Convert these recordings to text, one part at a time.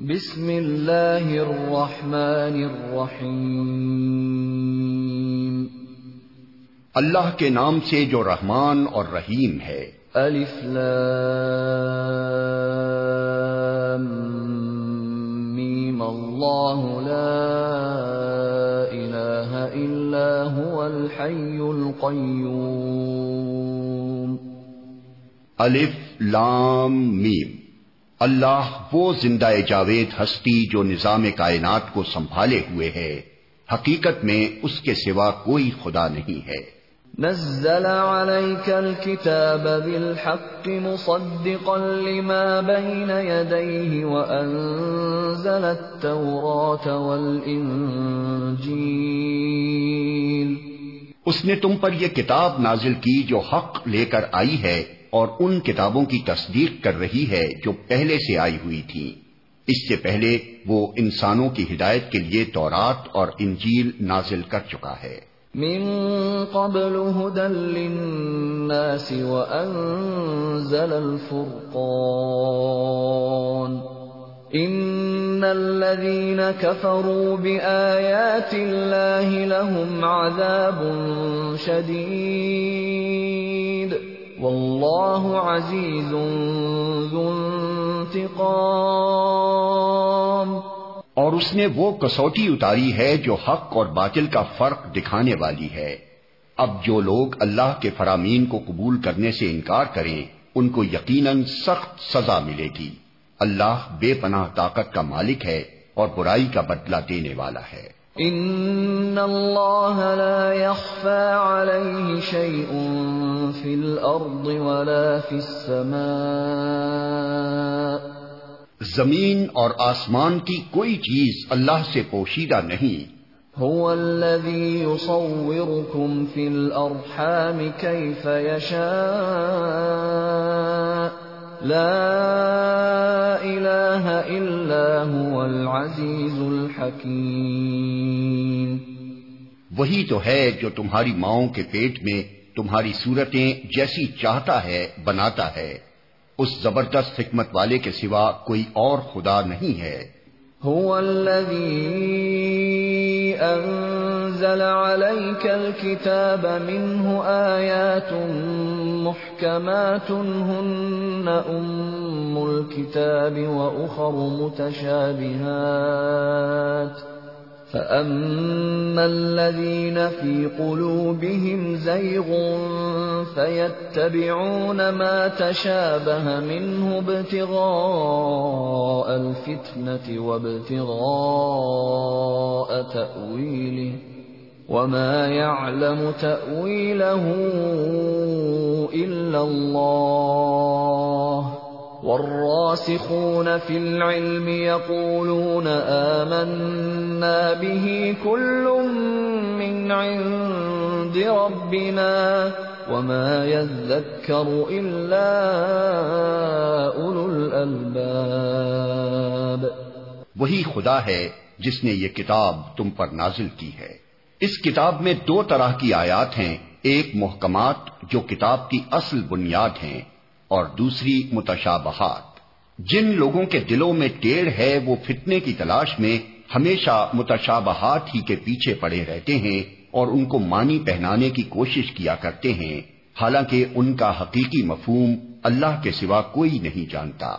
بسم اللہ الرحمن الرحیم اللہ کے نام سے جو رحمان اور رحیم ہے۔ الف لام میم اللہ لا الہ الا هو الحی القیوم الف لام میم۔ اللہ وہ زندہ جاوید ہستی جو نظام کائنات کو سنبھالے ہوئے ہے حقیقت میں اس کے سوا کوئی خدا نہیں ہے۔ نزل عليك الكتاب بالحق مصدقا لما بين يديه وأنزل التوراة والإنجيل۔ اس نے تم پر یہ کتاب نازل کی جو حق لے کر آئی ہے اور ان کتابوں کی تصدیق کر رہی ہے جو پہلے سے آئی ہوئی تھی۔ اس سے پہلے وہ انسانوں کی ہدایت کے لیے تورات اور انجیل نازل کر چکا ہے۔ من قبل هدى للناس وأنزل الفرقان۔ إن الذين كفروا بآيات الله لهم عذاب شديد۔ واللہ عزیز ذو انتقام۔ اور اس نے وہ کسوٹی اتاری ہے جو حق اور باطل کا فرق دکھانے والی ہے۔ اب جو لوگ اللہ کے فرامین کو قبول کرنے سے انکار کریں، ان کو یقیناً سخت سزا ملے گی۔ اللہ بے پناہ طاقت کا مالک ہے اور برائی کا بدلہ دینے والا ہے۔ ان اللہ لا يخفى عليه شيء في الارض ولا في السماء زمین اور آسمان کی کوئی چیز اللہ سے پوشیدہ نہیں۔ هو الذي يصوركم في الارحام كيف يشاء لا الہ الا هو العزیز الحکیم وہی تو ہے جو تمہاری ماؤں کے پیٹ میں تمہاری صورتیں جیسی چاہتا ہے بناتا ہے۔ اس زبردست حکمت والے کے سوا کوئی اور خدا نہیں ہے۔ هو الذي انزل عليك الكتاب منه آيات محكمات هن أم الكتاب وأخر متشابهات فأما الذين في قلوبهم زيغ فيتبعون ما تشابه منه ابتغاء الفتنة وابتغاء تأويله وما يعلم تأويله إلا الله والراسخون في العلم يقولون آمنا به كل من عند ربنا وما يذكر إلا أولو الألباب. وہی خدا ہے جس نے یہ کتاب تم پر نازل کی ہے۔ اس کتاب میں دو طرح کی آیات ہیں، ایک محکمات جو کتاب کی اصل بنیاد ہیں۔ اور دوسری متشابہات۔ جن لوگوں کے دلوں میں ٹیڑھ ہے، وہ فتنے کی تلاش میں ہمیشہ متشابہات ہی کے پیچھے پڑے رہتے ہیں اور ان کو مانی پہنانے کی کوشش کیا کرتے ہیں۔ حالانکہ ان کا حقیقی مفہوم اللہ کے سوا کوئی نہیں جانتا۔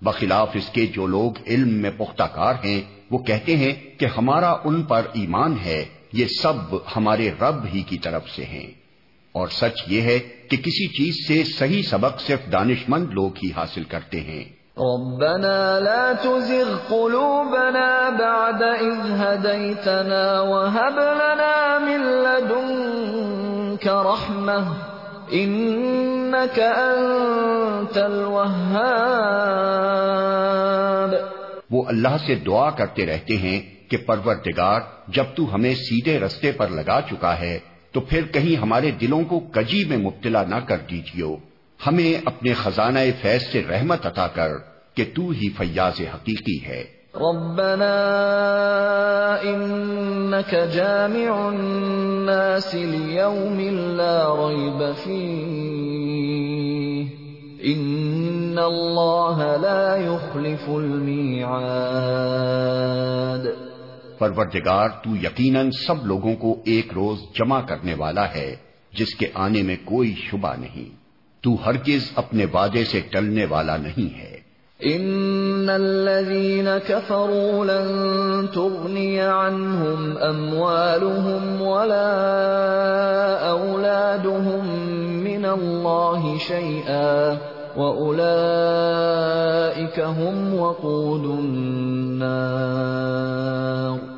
بخلاف اس کے جو لوگ علم میں پختہ کار ہیں، وہ کہتے ہیں کہ ہمارا ان پر ایمان ہے، یہ سب ہمارے رب ہی کی طرف سے ہیں۔ اور سچ یہ ہے کہ کسی چیز سے صحیح سبق صرف دانش مند لوگ ہی حاصل کرتے ہیں۔ ربنا لا تزغ قلوبنا بعد اذ هديتنا وهب لنا من لدنك رحمة انك انت الوهاب۔ وہ اللہ سے دعا کرتے رہتے ہیں کہ پروردگار جب تو ہمیں سیدھے رستے پر لگا چکا ہے تو پھر کہیں ہمارے دلوں کو کجی میں مبتلا نہ کر دیجیو۔ ہمیں اپنے خزانہ فیض سے رحمت عطا کر کہ تو ہی فیاض حقیقی ہے۔ ربنا انك جامع الناس ليوم لا ريب فيه ان اللہ لا يخلف المیعاد۔ پروردگار، تو یقیناً سب لوگوں کو ایک روز جمع کرنے والا ہے، جس کے آنے میں کوئی شبہ نہیں۔ تو ہرگز اپنے وعدے سے ٹلنے والا نہیں ہے۔ ان الذين كفروا لن تغني عنهم اموالهم ولا اولادهم من الله شيئا واولئك هم وقود النار۔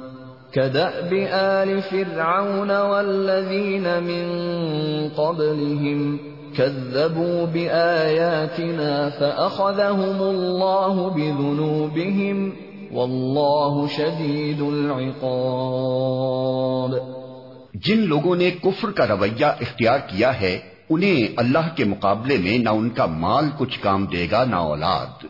كداب ال فرعون والذين من قبلهم كذبوا بآياتنا فأخذهم الله بذنوبهم والله شديد العقاب جن لوگوں نے کفر کا رویہ اختیار کیا ہے، انہیں اللہ کے مقابلے میں نہ ان کا مال کچھ کام دے گا نہ اولاد۔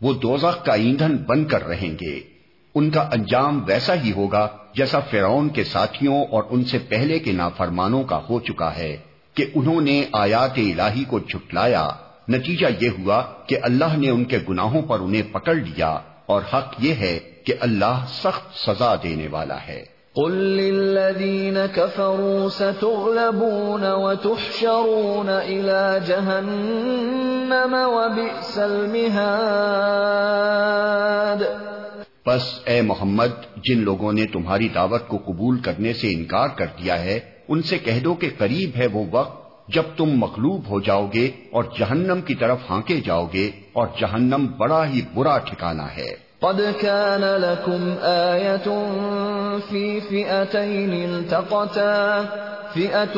وہ دوزخ کا ایندھن بن کر رہیں گے۔ ان کا انجام ویسا ہی ہوگا جیسا فرعون کے ساتھیوں اور ان سے پہلے کے نافرمانوں کا ہو چکا ہے کہ انہوں نے آیات الہی کو جھٹلایا۔ نتیجہ یہ ہوا کہ اللہ نے ان کے گناہوں پر انہیں پکڑ لیا اور حق یہ ہے کہ اللہ سخت سزا دینے والا ہے۔ قل للذین كفروا ستغلبون وتحشرون الى جہنم وبئس المہاد بس اے محمد، جن لوگوں نے تمہاری دعوت کو قبول کرنے سے انکار کر دیا ہے، ان سے کہہ دو کہ قریب ہے وہ وقت جب تم مغلوب ہو جاؤ گے اور جہنم کی طرف ہانکے جاؤ گے اور جہنم بڑا ہی برا ٹھکانہ ہے۔ قد كان لكم آية في فئتين التقتا فئة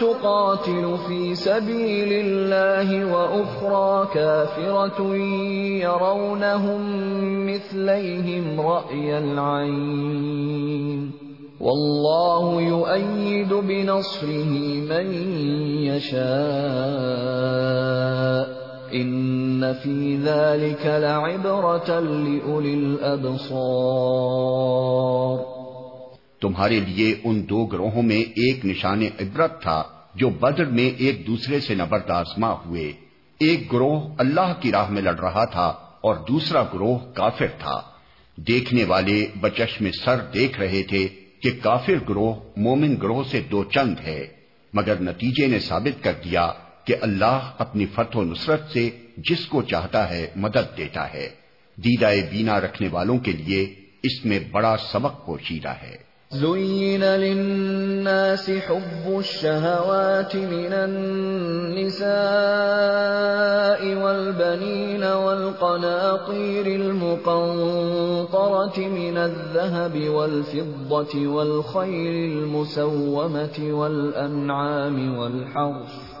تقاتل في سبيل الله وأخرى كافرة يرونهم مثليهم رأي العين واللہ یؤید بنصره من یشاء ان فی ذلك لعبرة لأولی الابصار تمہارے لیے ان دو گروہوں میں ایک نشان عبرت تھا جو بدر میں ایک دوسرے سے نبرد آزما ہوئے۔ ایک گروہ اللہ کی راہ میں لڑ رہا تھا اور دوسرا گروہ کافر تھا۔ دیکھنے والے بچش میں سر دیکھ رہے تھے کہ کافر گروہ مومن گروہ سے دو چند ہے، مگر نتیجے نے ثابت کر دیا کہ اللہ اپنی فتح و نصرت سے جس کو چاہتا ہے مدد دیتا ہے۔ دیدہ بینا رکھنے والوں کے لیے اس میں بڑا سبق پوشیدہ ہے۔ زين للناس حب الشهوات من النساء والبنين والقناطير المقنطرة من الذهب والفضة والخير المسومة والأنعام والحرف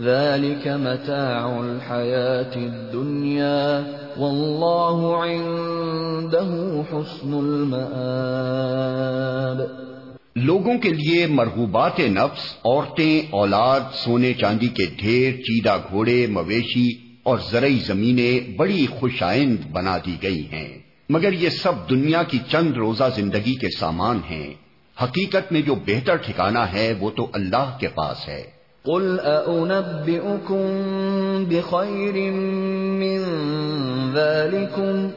ذلك متاع الحياة الدنيا والله عنده حسن المآب لوگوں کے لیے مرغوبات نفس، عورتیں، اولاد، سونے چاندی کے ڈھیر، چیدہ گھوڑے، مویشی اور زرعی زمینیں بڑی خوش آئند بنا دی گئی ہیں۔ مگر یہ سب دنیا کی چند روزہ زندگی کے سامان ہیں۔ حقیقت میں جو بہتر ٹھکانہ ہے وہ تو اللہ کے پاس ہے۔ قل أأنبئكم بخير من ذلكم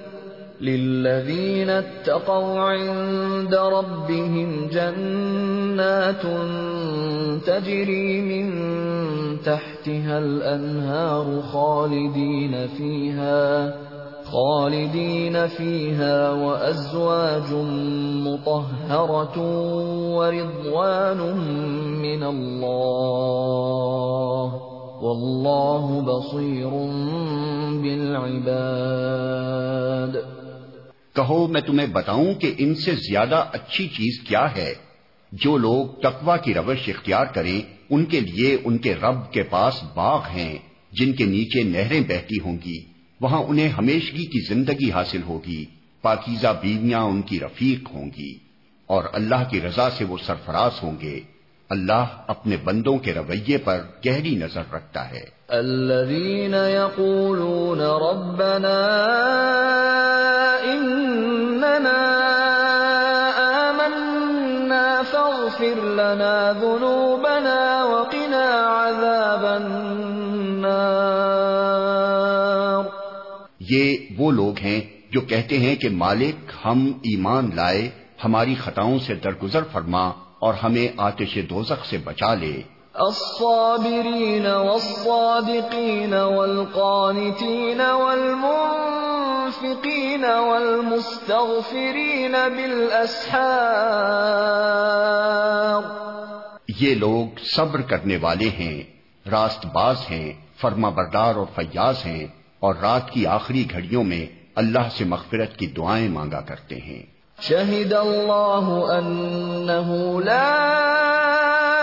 للذين اتقوا عند ربهم جنات تجري من تحتها الأنهار خالدين فيها خالدين فيها وأزواج مطهرة ورضوان من الله والله بصير بالعباد کہو میں تمہیں بتاؤں کہ ان سے زیادہ اچھی چیز کیا ہے۔ جو لوگ تقوی کی روش اختیار کریں، ان کے لیے ان کے رب کے پاس باغ ہیں، جن کے نیچے نہریں بہتی ہوں گی۔ وہاں انہیں ہمیشگی کی زندگی حاصل ہوگی، پاکیزہ بیویاں ان کی رفیق ہوں گی اور اللہ کی رضا سے وہ سرفراز ہوں گے۔ اللہ اپنے بندوں کے رویے پر گہری نظر رکھتا ہے۔ الذين يقولون ربنا اننا آمنا فاغفر لنا ذنوبنا وہ لوگ ہیں جو کہتے ہیں کہ مالک ہم ایمان لائے ہماری خطاؤں سے درگزر فرما اور ہمیں آتش دوزخ سے بچا لے۔ الصابرين والصادقين والقانتين والمنفقين والمستغفرين بالأسحار یہ لوگ صبر کرنے والے ہیں راست باز ہیں فرما بردار اور فیاض ہیں۔ اور رات کی آخری گھڑیوں میں اللہ سے مغفرت کی دعائیں مانگا کرتے ہیں۔ شہد اللہ انه لا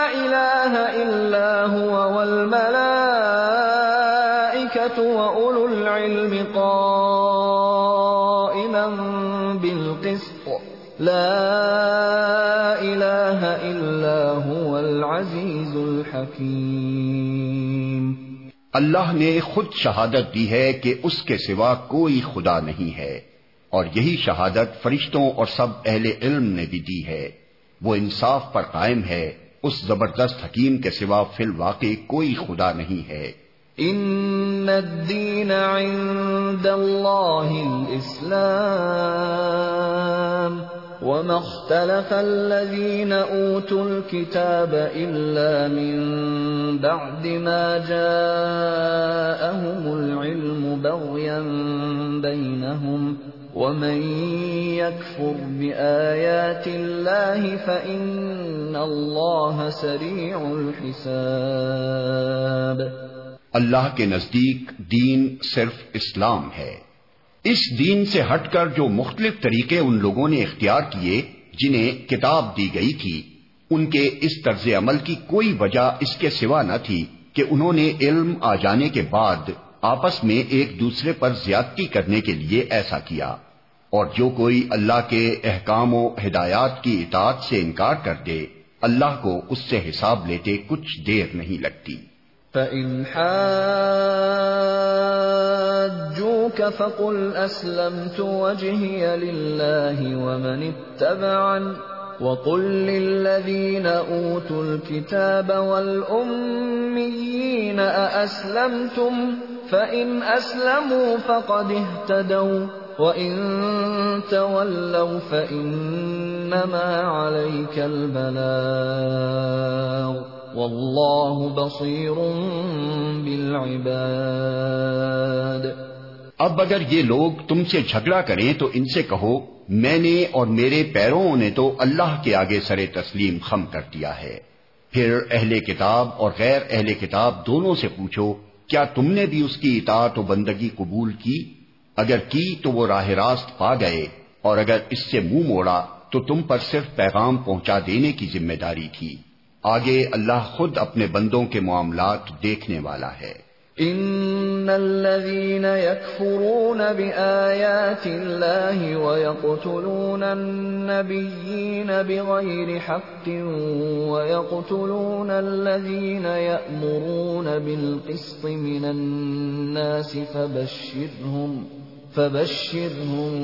الہ الا هو والملائکة وأولو العلم قائما بالقسط لا الہ الا هو العزیز الحکیم اللہ نے خود شہادت دی ہے کہ اس کے سوا کوئی خدا نہیں ہے، اور یہی شہادت فرشتوں اور سب اہل علم نے بھی دی ہے۔ وہ انصاف پر قائم ہے، اس زبردست حکیم کے سوا فی الواقع کوئی خدا نہیں ہے۔ ان الدین عند اللہ الاسلام۔ وما اختلف الذين اوتوا الكتاب الا من بعد ما جاءهم العلم بغيا بينهم ومن يكفر بآيات الله فإن الله سريع الحساب اللہ کے نزدیک دین صرف اسلام ہے۔ اس دین سے ہٹ کر جو مختلف طریقے ان لوگوں نے اختیار کیے، جنہیں کتاب دی گئی تھی، ان کے اس طرز عمل کی کوئی وجہ اس کے سوا نہ تھی کہ انہوں نے علم آ جانے کے بعد آپس میں ایک دوسرے پر زیادتی کرنے کے لیے ایسا کیا۔ اور جو کوئی اللہ کے احکام و ہدایات کی اطاعت سے انکار کر دے، اللہ کو اس سے حساب لیتے کچھ دیر نہیں لگتی۔ فَإِنْ حَاجُّوكَ فَقُلْ أَسْلَمْتُ وَجْهِيَ لِلَّهِ وَمَنِ اتَّبَعَنِ وَقُلْ لِلَّذِينَ أُوتُوا الْكِتَابَ وَالْأُمِّيِّينَ أَأَسْلَمْتُمْ فَإِنْ أَسْلَمُوا فَقَدِ اهْتَدَوْا وَإِن تَوَلَّوْا فَإِنَّمَا عَلَيْكَ الْبَلَاغُ واللہ بصیر بالعباد۔ اب اگر یہ لوگ تم سے جھگڑا کریں تو ان سے کہو، میں نے اور میرے پیروں نے تو اللہ کے آگے سر تسلیم خم کر دیا ہے۔ پھر اہل کتاب اور غیر اہل کتاب دونوں سے پوچھو، کیا تم نے بھی اس کی اطاعت و بندگی قبول کی؟ اگر کی تو وہ راہ راست پا گئے، اور اگر اس سے منہ مو موڑا تو تم پر صرف پیغام پہنچا دینے کی ذمہ داری تھی۔ آگے اللہ خود اپنے بندوں کے معاملات دیکھنے والا ہے۔ ان الذين يكفرون بآيات الله ويقتلون النبيين بغير حق ويقتلون الذين يأمرون بالقسط من الناس فبشرهم فبشرهم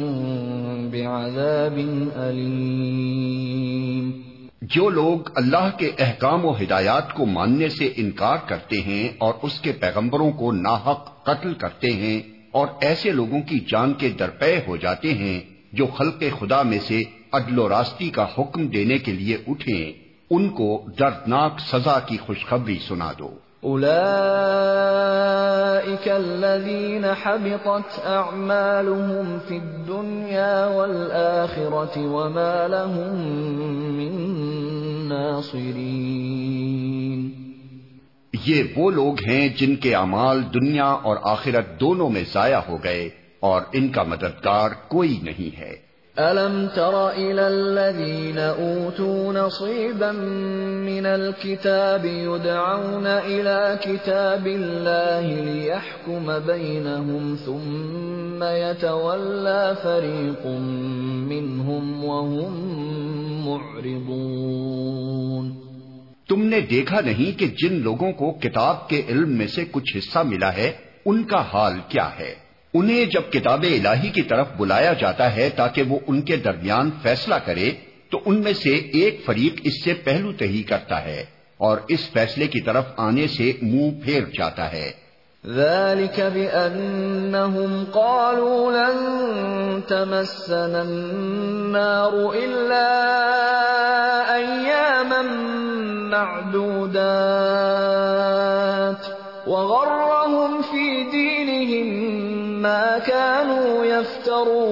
بعذاب أليم جو لوگ اللہ کے احکام و ہدایات کو ماننے سے انکار کرتے ہیں اور اس کے پیغمبروں کو ناحق قتل کرتے ہیں اور ایسے لوگوں کی جان کے درپے ہو جاتے ہیں جو خلق خدا میں سے عدل و راستی کا حکم دینے کے لیے اٹھیں، ان کو دردناک سزا کی خوشخبری سنا دو۔ اولئك الذين حبطت اعمالهم في الدنيا والاخره وما لهم من ناصرين یہ وہ لوگ ہیں جن کے اعمال دنیا اور آخرت دونوں میں ضائع ہو گئے اور ان کا مددگار کوئی نہیں ہے۔ أَلَمْ تَرَ إِلَى الَّذِينَ أُوتُوا نَصِيبًا مِنَ الْكِتَابِ يُدْعَوْنَ إِلَى كِتَابِ اللَّهِ لِيَحْكُمَ بَيْنَهُمْ ثُمَّ يَتَوَلَّى فَرِيقٌ مِّنْهُمْ وَهُمْ مُعْرِضُونَ تم نے دیکھا نہیں کہ جن لوگوں کو کتاب کے علم میں سے کچھ حصہ ملا ہے، ان کا حال کیا ہے؟ انہیں جب کتاب الہی کی طرف بلایا جاتا ہے تاکہ وہ ان کے درمیان فیصلہ کرے، تو ان میں سے ایک فریق اس سے پہلو تہی کرتا ہے اور اس فیصلے کی طرف آنے سے منہ پھیر جاتا ہے۔ ذلك بأنهم قالوا لن تمسنا النار إلا أياما معدودات وغرهم في دينهم ما كانوا يفترون۔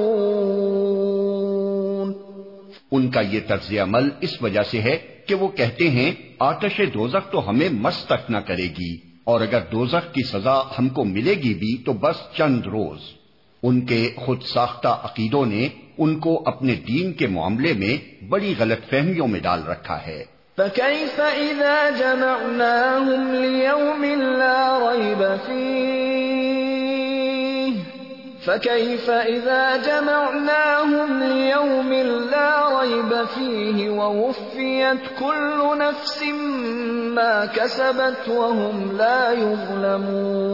ان کا یہ طرز عمل اس وجہ سے ہے کہ وہ کہتے ہیں آتش دوزخ تو ہمیں مست تک نہ کرے گی اور اگر دوزخ کی سزا ہم کو ملے گی بھی تو بس چند روز۔ ان کے خود ساختہ عقیدوں نے ان کو اپنے دین کے معاملے میں بڑی غلط فہمیوں میں ڈال رکھا ہے۔ فَكَيْفَ إِذَا جَمَعْنَاهُمْ لِيَوْمٍ لَا رَيْبَ فِيهِ؟ فكيف إذا جمعناهم ليوم لا ريب فيه ووفيت كل نفس ما كسبت وهم لا يظلمون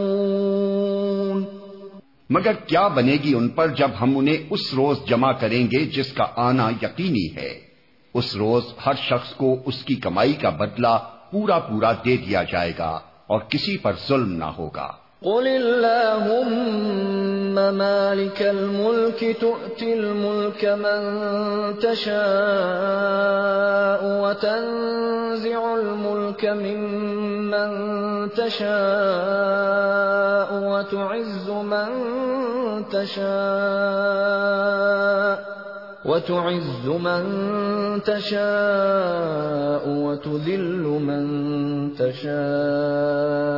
مگر کیا بنے گی ان پر جب ہم انہیں اس روز جمع کریں گے جس کا آنا یقینی ہے؟ اس روز ہر شخص کو اس کی کمائی کا بدلہ پورا پورا دے دیا جائے گا اور کسی پر ظلم نہ ہوگا۔ قل اللهم مالك الملك تؤتي الملك من تشاء وتنزع الملك ممن تشاء وتعز من تشاء وتعز من تشاء وتذل من تشاء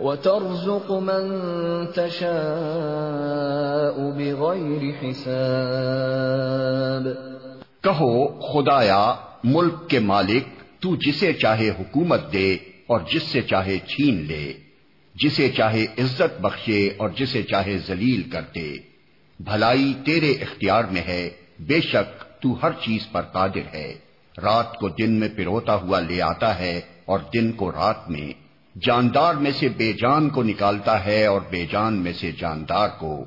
وترزق من تشاء بغیر حساب. کہو، خدایا، ملک کے مالک، تو جسے چاہے حکومت دے اور جس سے چاہے چھین لے، جسے چاہے عزت بخشے اور جسے چاہے ذلیل کر دے۔ بھلائی تیرے اختیار میں ہے، بے شک تو ہر چیز پر قادر ہے۔ رات کو دن میں پروتا ہوا لے آتا ہے اور دن کو رات میں جاندار میں سے بے جان کو نکالتا ہے اور بے جان میں سے جاندار کو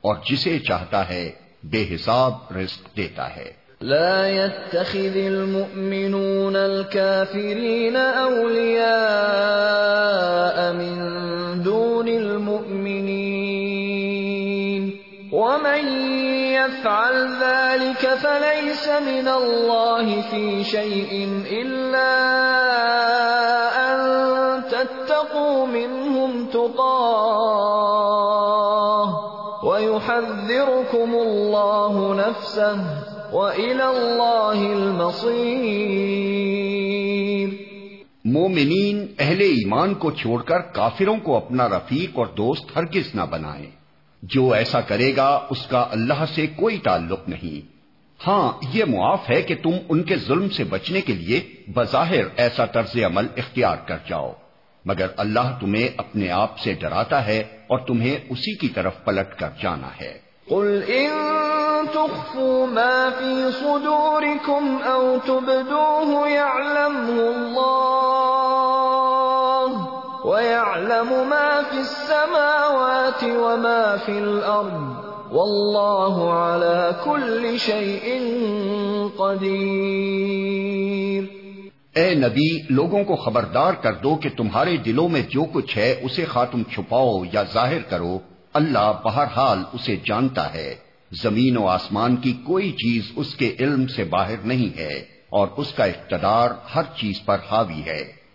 اور جسے چاہتا ہے بے حساب رزق دیتا ہے۔ لا يتخذ المؤمنون الكافرين أولياء من دون المؤمنين ومن يفعل ذلك فليس من الله في شيء إلا أن تقاه ويحذركم الله نفسه وإلى الله المصير. مومنین اہل ایمان کو چھوڑ کر کافروں کو اپنا رفیق اور دوست ہرگز نہ بنائیں۔ جو ایسا کرے گا، اس کا اللہ سے کوئی تعلق نہیں۔ ہاں یہ معاف ہے کہ تم ان کے ظلم سے بچنے کے لیے بظاہر ایسا طرز عمل اختیار کر جاؤ۔ مگر اللہ تمہیں اپنے آپ سے ڈراتا ہے اور تمہیں اسی کی طرف پلٹ کر جانا ہے۔ قل ان تخفوا ما في صدوركم او تبدوه يعلمه الله ويعلم ما في السماوات وما في الارض والله على كل شيء قدير۔ اے نبی، لوگوں کو خبردار کر دو کہ تمہارے دلوں میں جو کچھ ہے، اسے خاتم چھپاؤ یا ظاہر کرو۔ اللہ بہرحال اسے جانتا ہے۔ زمین و آسمان کی کوئی چیز اس کے علم سے باہر نہیں ہے اور اس کا اقتدار ہر چیز پر حاوی ہے۔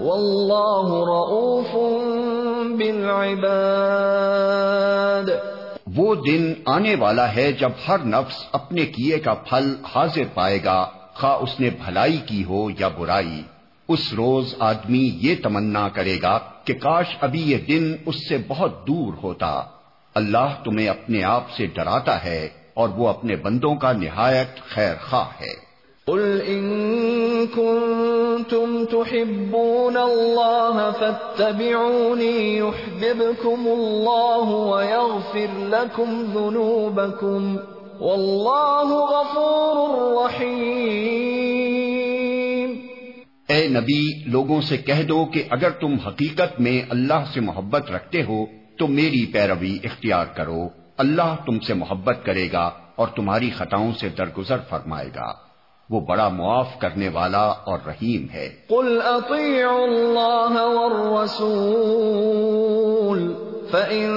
والله رؤوف بالعباد۔ وہ دن آنے والا ہے جب ہر نفس اپنے کیے کا پھل حاضر پائے گا، خواہ اس نے بھلائی کی ہو یا برائی۔ اس روز آدمی یہ تمنا کرے گا کہ کاش ابھی یہ دن اس سے بہت دور ہوتا۔ اللہ تمہیں اپنے آپ سے ڈراتا ہے اور وہ اپنے بندوں کا نہایت خیر خواہ ہے۔ قل ان كنتم تحبون الله فاتبعوني يحببكم الله ويغفر لكم ذنوبكم والله غفور رحيم اے نبی، لوگوں سے کہہ دو کہ اگر تم حقیقت میں اللہ سے محبت رکھتے ہو تو میری پیروی اختیار کرو۔ اللہ تم سے محبت کرے گا اور تمہاری خطاؤں سے درگزر فرمائے گا۔ وہ بڑا معاف کرنے والا اور رحیم ہے۔ قل اطیعوا اللہ والرسول فَإِن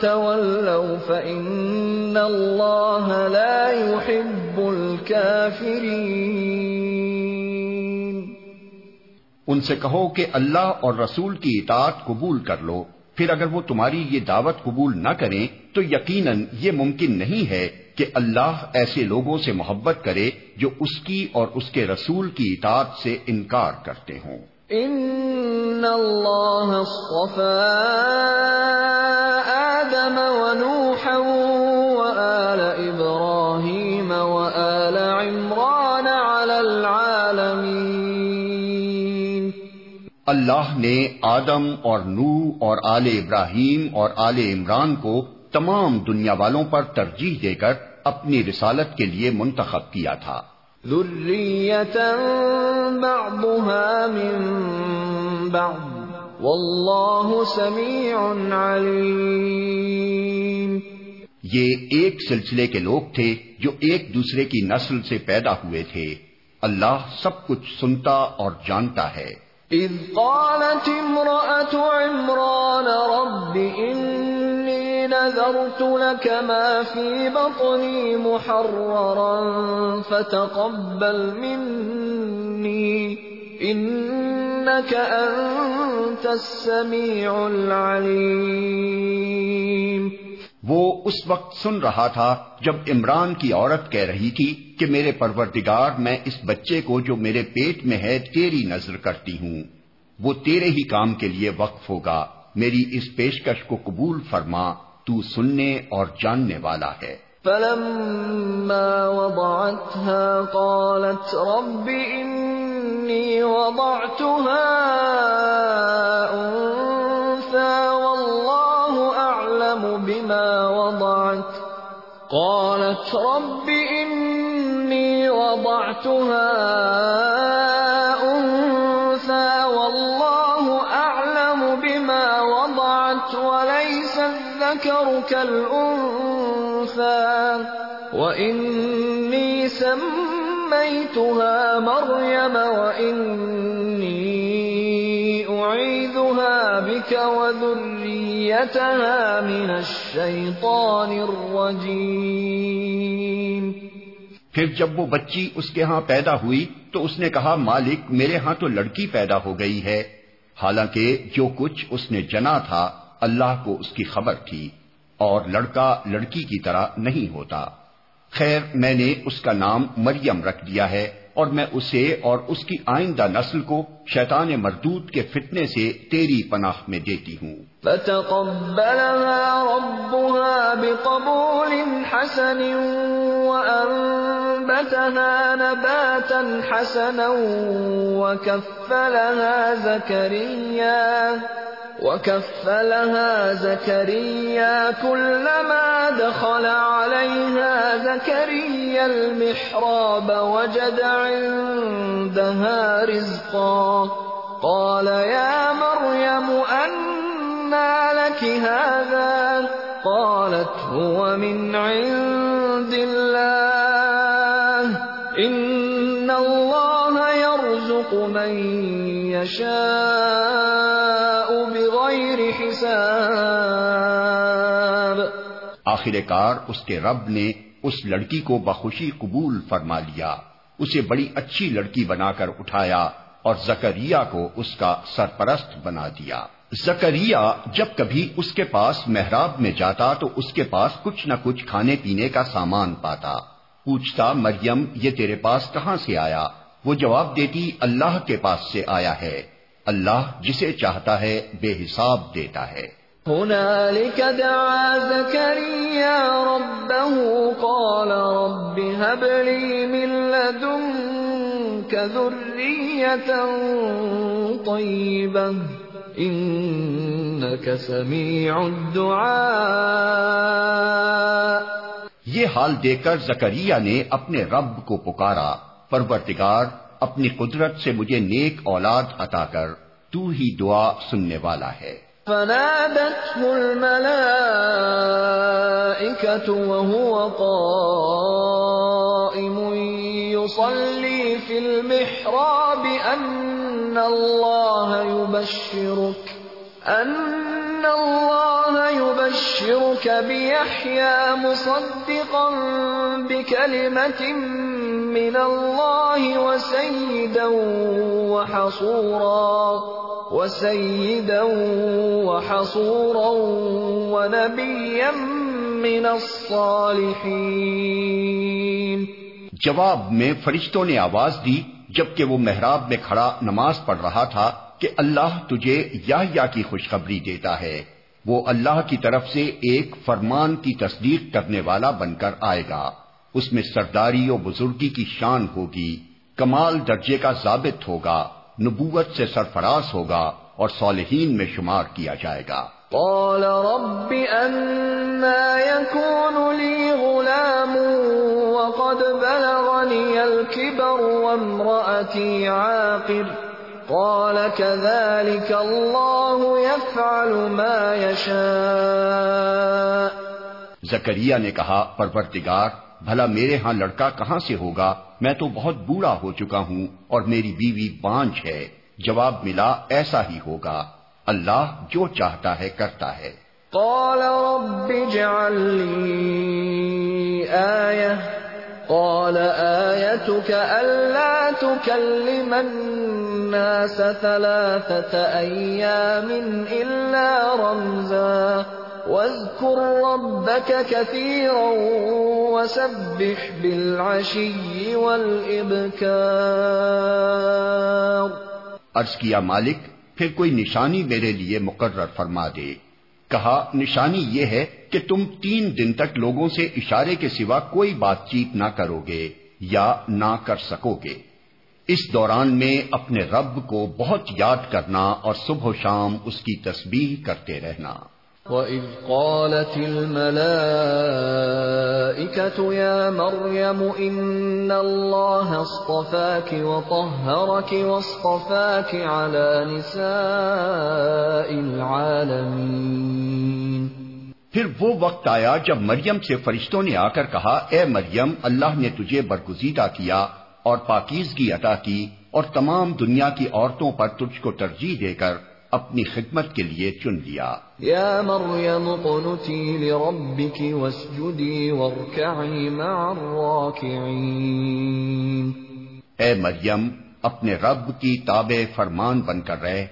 تَوَلَّوْا فَإِنَّ اللَّهَ لَا يُحِبُّ الْكَافِرِينَ۔ ان سے کہو کہ اللہ اور رسول کی اطاعت قبول کر لو پھر اگر وہ تمہاری یہ دعوت قبول نہ کریں تو یقیناً یہ ممکن نہیں ہے کہ اللہ ایسے لوگوں سے محبت کرے جو اس کی اور اس کے رسول کی اطاعت سے انکار کرتے ہوں۔ ان اللہ آدم ونوحا وآل ابراہیم وآل عمران على العالمین۔ اللہ نے آدم اور نو اور آل ابراہیم اور آل عمران کو تمام دنیا والوں پر ترجیح دے کر اپنی رسالت کے لیے منتخب کیا تھا۔ بعضها من بعض۔ واللہ سمیع علیم۔ یہ ایک سلسلے کے لوگ تھے جو ایک دوسرے کی نسل سے پیدا ہوئے تھے۔ اللہ سب کچھ سنتا اور جانتا ہے۔ اذ قالت امرأة عمران رب انی نذرت لك ما في بطني محررا فتقبل مني انك انت السميع العليم وہ اس وقت سن رہا تھا جب عمران کی عورت کہہ رہی تھی کہ میرے پروردگار میں اس بچے کو جو میرے پیٹ میں ہے تیری نظر کرتی ہوں۔ وہ تیرے ہی کام کے لیے وقف ہوگا۔ میری اس پیشکش کو قبول فرما۔ تو سننے اور جاننے والا ہے۔ فلما وضعتها قالت رب إني وضعتها أنثى والله أعلم بما وضعت۔ قالت رب إني وضعتها كالأنثى وإني سميتها مريم وإني أعيذها بك وذريتها من الشيطان الرجيم. پھر جب وہ بچی اس کے ہاں پیدا ہوئی تو اس نے کہا، مالک، میرے ہاں تو لڑکی پیدا ہو گئی ہے۔ حالانکہ جو کچھ اس نے جنا تھا، اللہ کو اس کی خبر تھی۔ اور لڑکا لڑکی کی طرح نہیں ہوتا۔ خیر، میں نے اس کا نام مریم رکھ دیا ہے اور میں اسے اور اس کی آئندہ نسل کو شیطان مردود کے فتنے سے تیری پناہ میں دیتی ہوں۔ فتقبلها ربها بقبول حسن وأنبتها نباتا حسنا وكفلها زكريا. وكفلها زكريا كلما دخل عليها زكريا المحراب وجد عندها رزقا قال يا مريم أنى لك هذا قالت هو من عند الله إن الله يرزق من يشاء آخر کار اس کے رب نے اس لڑکی کو بخوشی قبول فرما لیا۔ اسے بڑی اچھی لڑکی بنا کر اٹھایا اور زکریہ کو اس کا سرپرست بنا دیا۔ زکریہ جب کبھی اس کے پاس محراب میں جاتا تو اس کے پاس کچھ نہ کچھ کھانے پینے کا سامان پاتا۔ پوچھتا، مریم، یہ تیرے پاس کہاں سے آیا؟ وہ جواب دیتی، اللہ کے پاس سے آیا ہے۔ اللہ جسے چاہتا ہے بے حساب دیتا ہے۔ هنالك دعا زكريا ربه قال رب هب لي من لدنك ذرية طيبة إنك سميع الدعاء. یہ حال دے کر زکریہ نے اپنے رب کو پکارا پرورتگار اپنی قدرت سے مجھے نیک اولاد عطا کر، تو ہی دعا سننے والا ہے۔ فنادته الملائكة وهو قائم يصلي في المحراب أن الله يبشرك. أن الله يبشرك بيحيى مصدقا بكلمة من الله وسيدا وحصورا وسيدا وحصورا ونبيا من الصالحين جواب میں فرشتوں نے آواز دی جبکہ وہ محراب میں کھڑا نماز پڑھ رہا تھا۔ کہ اللہ تجھے یا کی خوشخبری دیتا ہے۔ وہ اللہ کی طرف سے ایک فرمان کی تصدیق کرنے والا بن کر آئے گا۔ اس میں سرداری و بزرگی کی شان ہوگی، کمال درجے کا ضابط ہوگا، نبوت سے سرفراز ہوگا اور صالحین میں شمار کیا جائے گا۔ قال رب يكون لي غلام وقد بلغني الكبر وامرأتي عاقر۔ قال كذلك الله يفعل ما يشاء زکریا نے کہا پرورتگار بھلا میرے ہاں لڑکا کہاں سے ہوگا؟ میں تو بہت بوڑھا ہو چکا ہوں اور میری بیوی بانج ہے۔ جواب ملا ایسا ہی ہوگا۔ اللہ جو چاہتا ہے کرتا ہے۔ قال رب اجعل لي آية قال آيتك ألا تكلم الناس ثلاثة أيام إلا رمزا واذكر ربك كثيرا وسبح بالعشي والإبكار عرض کیا مالک، پھر کوئی نشانی میرے لیے مقرر فرما دے۔ کہا، نشانی یہ ہے کہ تم تین دن تک لوگوں سے اشارے کے سوا کوئی بات چیت نہ کرو گے یا نہ کر سکو گے۔ اس دوران میں اپنے رب کو بہت یاد کرنا اور صبح و شام اس کی تسبیح کرتے رہنا۔ وَإِذْ قَالَتِ الْمَلَائِكَةُ يَا مَرْيَمُ إِنَّ اللَّهَ اصْطَفَاكِ وَطَهَّرَكِ وَاصْطَفَاكِ عَلَى نِسَاءِ الْعَالَمِينَ پھر وہ وقت آیا جب مریم سے فرشتوں نے آ کر کہا، اے مریم، اللہ نے تجھے برگزیدہ کیا اور پاکیزگی عطا کی اور تمام دنیا کی عورتوں پر تجھ کو ترجیح دے کر اپنی خدمت کے لیے چن لیا۔ یا مریم قنتی لربک واسجدی وارکعی مع الراکعین۔ اے مریم اپنے رب کی تابع فرمان بن کر رہے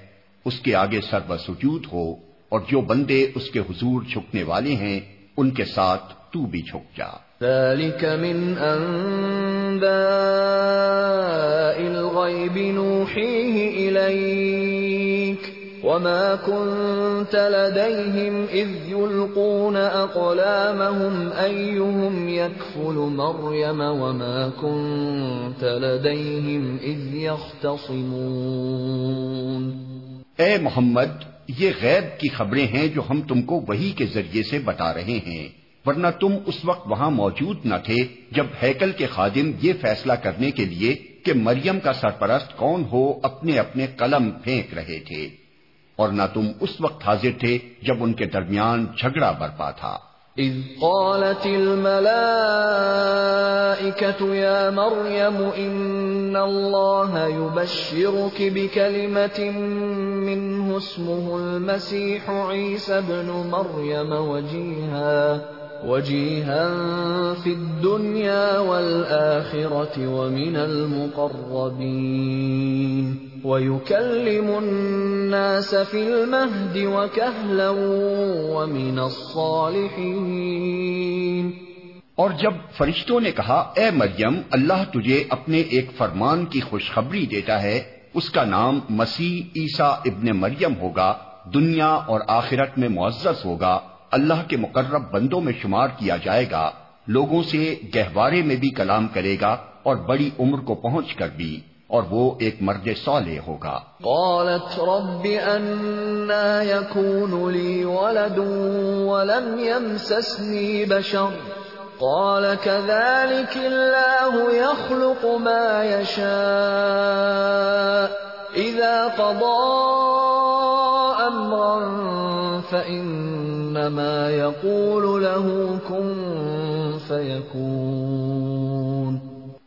اس کے آگے سر و سجود ہو اور جو بندے اس کے حضور چھکنے والے ہیں ان کے ساتھ تو بھی چھک جا۔ ذلك من أنباء الغيب نوحيه إليك وما كنت لديهم إذ يلقون أقلامهم أيهم يكفل مريم وما كنت لديهم إذ يختصمون اے محمد، یہ غیب کی خبریں ہیں جو ہم تم کو وہی کے ذریعے سے بتا رہے ہیں، ورنہ تم اس وقت وہاں موجود نہ تھے جب ہیکل کے خادم یہ فیصلہ کرنے کے لیے کہ مریم کا سرپرست کون ہو اپنے اپنے قلم پھینک رہے تھے۔ اور نہ تم اس وقت حاضر تھے جب ان کے درمیان جھگڑا برپا تھا۔ اذ قالت يا مريم الله يبشرك بكلمة منه اسمه المسيح عيسى بن مريم وجيها وجيها في الدنيا والآخرة ومن المقربين ويكلم الناس في المهد وكهلا ومن الصالحين۔ اور جب فرشتوں نے کہا، اے مریم، اللہ تجھے اپنے ایک فرمان کی خوشخبری دیتا ہے، اس کا نام مسیح عیسیٰ ابن مریم ہوگا، دنیا اور آخرت میں معزز ہوگا، اللہ کے مقرب بندوں میں شمار کیا جائے گا، لوگوں سے گہوارے میں بھی کلام کرے گا اور بڑی عمر کو پہنچ کر بھی۔ اور وہ ایک مرد صالح ہوگا۔ قالت رب انا يكون لي ولد ولم يمسسني بشر۔ قال كذلك الله يخلق ما يشاء۔ اذا قضى امرا فانما يقول له كن فيكون۔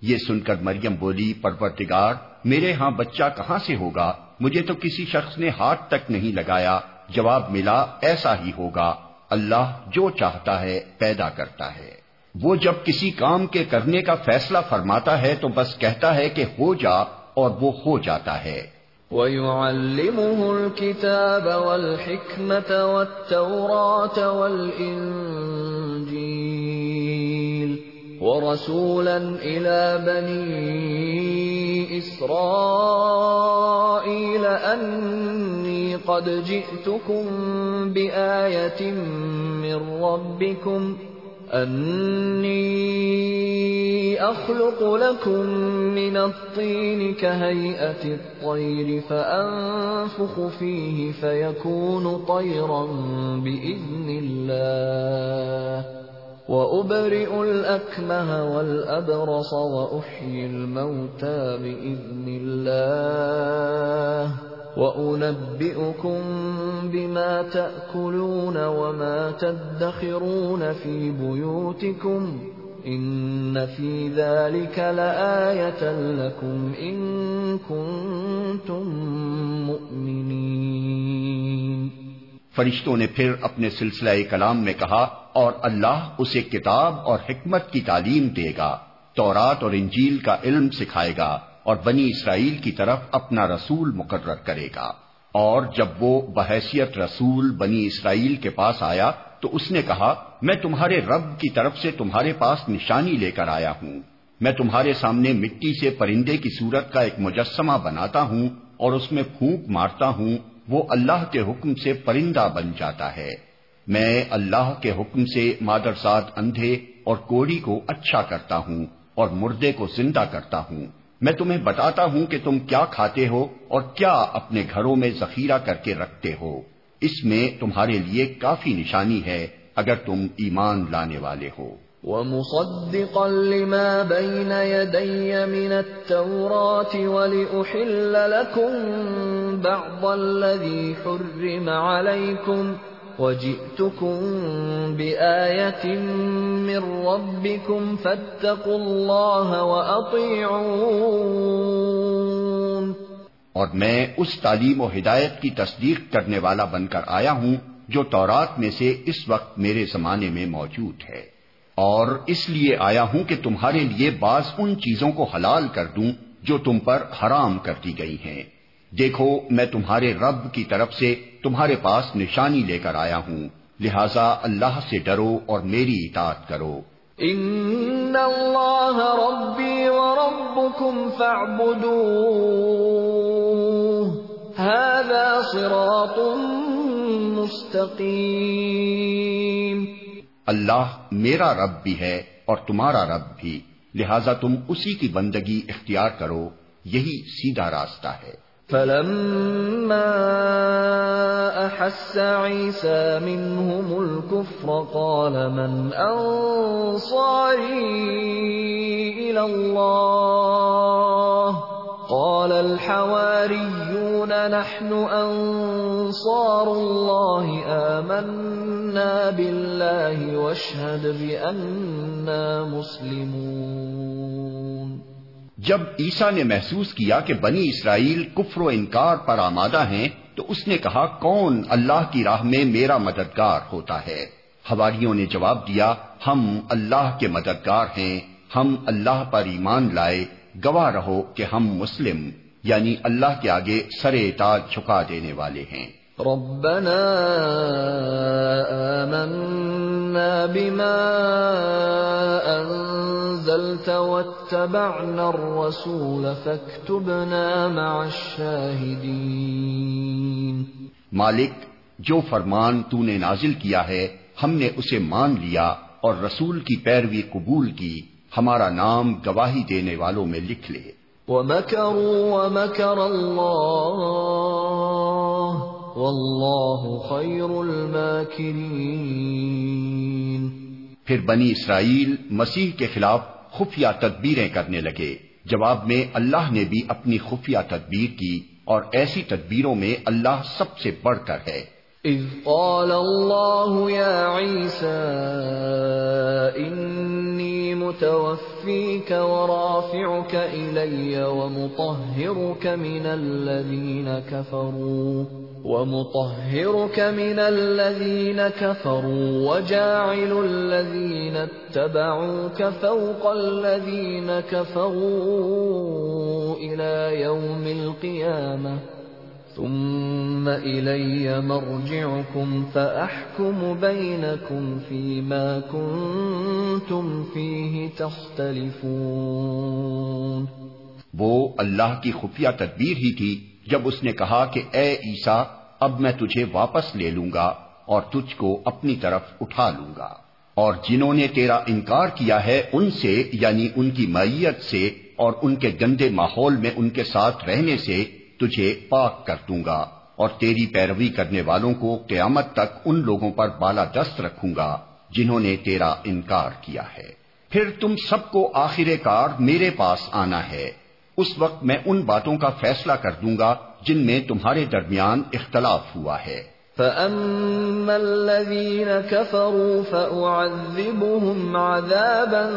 یہ سن کر مریم بولی پرورتگار میرے ہاں بچہ کہاں سے ہوگا؟ مجھے تو کسی شخص نے ہاتھ تک نہیں لگایا۔ جواب ملا، ایسا ہی ہوگا۔ اللہ جو چاہتا ہے، پیدا کرتا ہے۔ وہ جب کسی کام کے کرنے کا فیصلہ فرماتا ہے، تو بس کہتا ہے کہ ہو جا، اور وہ ہو جاتا ہے۔ وَيُعَلِّمُهُ الْكِتَابَ وَالْحِكْمَةَ وَالتَّوْرَاةَ وَالْإِنجِيلَ وَرَسُولًا إِلَى بَنِي إِسْرَائِيلَ أَنِّي قَدْ جِئْتُكُمْ بِآيَةٍ مِّن رَّبِّكُمْ انی اخلق لكم من الطين كهيئة الطير فانفخ فيه فيكون طيرا باذن الله وابرئ الاكمه والابرص واحيي الموتى باذن الله وَأُنَبِّئُكُم بِمَا تَأْكُلُونَ وَمَا تَدَّخِرُونَ فِي بُيُوتِكُمْ إِنَّ فِي ذَلِكَ لَآيَةً لَكُمْ إِن كُنتُم مُّؤْمِنِينَ فرشتوں نے پھر اپنے سلسلہ کلام میں کہا، اور اللہ اسے کتاب اور حکمت کی تعلیم دے گا، تورات اور انجیل کا علم سکھائے گا، اور بنی اسرائیل کی طرف اپنا رسول مقرر کرے گا۔ اور جب وہ بحیثیت رسول بنی اسرائیل کے پاس آیا، تو اس نے کہا، میں تمہارے رب کی طرف سے تمہارے پاس نشانی لے کر آیا ہوں۔ میں تمہارے سامنے مٹی سے پرندے کی صورت کا ایک مجسمہ بناتا ہوں، اور اس میں پھونک مارتا ہوں وہ اللہ کے حکم سے پرندہ بن جاتا ہے۔ میں اللہ کے حکم سے مادرساد اندھے اور کوڑی کو اچھا کرتا ہوں اور مردے کو زندہ کرتا ہوں۔ میں تمہیں بتاتا ہوں کہ تم کیا کھاتے ہو اور کیا اپنے گھروں میں ذخیرہ کر کے رکھتے ہو۔ اس میں تمہارے لیے کافی نشانی ہے اگر تم ایمان لانے والے ہو۔ وَمُصَدِّقًا لِمَا بَيْنَ يَدَيَّ مِنَ التَّوْرَاةِ وَلِأُحِلَّ لَكُمْ بَعْضَ الَّذِي حُرِّمَ عَلَيْكُمْ وَجِئْتُكُمْ بِآيَةٍ مِّن رَّبِّكُمْ فَاتَّقُوا اللَّهَ وَأَطِيعُونِ اور میں اس تعلیم و ہدایت کی تصدیق کرنے والا بن کر آیا ہوں جو تورات میں سے اس وقت میرے زمانے میں موجود ہے۔ اور اس لیے آیا ہوں کہ تمہارے لیے بعض ان چیزوں کو حلال کر دوں جو تم پر حرام کر دی گئی ہیں۔ دیکھو، میں تمہارے رب کی طرف سے تمہارے پاس نشانی لے کر آیا ہوں۔ لہذا اللہ سے ڈرو اور میری اطاعت کرو۔ ان اللہ ربی وربکم هذا صراط مستقیم۔ اللہ میرا رب بھی ہے اور تمہارا رب بھی، لہذا تم اسی کی بندگی اختیار کرو، یہی سیدھا راستہ ہے۔ فلما احس عيسى منهم الكفر قال من انصاري الى الله قال الحواريون نحن انصار الله آمنا بالله واشهد باننا مسلمون۔ جب عیسا نے محسوس کیا کہ بنی اسرائیل کفر و انکار پر آمادہ ہیں، تو اس نے کہا، کون اللہ کی راہ میں میرا مددگار ہوتا ہے؟ ہواریوں نے جواب دیا، ہم اللہ کے مددگار ہیں، ہم اللہ پر ایمان لائے گواہ رہو کہ ہم مسلم یعنی اللہ کے آگے سرے تاج چھکا دینے والے ہیں۔ ربنا آمنا بما واتبعنا الرسول فاكتبنا مع الشاهدين مالک جو فرمان تو نے نازل کیا ہے ہم نے اسے مان لیا اور رسول کی پیروی قبول کی۔ ہمارا نام گواہی دینے والوں میں لکھ لے۔ ومكروا ومكر الله والله خير الماكرين۔ پھر بنی اسرائیل مسیح کے خلاف خفیہ تدبیریں کرنے لگے۔ جواب میں اللہ نے بھی اپنی خفیہ تدبیر کی اور ایسی تدبیروں میں اللہ سب سے بڑھ کر ہے۔ اذ قال الله يا عيسى اني متوفيك ورافعك الي ومطهرك من الذين كفروا، ومطهرك من الذين كفروا، وجاعل الذين اتبعوك فوق الذين كفروا الى يوم القيامه ثم إلي مرجعكم فأحكم بينكم فيما كنتم فيه تختلفون وہ اللہ کی خفیہ تدبیر ہی تھی جب اس نے کہا کہ اے عیسا اب میں تجھے واپس لے لوں گا اور تجھ کو اپنی طرف اٹھا لوں گا۔ اور جنہوں نے تیرا انکار کیا ہے، ان سے یعنی ان کی معیت سے اور ان کے گندے ماحول میں ان کے ساتھ رہنے سے تجھے پاک کر دوں گا اور تیری پیروی کرنے والوں کو قیامت تک ان لوگوں پر بالا دست رکھوں گا جنہوں نے تیرا انکار کیا ہے۔ پھر تم سب کو آخر کار میرے پاس آنا ہے۔ اس وقت میں ان باتوں کا فیصلہ کر دوں گا جن میں تمہارے درمیان اختلاف ہوا ہے۔ فَأَمَّا الَّذِينَ كَفَرُوا فَأُعَذِّبُهُمْ عَذَابًا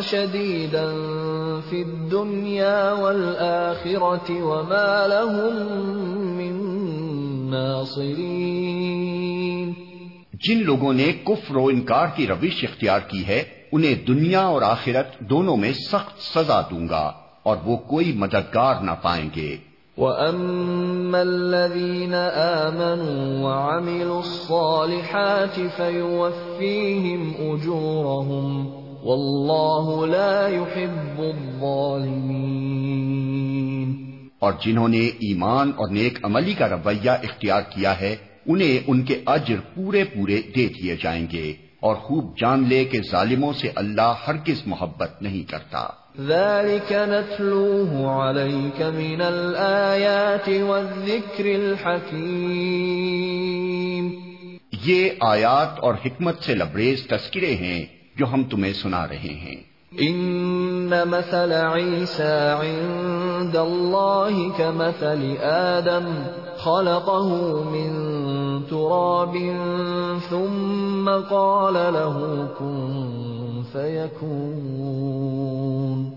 شَدِيدًا فِي الدُّنْيَا وَالْآخِرَةِ وَمَا لَهُم مِّن نَّاصِرِينَ جن لوگوں نے کفر و انکار کی روش اختیار کی ہے، انہیں دنیا اور آخرت دونوں میں سخت سزا دوں گا اور وہ کوئی مددگار نہ پائیں گے۔ وَأَمَّا الَّذِينَ آمَنُوا وَعَمِلُوا الصَّالِحَاتِ فَيُوَفِّيهِمْ أُجُورَهُمْ وَاللَّهُ لَا يُحِبُّ الظَّالِمِينَ۔ اور جنہوں نے ایمان اور نیک عملی کا رویہ اختیار کیا ہے، انہیں ان کے اجر پورے پورے دے دیے جائیں گے۔ اور خوب جان لے کہ ظالموں سے اللہ ہرگز محبت نہیں کرتا۔ ذلك نتلوه عليك من الآيات والذكر الحكيم۔ یہ آیات اور حکمت سے لبریز تذکرے ہیں جو ہم تمہیں سنا رہے ہیں۔ ان مثل عيسى عند الله كمثل آدم خلقه من تراب ثم قال له كن فيكون۔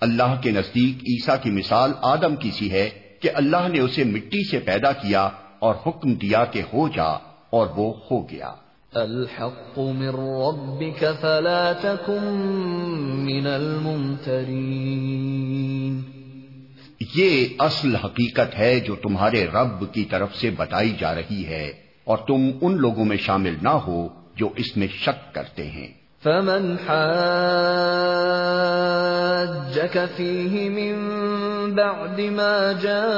اللہ کے نزدیک عیسیٰ کی مثال آدم کی سی ہے کہ اللہ نے اسے مٹی سے پیدا کیا اور حکم دیا کہ ہو جا اور وہ ہو گیا۔ الحق من ربك فلا تكن من الممترين یہ اصل حقیقت ہے جو تمہارے رب کی طرف سے بتائی جا رہی ہے، اور تم ان لوگوں میں شامل نہ ہو جو اس میں شک کرتے ہیں۔ فمن حاجك فيه من بعد ما جاءك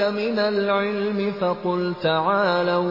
من العلم فقل تعالوا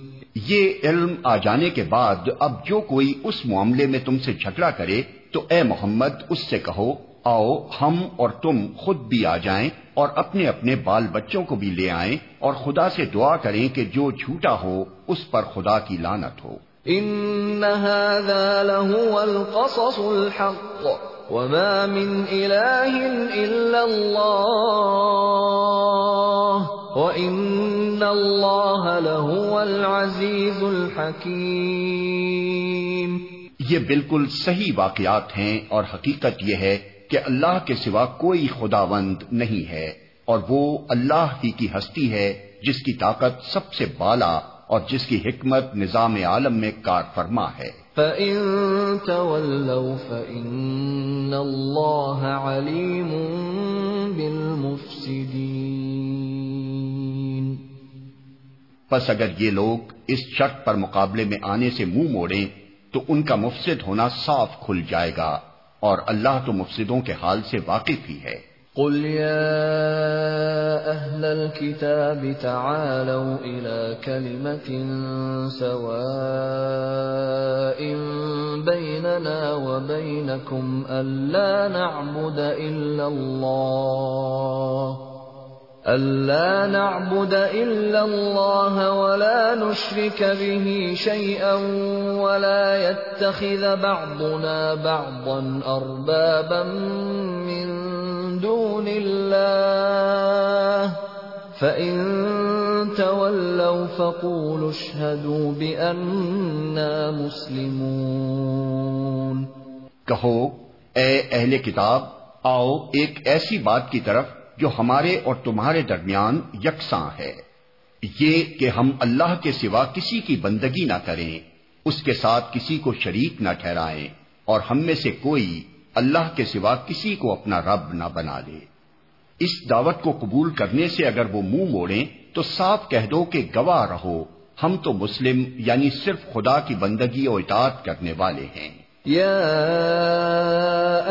یہ علم آ جانے کے بعد اب جو کوئی اس معاملے میں تم سے جھگڑا کرے تو اے محمد اس سے کہو، آؤ ہم اور تم خود بھی آ جائیں اور اپنے اپنے بال بچوں کو بھی لے آئیں اور خدا سے دعا کریں کہ جو جھوٹا ہو اس پر خدا کی لانت ہو۔ ان هذا لهو القصص الحق۔ وما من اله الا الله وان الله لهو العزيز الحكيم یہ بالکل صحیح واقعات ہیں اور حقیقت یہ ہے کہ اللہ کے سوا کوئی خداوند نہیں ہے اور وہ اللہ ہی کی ہستی ہے جس کی طاقت سب سے بالا اور جس کی حکمت نظام عالم میں کار فرما ہے۔ فَإِن تَوَلَّوْا فَإِنَّ اللَّهَ عَلِيمٌ بِالْمُفْسِدِينَ۔ پس اگر یہ لوگ اس شرط پر مقابلے میں آنے سے منہ مو موڑیں، تو ان کا مفسد ہونا صاف کھل جائے گا اور اللہ تو مفسدوں کے حال سے واقف ہی ہے۔ قل يا أهل الكتاب تعالوا إلى كلمة سواء بيننا وبينكم ألا نعبد إلا الله ألا نعبد إلا الله ولا نشرك به شيئا ولا يتخذ بعضنا بعضا أربابا من دون الله فإن تولوا فقولوا اشهدوا بأننا مسلمون کہو، اے اہل کتاب، آؤ ایک ایسی بات کی طرف جو ہمارے اور تمہارے درمیان یکساں ہے۔ یہ کہ ہم اللہ کے سوا کسی کی بندگی نہ کریں، اس کے ساتھ کسی کو شریک نہ ٹھہرائیں، اور ہم میں سے کوئی اللہ کے سوا کسی کو اپنا رب نہ بنا لے۔ اس دعوت کو قبول کرنے سے اگر وہ منہ موڑیں، تو صاف کہہ دو کہ گواہ رہو۔ ہم تو مسلم یعنی صرف خدا کی بندگی و اطاعت کرنے والے ہیں۔ يا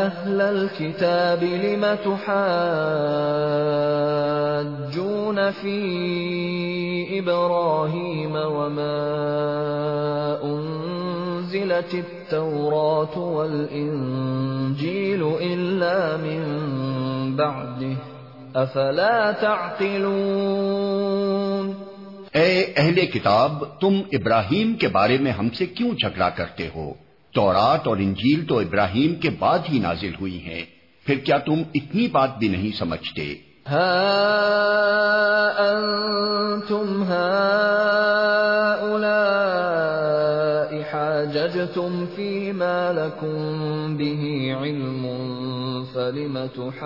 أهل الكتاب لم تحاجون في إبراهيم وما أنزلت التوراة والإنجيل إلا من بعده أفلا تعقلون اے اہل کتاب، تم ابراہیم کے بارے میں ہم سے کیوں جھگڑا کرتے ہو؟ تورات اور انجیل تو ابراہیم کے بعد ہی نازل ہوئی ہیں۔ پھر کیا تم اتنی بات بھی نہیں سمجھتے؟ انتم حاججتم فيما لكم به علم فلم تحاجون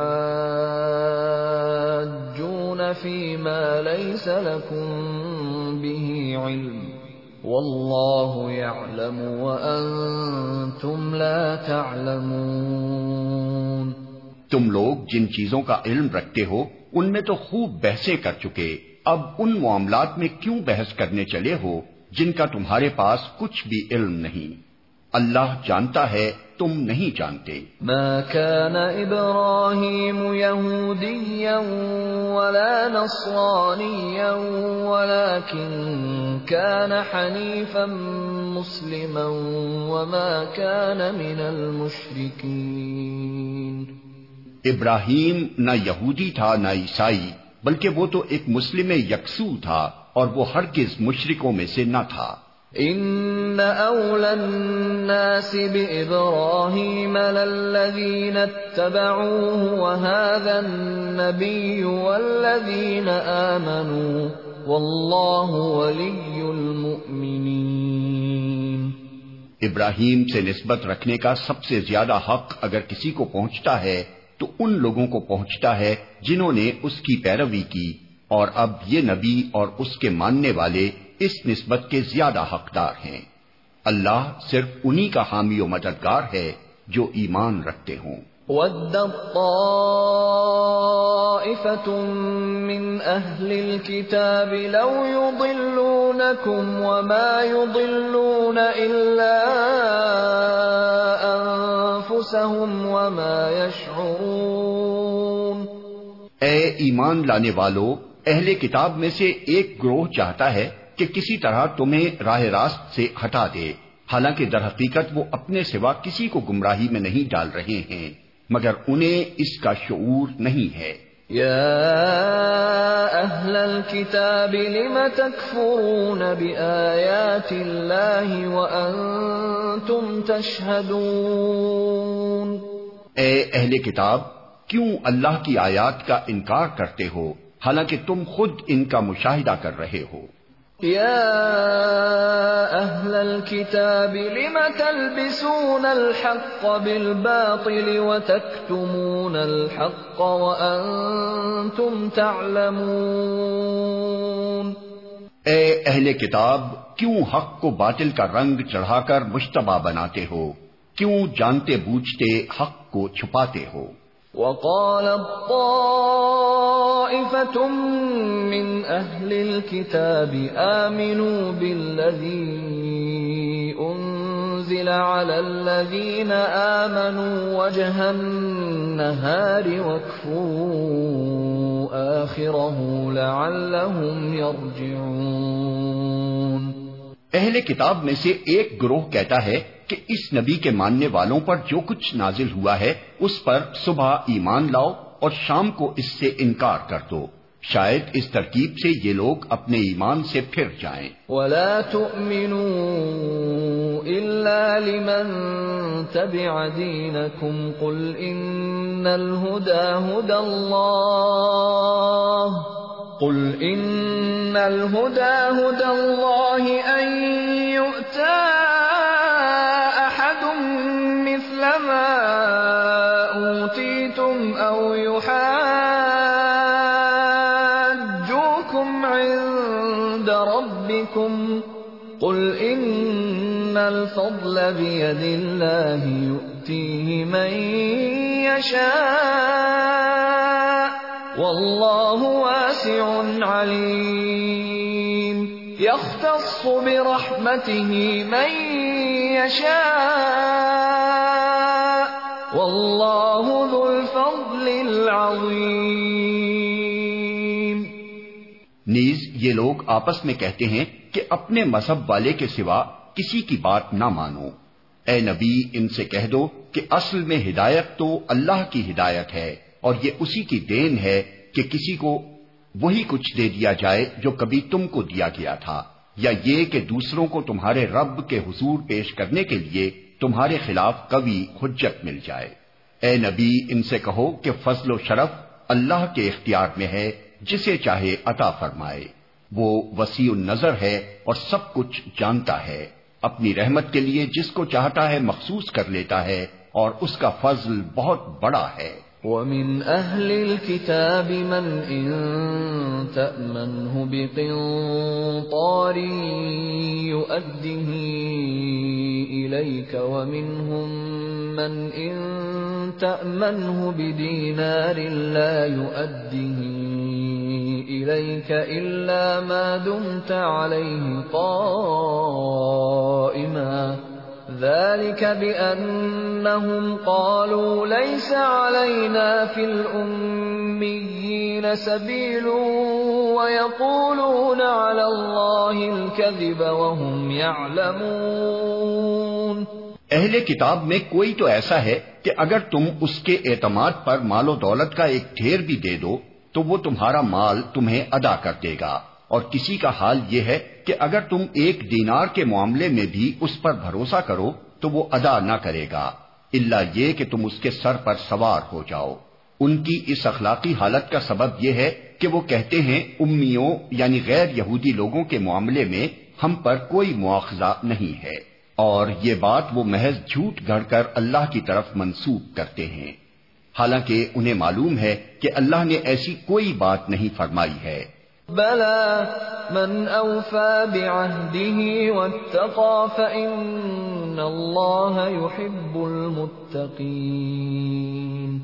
فيما ليس لكم به علم؟ واللہ يعلم وأنتم لا تعلمون. تم لوگ جن چیزوں کا علم رکھتے ہو، ان میں تو خوب بحثیں کر چکے۔ اب ان معاملات میں کیوں بحث کرنے چلے ہو، جن کا تمہارے پاس کچھ بھی علم نہیں؟ اللہ جانتا ہے تم نہیں جانتے۔ ما كان ابراہیم يهوديا ولا نصرانيا ولكن كان حنيفا مسلما وما كان من المشركين. ابراہیم نہ یہودی تھا نہ عیسائی بلکہ وہ تو ایک مسلم یکسو تھا اور وہ ہرگز مشرکوں میں سے نہ تھا۔ ان اولى الناس بابراهيم للذين اتبعوه وهذا النبي والذين امنوا والله ولي المؤمنين۔ ابراہیم سے نسبت رکھنے کا سب سے زیادہ حق اگر کسی کو پہنچتا ہے، تو ان لوگوں کو پہنچتا ہے جنہوں نے اس کی پیروی کی۔ اور اب یہ نبی اور اس کے ماننے والے اس نسبت کے زیادہ حقدار ہیں۔ اللہ صرف انہی کا حامی و مددگار ہے جو ایمان رکھتے ہوں۔ ود طائفة من أهل الكتاب لو يضلونكم وما يضلون إلا أنفسهم وما يشعرون۔ اے ایمان لانے والو اہل کتاب میں سے ایک گروہ چاہتا ہے کہ کسی طرح تمہیں راہ راست سے ہٹا دے۔ حالانکہ در حقیقت وہ اپنے سوا کسی کو گمراہی میں نہیں ڈال رہے ہیں مگر انہیں اس کا شعور نہیں ہے۔ یا اہل الكتاب لم تکفرون بآیات اللہ وانتم تشہدون؟ اے اہل کتاب کیوں اللہ کی آیات کا انکار کرتے ہو؟ حالانکہ تم خود ان کا مشاہدہ کر رہے ہو۔ يا أهل الكتاب، لم تلبسون الحق بالباطل وتكتمون الحق وأنتم تعلمون؟ اے اہل کتاب، کیوں حق کو باطل کا رنگ چڑھا کر مشتبہ بناتے ہو؟ کیوں جانتے بوجھتے حق کو چھپاتے ہو؟ وقال الطائفة من أهل الكتاب آمنوا بالذي أنزل على الذين آمنوا وجه النهار واكفروا آخره لعلهم يرجعون. اہل کتاب میں سے ایک گروہ کہتا ہے کہ اس نبی کے ماننے والوں پر جو کچھ نازل ہوا ہے، اس پر صبح ایمان لاؤ اور شام کو اس سے انکار کر دو۔ شاید اس ترکیب سے یہ لوگ اپنے ایمان سے پھر جائیں۔ ولا تؤمنوا الا لمن تبع دينكم قل ان الهدى هدى الله قل ان الهدى هدى الله ان يؤتى احد مثل ما اوتيتم او يحاجوكم عند ربكم قل ان الفضل بيد الله يؤتيه من يشاء والله واسع عليم يختص برحمته من يشاء والله ذو الفضل العظيم نیز یہ لوگ آپس میں کہتے ہیں کہ اپنے مذہب والے کے سوا کسی کی بات نہ مانو۔ اے نبی، ان سے کہہ دو کہ اصل میں ہدایت تو اللہ کی ہدایت ہے۔ اور یہ اسی کی دین ہے کہ کسی کو وہی کچھ دے دیا جائے جو کبھی تم کو دیا گیا تھا، یا یہ کہ دوسروں کو تمہارے رب کے حضور پیش کرنے کے لیے تمہارے خلاف کبھی حجت مل جائے۔ اے نبی، ان سے کہو کہ فضل و شرف اللہ کے اختیار میں ہے، جسے چاہے عطا فرمائے۔ وہ وسیع النظر ہے اور سب کچھ جانتا ہے۔ اپنی رحمت کے لیے جس کو چاہتا ہے مخصوص کر لیتا ہے اور اس کا فضل بہت بڑا ہے۔ ومن أهل الكتاب من إن تأمنه بقنطار يؤده إليك ومنهم من إن تأمنه بدينار لا يؤده إليك إلا ما دمت عليه قائماً ذلك بأنهم قالوا ليس علينا في الأميين سبيل ويقولون على الله الكذب وهم يعلمون. اہل کتاب میں کوئی تو ایسا ہے کہ اگر تم اس کے اعتماد پر مال و دولت کا ایک ڈھیر بھی دے دو، تو وہ تمہارا مال تمہیں ادا کر دے گا۔ اور کسی کا حال یہ ہے کہ اگر تم ایک دینار کے معاملے میں بھی اس پر بھروسہ کرو، تو وہ ادا نہ کرے گا۔ اللہ یہ کہ تم اس کے سر پر سوار ہو جاؤ۔ ان کی اس اخلاقی حالت کا سبب یہ ہے کہ وہ کہتے ہیں، امیوں یعنی غیر یہودی لوگوں کے معاملے میں ہم پر کوئی مواخذہ نہیں ہے۔ اور یہ بات وہ محض جھوٹ گھڑ کر اللہ کی طرف منسوب کرتے ہیں۔ حالانکہ انہیں معلوم ہے کہ اللہ نے ایسی کوئی بات نہیں فرمائی ہے۔ بلى من أوفى بعهده واتقى فإن الله يحب المتقين.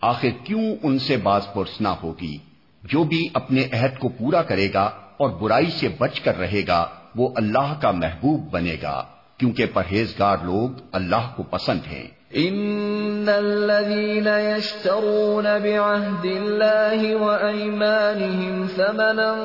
آخر کیوں ان سے باز پرس نہ ہوگی؟ جو بھی اپنے عہد کو پورا کرے گا اور برائی سے بچ کر رہے گا، وہ اللہ کا محبوب بنے گا، کیونکہ پرہیزگار لوگ اللہ کو پسند ہیں۔ ان الذين يشترون بعهد الله وايمانهم ثمنا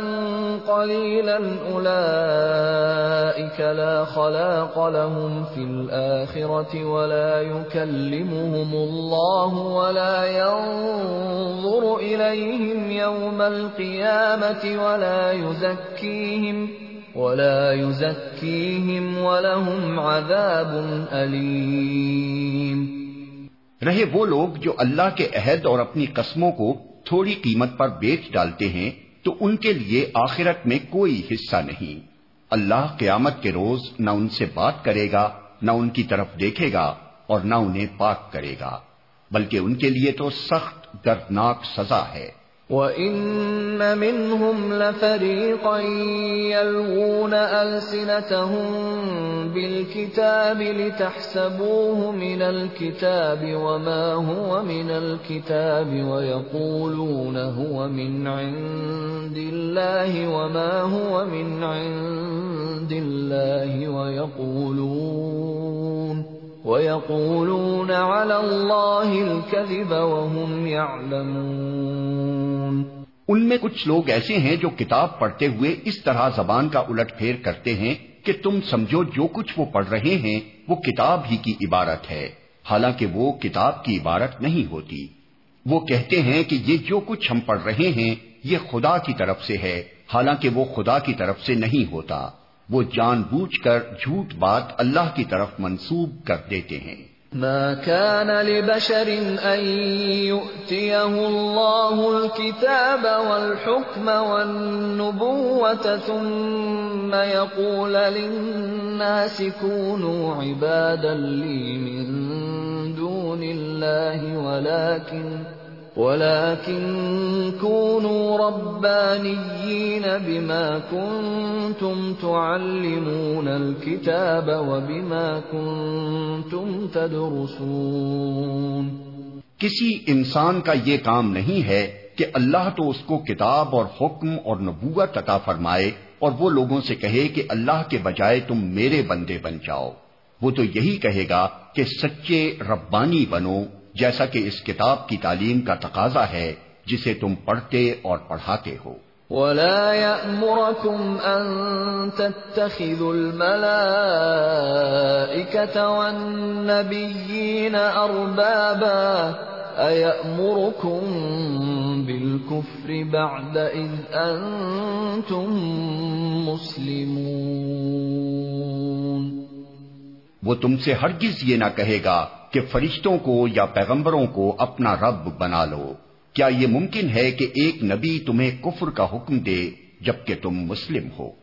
قليلا اولئك لا خلاق لهم في الاخره ولا يكلمهم الله ولا ينظر اليهم يوم القيامه ولا يزكيهم ولا يزكيهم ولهم عذاب أليم۔ رہے وہ لوگ جو اللہ کے عہد اور اپنی قسموں کو تھوڑی قیمت پر بیچ ڈالتے ہیں، تو ان کے لیے آخرت میں کوئی حصہ نہیں۔ اللہ قیامت کے روز نہ ان سے بات کرے گا، نہ ان کی طرف دیکھے گا اور نہ انہیں پاک کرے گا۔ بلکہ ان کے لیے تو سخت دردناک سزا ہے۔ وَإِنَّ مِنْهُمْ لَفَرِيقًا يَلْوُونَ أَلْسِنَتَهُمْ بِالْكِتَابِ لِتَحْسَبُوهُ مِنَ الْكِتَابِ وَمَا هُوَ مِنَ الْكِتَابِ وَيَقُولُونَ هُوَ مِنْ عِنْدِ اللَّهِ وَمَا هُوَ مِنْ عِنْدِ اللَّهِ وَيَقُولُونَ وَيَقُولُونَ عَلَى اللَّهِ الْكَذِبَ وَهُمْ يَعْلَمُونَ ان میں کچھ لوگ ایسے ہیں جو کتاب پڑھتے ہوئے اس طرح زبان کا الٹ پھیر کرتے ہیں کہ تم سمجھو جو کچھ وہ پڑھ رہے ہیں، وہ کتاب ہی کی عبارت ہے۔ حالانکہ وہ کتاب کی عبارت نہیں ہوتی۔ وہ کہتے ہیں کہ یہ جو کچھ ہم پڑھ رہے ہیں، یہ خدا کی طرف سے ہے۔ حالانکہ وہ خدا کی طرف سے نہیں ہوتا۔ وہ جان بوجھ کر جھوٹ بات اللہ کی طرف منسوب کر دیتے ہیں۔ ما كان لبشر ان يؤتيه الله الكتاب والحكم والنبوة ثم يقول للناس كونوا عبادا لي من دون الله ولكن ولكن كونوا ربانيين بما كنتم تعلمون الكتاب وبما كنتم تدرسون کسی انسان کا یہ کام نہیں ہے کہ اللہ تو اس کو کتاب اور حکم اور نبوت عطا فرمائے اور وہ لوگوں سے کہے کہ اللہ کے بجائے تم میرے بندے بن جاؤ۔ وہ تو یہی کہے گا کہ سچے ربانی بنو جیسا کہ اس کتاب کی تعلیم کا تقاضا ہے جسے تم پڑھتے اور پڑھاتے ہو۔ ولا يأمركم أن تتخذوا الملائكة والنبيين أربابا أيأمركم بالكفر بعد إذ أنتم مسلمون۔ وہ تم سے ہرگز یہ نہ کہے گا کہ فرشتوں کو یا پیغمبروں کو اپنا رب بنا لو۔ کیا یہ ممکن ہے کہ ایک نبی تمہیں کفر کا حکم دے جبکہ تم مسلم ہو؟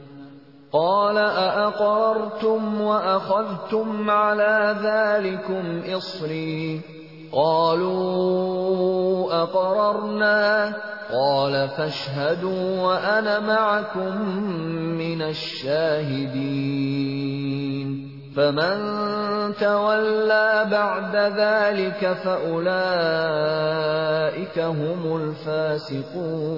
قال أأقررتم وأخذتم على ذلكم إصري؟ قالوا أقررنا. قال فاشهدوا وأنا معكم من الشاهدين. فمن تولى بعد ذلك فأولئك هم الفاسقون.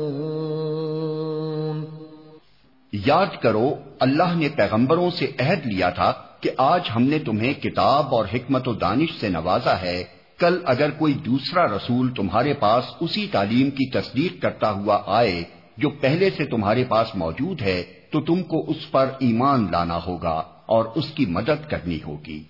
یاد کرو، اللہ نے پیغمبروں سے عہد لیا تھا کہ آج ہم نے تمہیں کتاب اور حکمت و دانش سے نوازا ہے۔ کل اگر کوئی دوسرا رسول تمہارے پاس اسی تعلیم کی تصدیق کرتا ہوا آئے جو پہلے سے تمہارے پاس موجود ہے، تو تم کو اس پر ایمان لانا ہوگا اور اس کی مدد کرنی ہوگی۔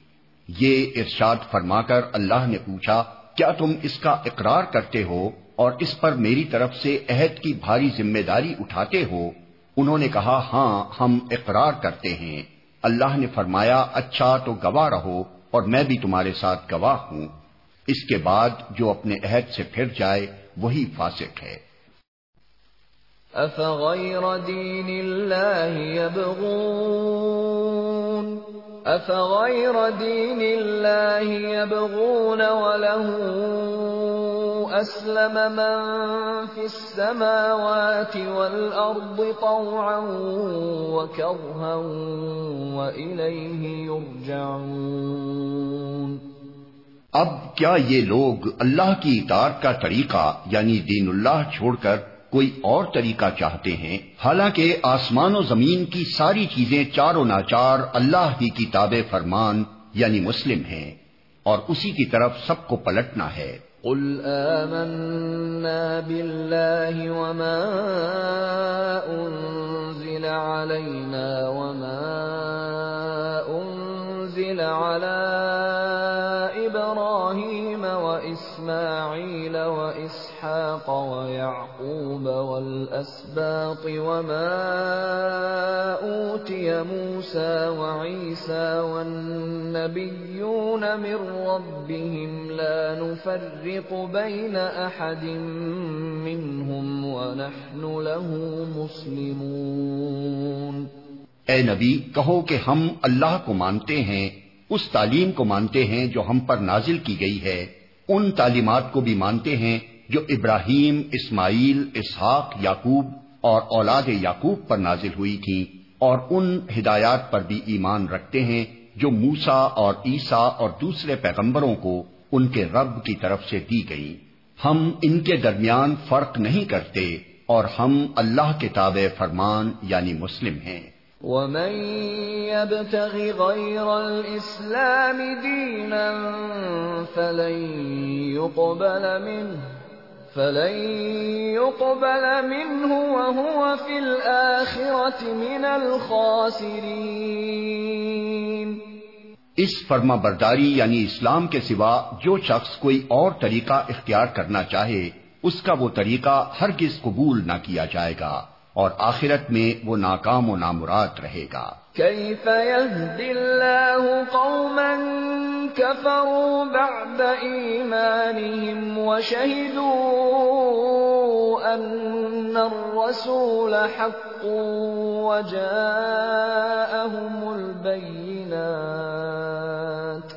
یہ ارشاد فرما کر اللہ نے پوچھا، کیا تم اس کا اقرار کرتے ہو اور اس پر میری طرف سے عہد کی بھاری ذمہ داری اٹھاتے ہو؟ انہوں نے کہا ہاں ہم اقرار کرتے ہیں۔ اللہ نے فرمایا اچھا تو گواہ رہو اور میں بھی تمہارے ساتھ گواہ ہوں۔ اس کے بعد جو اپنے عہد سے پھر جائے، وہی فاسق ہے۔ دین اللہ افغیر دین اللہ یبغون وله اسلم من في السماوات والارض طوعا وكرها واليه يرجعون. اب کیا یہ لوگ اللہ کی اطاعت کا طریقہ یعنی دین اللہ چھوڑ کر کوئی اور طریقہ چاہتے ہیں؟ حالانکہ آسمان و زمین کی ساری چیزیں چار و ناچار اللہ کی کتاب فرمان یعنی مسلم ہیں اور اسی کی طرف سب کو پلٹنا ہے۔ قل آمنا بالله وما أنزل علينا وما أنزل على وإسماعيل وإسحاق ويعقوب والأسباط وما أوتي موسى وعيسى والنبيون من ربهم لا نفرق بين أحد منهم ونحن له مسلمون اے نبی، کہو کہ ہم اللہ کو مانتے ہیں، اس تعلیم کو مانتے ہیں جو ہم پر نازل کی گئی ہے۔ ان تعلیمات کو بھی مانتے ہیں جو ابراہیم، اسماعیل، اسحاق، یعقوب اور اولاد یعقوب پر نازل ہوئی تھیں اور ان ہدایات پر بھی ایمان رکھتے ہیں جو موسا اور عیسیٰ اور دوسرے پیغمبروں کو ان کے رب کی طرف سے دی گئی۔ ہم ان کے درمیان فرق نہیں کرتے اور ہم اللہ کے تابع فرمان یعنی مسلم ہیں۔ ومن يبتغ غير الإسلام دينا فلن يقبل منه، فلن يقبل منه وهو في الآخرة من الخاسرين۔ اس فرما برداری یعنی اسلام کے سوا جو شخص کوئی اور طریقہ اختیار کرنا چاہے، اس کا وہ طریقہ ہرگز قبول نہ کیا جائے گا۔ اور آخرت میں وہ ناکام و نامراد رہے گا۔ كيف يهدي الله قوما كفروا بعد إيمانهم وشهدوا أن الرسول حق وجاءهم البينات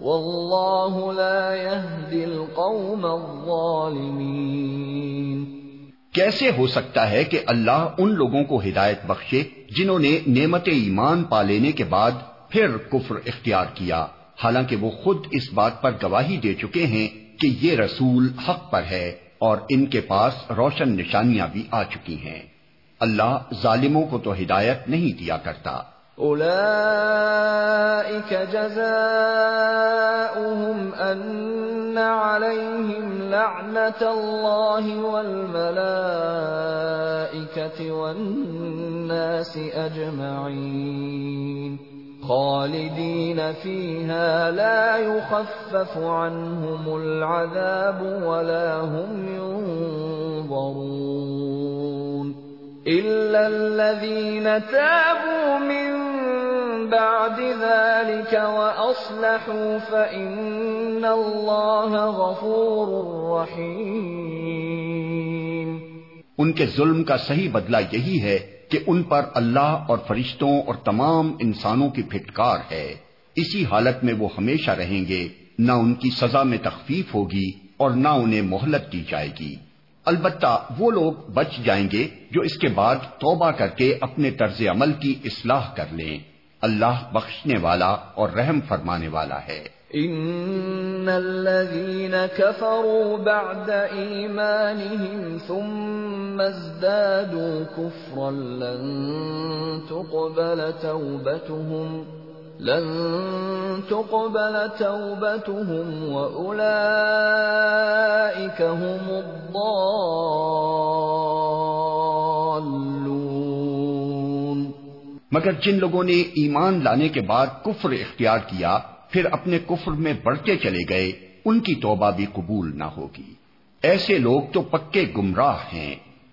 والله لا يهدي القوم الظالمين۔ کیسے ہو سکتا ہے کہ اللہ ان لوگوں کو ہدایت بخشے جنہوں نے نعمت ایمان پا لینے کے بعد پھر کفر اختیار کیا؟ حالانکہ وہ خود اس بات پر گواہی دے چکے ہیں کہ یہ رسول حق پر ہے اور ان کے پاس روشن نشانیاں بھی آ چکی ہیں۔ اللہ ظالموں کو تو ہدایت نہیں دیا کرتا۔ أولئك جزاؤهم أن عليهم لعنة الله والملائكة والناس أجمعين. خالدين فيها لا يخفف عنهم العذاب ولا هم ينظرون. إلا الذين تابوا من بعد ذلك وأصلحوا فإن الله غفور رحيم ان کے ظلم کا صحیح بدلہ یہی ہے کہ ان پر اللہ اور فرشتوں اور تمام انسانوں کی پھٹکار ہے۔ اسی حالت میں وہ ہمیشہ رہیں گے، نہ ان کی سزا میں تخفیف ہوگی اور نہ انہیں مہلت دی جائے گی۔ البتہ وہ لوگ بچ جائیں گے جو اس کے بعد توبہ کر کے اپنے طرز عمل کی اصلاح کر لیں۔ اللہ بخشنے والا اور رحم فرمانے والا ہے۔ ان الذين كفروا بعد ايمانهم ثم ازدادوا كفرا لن تقبل توبتهم لن تقبل توبتهم واولئك هم الضالون. مگر جن لوگوں نے ایمان لانے کے بعد کفر اختیار کیا، پھر اپنے کفر میں بڑھتے چلے گئے، ان کی توبہ بھی قبول نہ ہوگی۔ ایسے لوگ تو پکے گمراہ ہیں۔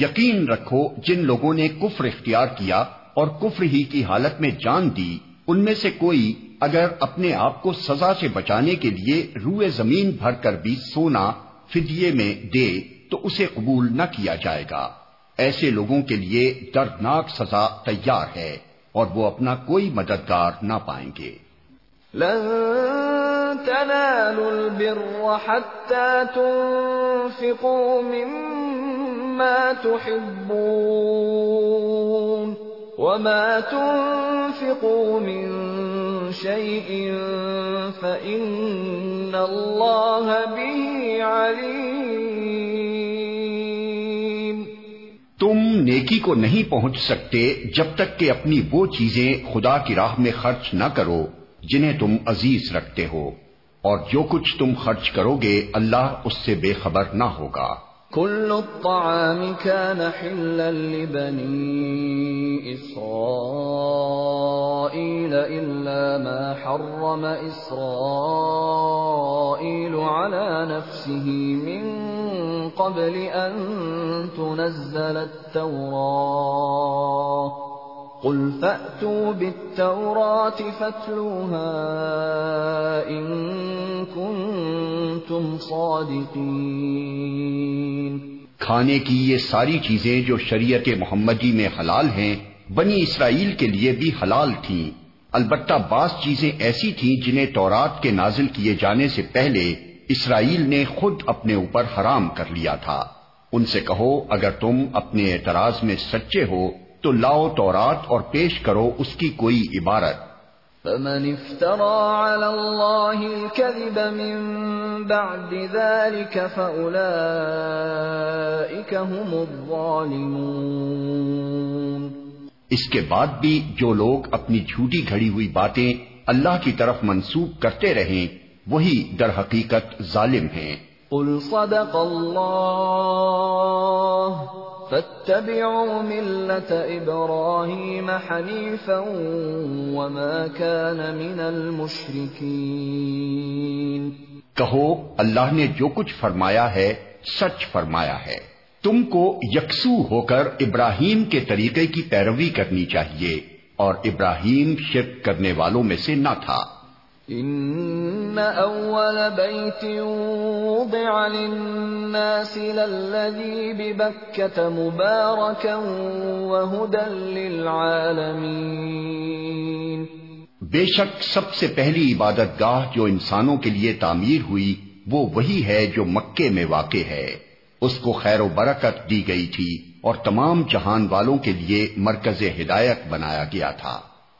یقین رکھو جن لوگوں نے کفر اختیار کیا اور کفر ہی کی حالت میں جان دی، ان میں سے کوئی اگر اپنے آپ کو سزا سے بچانے کے لیے روئے زمین بھر کر بھی سونا، فدیے میں دے تو اسے قبول نہ کیا جائے گا۔ ایسے لوگوں کے لیے دردناک سزا تیار ہے اور وہ اپنا کوئی مددگار نہ پائیں گے۔ لن تنالوا البر حتى تنفقوا مما تحبون وما تنفقوا من شيء فإن الله به عليم. تم نیکی کو نہیں پہنچ سکتے جب تک کہ اپنی وہ چیزیں خدا کی راہ میں خرچ نہ کرو جنہیں تم عزیز رکھتے ہو اور جو کچھ تم خرچ کرو گے اللہ اس سے بے خبر نہ ہوگا۔ كل الطعام كان حلا لبني إسرائيل إلا ما حرم إسرائيل على نفسه من قبل أن تنزل التوراة قل فأتوا بالتوراة فاتلوها إن كنتم صادقين. کھانے کی یہ ساری چیزیں جو شریعت محمدی میں حلال ہیں، بنی اسرائیل کے لیے بھی حلال تھیں۔ البتہ بعض چیزیں ایسی تھیں جنہیں تورات کے نازل کیے جانے سے پہلے اسرائیل نے خود اپنے اوپر حرام کر لیا تھا۔ ان سے کہو، اگر تم اپنے اعتراض میں سچے ہو تو لاؤ تورات اور پیش کرو اس کی کوئی عبارت۔ فمن افترى على الله الكذب من بعد ذلك فأولئك هم الظالمون۔ اس کے بعد بھی جو لوگ اپنی جھوٹی گھڑی ہوئی باتیں اللہ کی طرف منسوخ کرتے رہیں وہی در حقیقت ظالم ہیں۔ قل صدق اللہ فاتبعوا ملة إبراهيم حنيفا وما كان من المشركين. کہو، اللہ نے جو کچھ فرمایا ہے، سچ فرمایا ہے۔ تم کو یکسو ہو کر ابراہیم کے طریقے کی پیروی کرنی چاہیے، اور ابراہیم شرک کرنے والوں میں سے نہ تھا۔ ان اول بیت وضع للناس للذی ببکة مبارکا وہدا للعالمین بے شک سب سے پہلی عبادت گاہ جو انسانوں کے لیے تعمیر ہوئی، وہ وہی ہے جو مکے میں واقع ہے۔ اس کو خیر و برکت دی گئی تھی اور تمام جہان والوں کے لیے مرکز ہدایت بنایا گیا تھا۔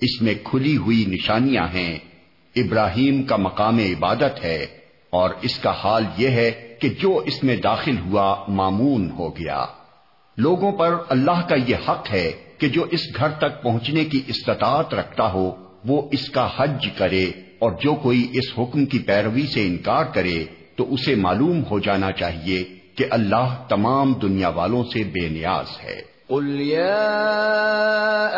اس میں کھلی ہوئی نشانیاں ہیں۔ ابراہیم کا مقام عبادت ہے اور اس کا حال یہ ہے کہ جو اس میں داخل ہوا معمون ہو گیا۔ لوگوں پر اللہ کا یہ حق ہے کہ جو اس گھر تک پہنچنے کی استطاعت رکھتا ہو، وہ اس کا حج کرے اور جو کوئی اس حکم کی پیروی سے انکار کرے، تو اسے معلوم ہو جانا چاہیے کہ اللہ تمام دنیا والوں سے بے نیاز ہے۔ قل يا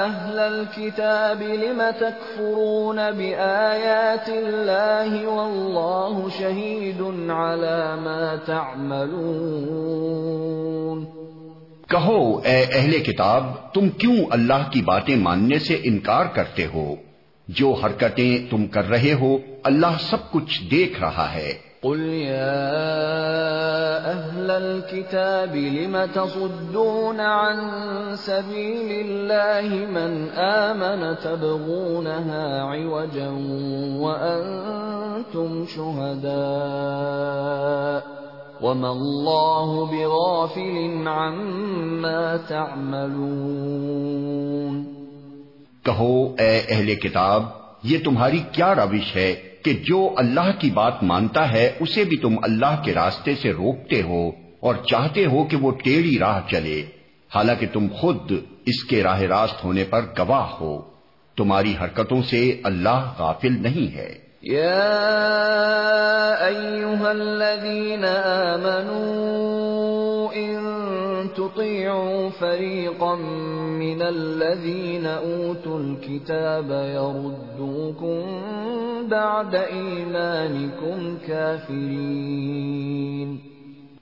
أهل الكتاب لم تكفرون بآيات الله والله شهيد على ما تعملون کہو، اے اہل کتاب، تم کیوں اللہ کی باتیں ماننے سے انکار کرتے ہو؟ جو حرکتیں تم کر رہے ہو، اللہ سب کچھ دیکھ رہا ہے۔ قل يا أهل الكتاب لم تصدون عن سبيل الله من آمن تبغونها عوجا وأنتم شهداء وما الله بغافل عما تعملون کہو، اے اہل کتاب، یہ تمہاری کیا روش ہے؟ کہ جو اللہ کی بات مانتا ہے، اسے بھی تم اللہ کے راستے سے روکتے ہو اور چاہتے ہو کہ وہ ٹیڑھی راہ چلے۔ حالانکہ تم خود اس کے راہ راست ہونے پر گواہ ہو۔ تمہاری حرکتوں سے اللہ غافل نہیں ہے۔ یا ایوہا الذین آمنوا ان تطیعوا فریقا من الذین اوتوا الكتاب یردوکم بعد ایمانکم کافرین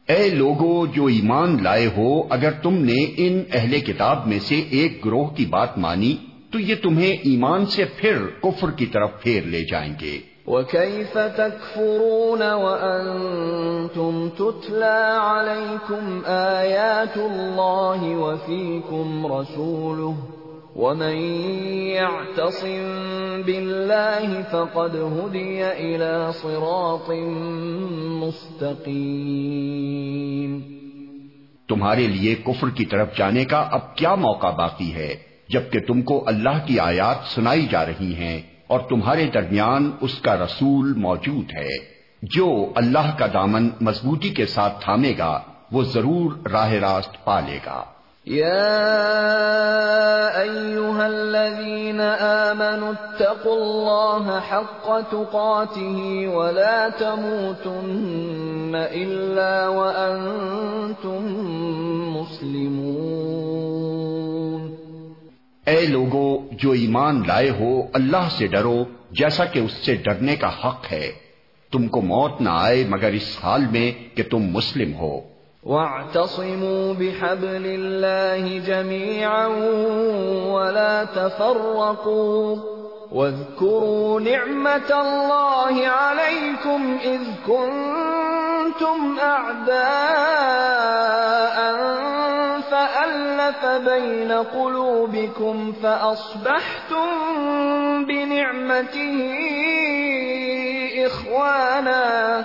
اے لوگو، جو ایمان لائے ہو، اگر تم نے ان اہل کتاب میں سے ایک گروہ کی بات مانی، تو یہ تمہیں ایمان سے پھر کفر کی طرف پھیر لے جائیں گے۔ وَكَيْفَ تَكْفُرُونَ وَأَنْتُمْ تُتْلَى عَلَيْكُمْ آيَاتُ اللَّهِ وَفِيكُمْ رَسُولُهُ ومن يعتصم بالله فقد هدي الى صراط مستقيم تمہارے لیے کفر کی طرف جانے کا اب کیا موقع باقی ہے جبکہ تم کو اللہ کی آیات سنائی جا رہی ہیں؟ اور تمہارے درمیان اس کا رسول موجود ہے۔ جو اللہ کا دامن مضبوطی کے ساتھ تھامے گا، وہ ضرور راہ راست پا لے گا۔ يا ايها الذين امنوا اتقوا الله حق تقاته ولا تموتن الا وانتم مسلمون۔ اے لوگو، جو ایمان لائے ہو، اللہ سے ڈرو، جیسا کہ اس سے ڈرنے کا حق ہے۔ تم کو موت نہ آئے، مگر اس حال میں کہ تم مسلم ہو۔ واعتصموا بحبل الله جميعا ولا تفرقوا۔ واذكروا نعمة الله عليكم إذ كنتم أعداء فألف بين قلوبكم فأصبحتم بنعمته إخوانا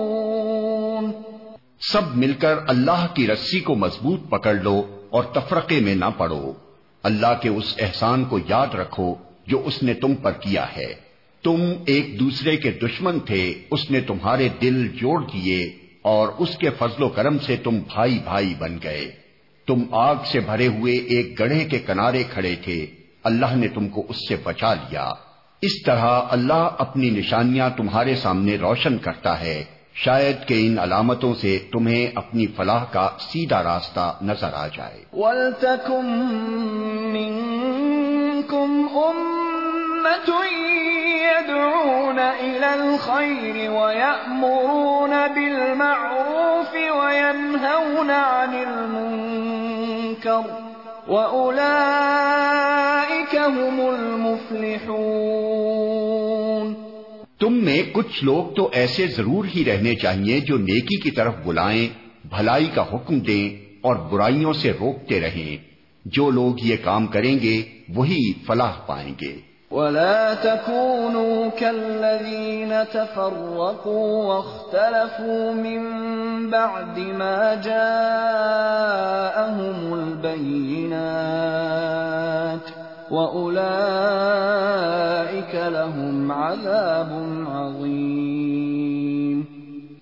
سب مل کر اللہ کی رسی کو مضبوط پکڑ لو اور تفرقے میں نہ پڑو۔ اللہ کے اس احسان کو یاد رکھو جو اس نے تم پر کیا ہے۔ تم ایک دوسرے کے دشمن تھے، اس نے تمہارے دل جوڑ دیے اور اس کے فضل و کرم سے تم بھائی بھائی بن گئے۔ تم آگ سے بھرے ہوئے ایک گڑھے کے کنارے کھڑے تھے۔ اللہ نے تم کو اس سے بچا لیا۔ اس طرح اللہ اپنی نشانیاں تمہارے سامنے روشن کرتا ہے۔ شاید کہ ان علامتوں سے تمہیں اپنی فلاح کا سیدھا راستہ نظر آ جائے۔ وَلْتَكُمْ مِنْكُمْ أُمَّةٌ يَدْعُونَ إِلَى الْخَيْرِ وَيَأْمُرُونَ بِالْمَعْرُوفِ وَيَنْهَوْنَ عَنِ الْمُنْكَرِ وَأُولَئِكَ هُمُ الْمُفْلِحُونَ۔ تم میں کچھ لوگ تو ایسے ضرور ہی رہنے چاہیے جو نیکی کی طرف بلائیں، بھلائی کا حکم دیں اور برائیوں سے روکتے رہیں۔ جو لوگ یہ کام کریں گے، وہی فلاح پائیں گے۔ ولا تكونوا كالذين تفرقوا واختلفوا من بعد ما جاءهم البينات لَهُمْ عَذَابٌ عَظِيمٌ۔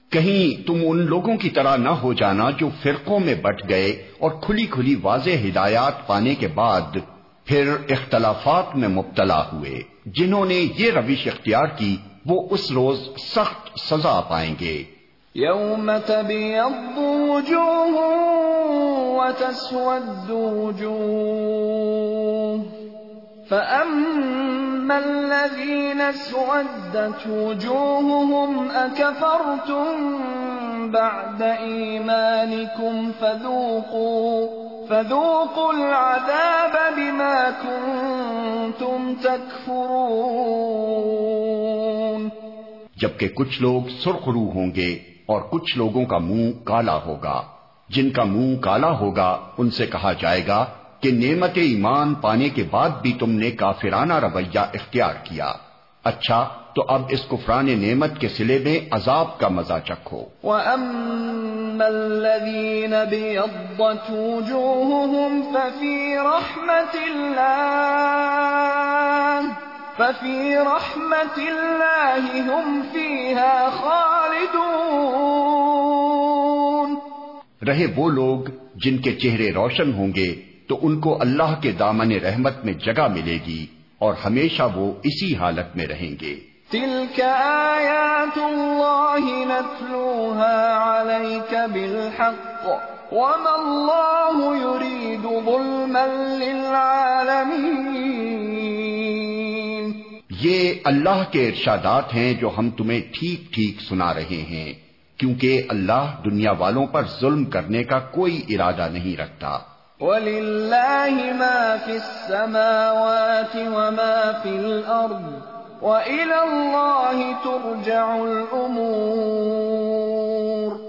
کہیں تم ان لوگوں کی طرح نہ ہو جانا جو فرقوں میں بٹ گئے اور کھلی کھلی واضح ہدایات پانے کے بعد پھر اختلافات میں مبتلا ہوئے۔ جنہوں نے یہ روش اختیار کی وہ اس روز سخت سزا پائیں گے۔ یوم تبیض وجوہ وتسود وجوہ فَأَمَّا الَّذِينَ اسْوَدَّتْ وُجُوهُهُمْ أَكَفَرْتُمْ بَعْدَ إِيمَانِكُمْ فَذُوقُوا فَذُوقُوا الْعَذَابَ بِمَا كُنتُمْ تَكْفُرُونَ۔ جبکہ کچھ لوگ سرخ رو ہوں گے اور کچھ لوگوں کا منہ کالا ہوگا۔ جن کا منہ کالا ہوگا، ان سے کہا جائے گا کہ نعمت ایمان پانے کے بعد بھی تم نے کافرانہ رویہ اختیار کیا۔ اچھا تو اب اس کفران نعمت کے سلے میں عذاب کا مزہ چکھو۔ وَأَمَّا الَّذِينَ بِيَضَّتْ وُجُوهُهُمْ فَفِي رَحْمَةِ اللَّهِ فَفِي رَحْمَةِ اللَّهِ هُمْ فِيهَا خَالِدُونَ۔ رہے وہ لوگ جن کے چہرے روشن ہوں گے تو ان کو اللہ کے دامن رحمت میں جگہ ملے گی اور ہمیشہ وہ اسی حالت میں رہیں گے۔ تلك آيات الله نتلوها عليك بالحق وما الله يريد ظلما للعالمين یہ اللہ کے ارشادات ہیں جو ہم تمہیں ٹھیک ٹھیک سنا رہے ہیں کیونکہ اللہ دنیا والوں پر ظلم کرنے کا کوئی ارادہ نہیں رکھتا۔ وَلِلَّهِ مَا فِي السَّمَاوَاتِ وَمَا فِي الْأَرْضِ وَإِلَى اللَّهِ تُرْجَعُ الْأُمُورِ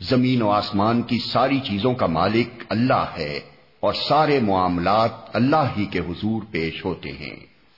زمین و آسمان کی ساری چیزوں کا مالک اللہ ہے اور سارے معاملات اللہ ہی کے حضور پیش ہوتے ہیں۔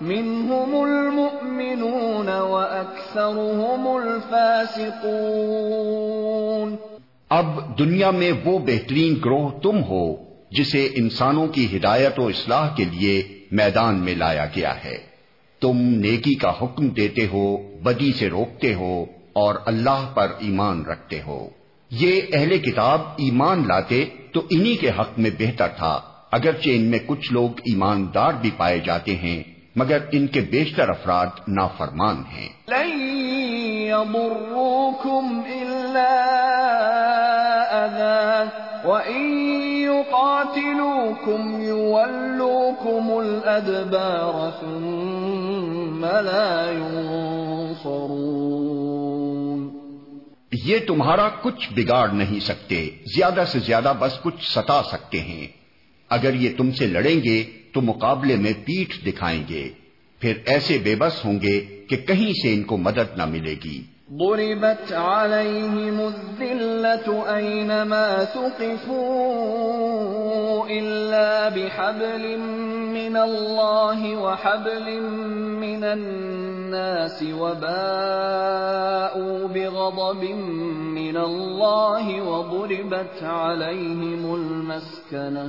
منهم المؤمنون وأكثرهم الفاسقون. اب دنیا میں وہ بہترین گروہ تم ہو جسے انسانوں کی ہدایت و اصلاح کے لیے میدان میں لایا گیا ہے۔ تم نیکی کا حکم دیتے ہو، بدی سے روکتے ہو اور اللہ پر ایمان رکھتے ہو۔ یہ اہل کتاب ایمان لاتے تو انہی کے حق میں بہتر تھا، اگرچہ ان میں کچھ لوگ ایماندار بھی پائے جاتے ہیں۔ مگر ان کے بیشتر افراد نافرمان ہیں۔ لن يضروكم إلا أذى وإن يقاتلوكم يولوكم الأدبار ثم لا ينصرون۔ یہ تمہارا کچھ بگاڑ نہیں سکتے زیادہ سے زیادہ بس کچھ ستا سکتے ہیں۔ اگر یہ تم سے لڑیں گے تو مقابلے میں پیٹھ دکھائیں گے۔ پھر ایسے بے بس ہوں گے کہ کہیں سے ان کو مدد نہ ملے گی۔ ضربت عليهم الذلة أينما ثقفوا إلا بحبل من الله وحبل من الناس وباءوا بغضب من الله وضربت عليهم المسكنة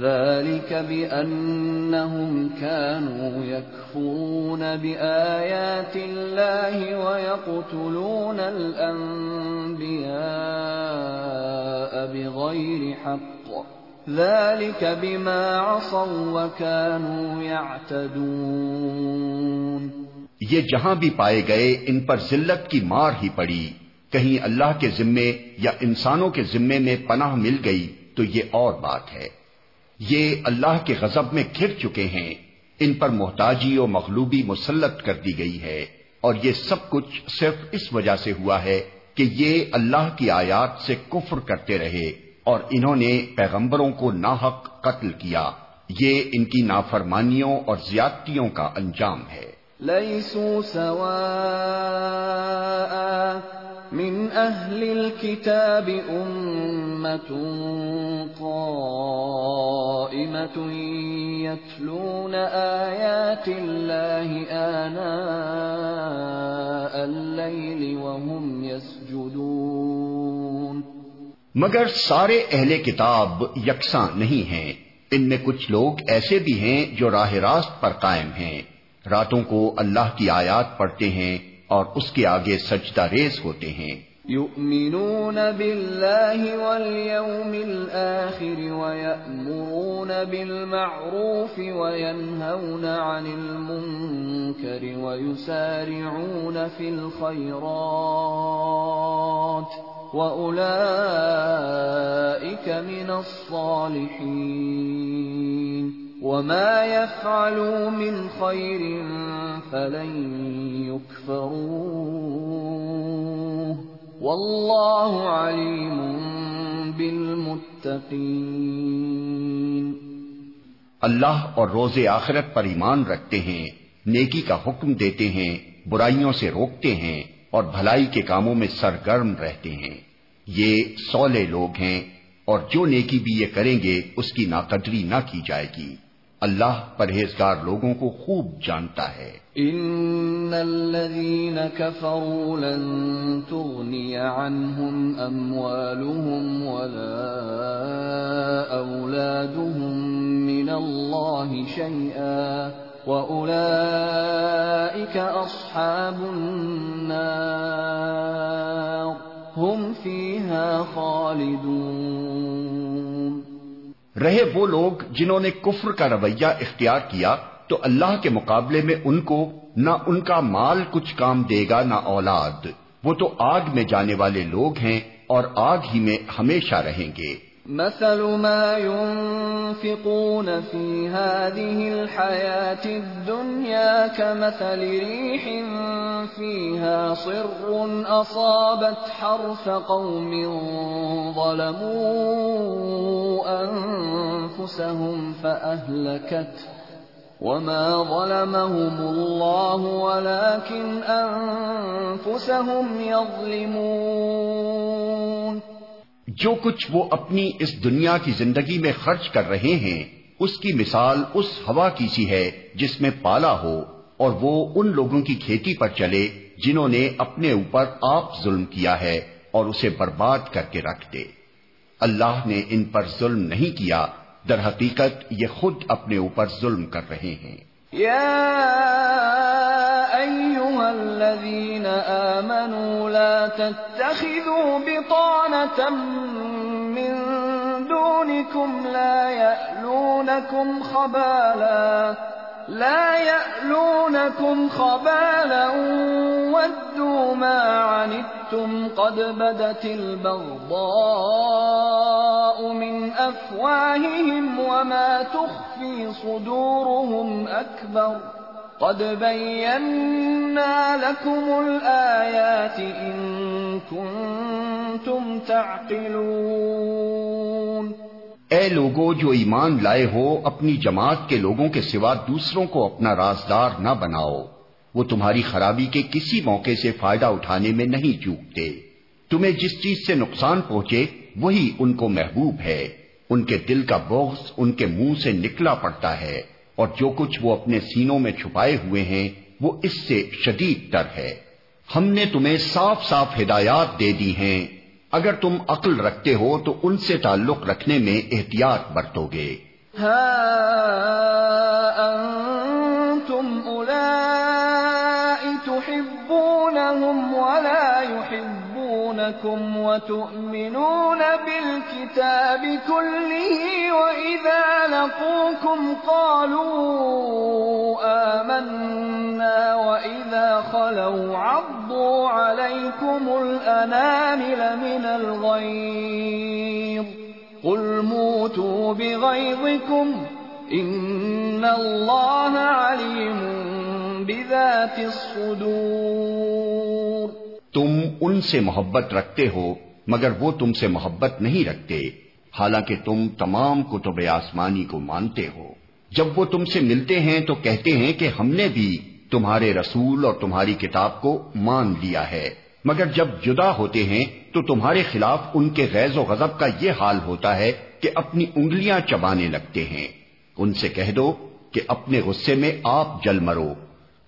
ذلك بأنهم كانوا يكفرون بآيات الله ويقتلون الأنبياء بغير حق. ذلك بما عصوا وكانوا يعتدون. یہ جہاں بھی پائے گئے ان پر ذلت کی مار ہی پڑی. کہیں اللہ کے ذمے یا انسانوں کے ذمے میں پناہ مل گئی تو یہ اور بات ہے۔ یہ اللہ کے غضب میں گھر چکے ہیں۔ ان پر محتاجی و مغلوبی مسلط کر دی گئی ہے۔ اور یہ سب کچھ صرف اس وجہ سے ہوا ہے کہ یہ اللہ کی آیات سے کفر کرتے رہے اور انہوں نے پیغمبروں کو ناحق قتل کیا۔ یہ ان کی نافرمانیوں اور زیادتیوں کا انجام ہے۔ من أهل الكتاب أمة قائمة يتلون آيات الله آناء الليل وهم يسجدون. مگر سارے اہل کتاب یکساں نہیں ہیں۔ ان میں کچھ لوگ ایسے بھی ہیں جو راہ راست پر قائم ہیں۔ راتوں کو اللہ کی آیات پڑھتے ہیں۔ اور اس کے آگے سجدہ ریز ہوتے ہیں۔ يؤمنون بالله واليوم الآخر ويأمرون بالمعروف وينهون عن المنكر ويسارعون في الخيرات وأولئك من الصالحين وما يفعلوا من خير فلن يكفروه والله عليم بالمتقين۔ اللہ اور روز آخرت پر ایمان رکھتے ہیں، نیکی کا حکم دیتے ہیں، برائیوں سے روکتے ہیں اور بھلائی کے کاموں میں سرگرم رہتے ہیں۔ یہ سولے لوگ ہیں اور جو نیکی بھی یہ کریں گے، اس کی ناقدری نہ کی جائے گی۔ اللہ پرہیزگار لوگوں کو خوب جانتا ہے۔ ان الذين كفروا لن تغني عنهم اموالهم ولا اولادهم من الله شيئا واولئك اصحاب النار هم فيها خالدون۔ رہے وہ لوگ جنہوں نے کفر کا رویہ اختیار کیا، تو اللہ کے مقابلے میں ان کو نہ ان کا مال کچھ کام دے گا نہ اولاد۔ وہ تو آگ میں جانے والے لوگ ہیں اور آگ ہی میں ہمیشہ رہیں گے۔ مثل ما ينفقون في هذه الحياة الدنيا كمثل ريح فيها صر أصابت حرث قوم ظلموا أنفسهم فأهلكت وما ظلمهم الله ولكن أنفسهم يظلمون جو کچھ وہ اپنی اس دنیا کی زندگی میں خرچ کر رہے ہیں، اس کی مثال اس ہوا کی سی ہے جس میں پالا ہو اور وہ ان لوگوں کی کھیتی پر چلے جنہوں نے اپنے اوپر آپ ظلم کیا ہے اور اسے برباد کر کے رکھ دے۔ اللہ نے ان پر ظلم نہیں کیا، در حقیقت یہ خود اپنے اوپر ظلم کر رہے ہیں۔ الذين آمنوا لا تتخذوا بطانة من دونكم لا يألونكم خبالا، لا يألونكم خبالا ودوا ما عنتم قد بدت البغضاء من أفواههم وما تخفي صدورهم أكبر قد لكم كنتم تعقلون اے لوگو، جو ایمان لائے ہو، اپنی جماعت کے لوگوں کے سوا دوسروں کو اپنا رازدار نہ بناؤ۔ وہ تمہاری خرابی کے کسی موقع سے فائدہ اٹھانے میں نہیں چوکتے۔ تمہیں جس چیز سے نقصان پہنچے، وہی ان کو محبوب ہے۔ ان کے دل کا بغض ان کے منہ سے نکلا پڑتا ہے۔ اور جو کچھ وہ اپنے سینوں میں چھپائے ہوئے ہیں، وہ اس سے شدید تر ہے۔ ہم نے تمہیں صاف صاف ہدایات دے دی ہیں۔ اگر تم عقل رکھتے ہو، تو ان سے تعلق رکھنے میں احتیاط برتو گے۔ ہاں يحبونكم وتؤمنون بالكتاب كله وإذا لقوكم قالوا آمنا وإذا خلوا عضوا عليكم الأنامل من الغيظ قل موتوا بغيظكم إن الله عليم بذات الصدور تم ان سے محبت رکھتے ہو، مگر وہ تم سے محبت نہیں رکھتے۔ حالانکہ تم تمام کتب آسمانی کو مانتے ہو۔ جب وہ تم سے ملتے ہیں تو کہتے ہیں کہ ہم نے بھی تمہارے رسول اور تمہاری کتاب کو مان لیا ہے۔ مگر جب جدا ہوتے ہیں تو تمہارے خلاف ان کے غیظ و غضب کا یہ حال ہوتا ہے کہ اپنی انگلیاں چبانے لگتے ہیں۔ ان سے کہہ دو کہ اپنے غصے میں آپ جل مرو۔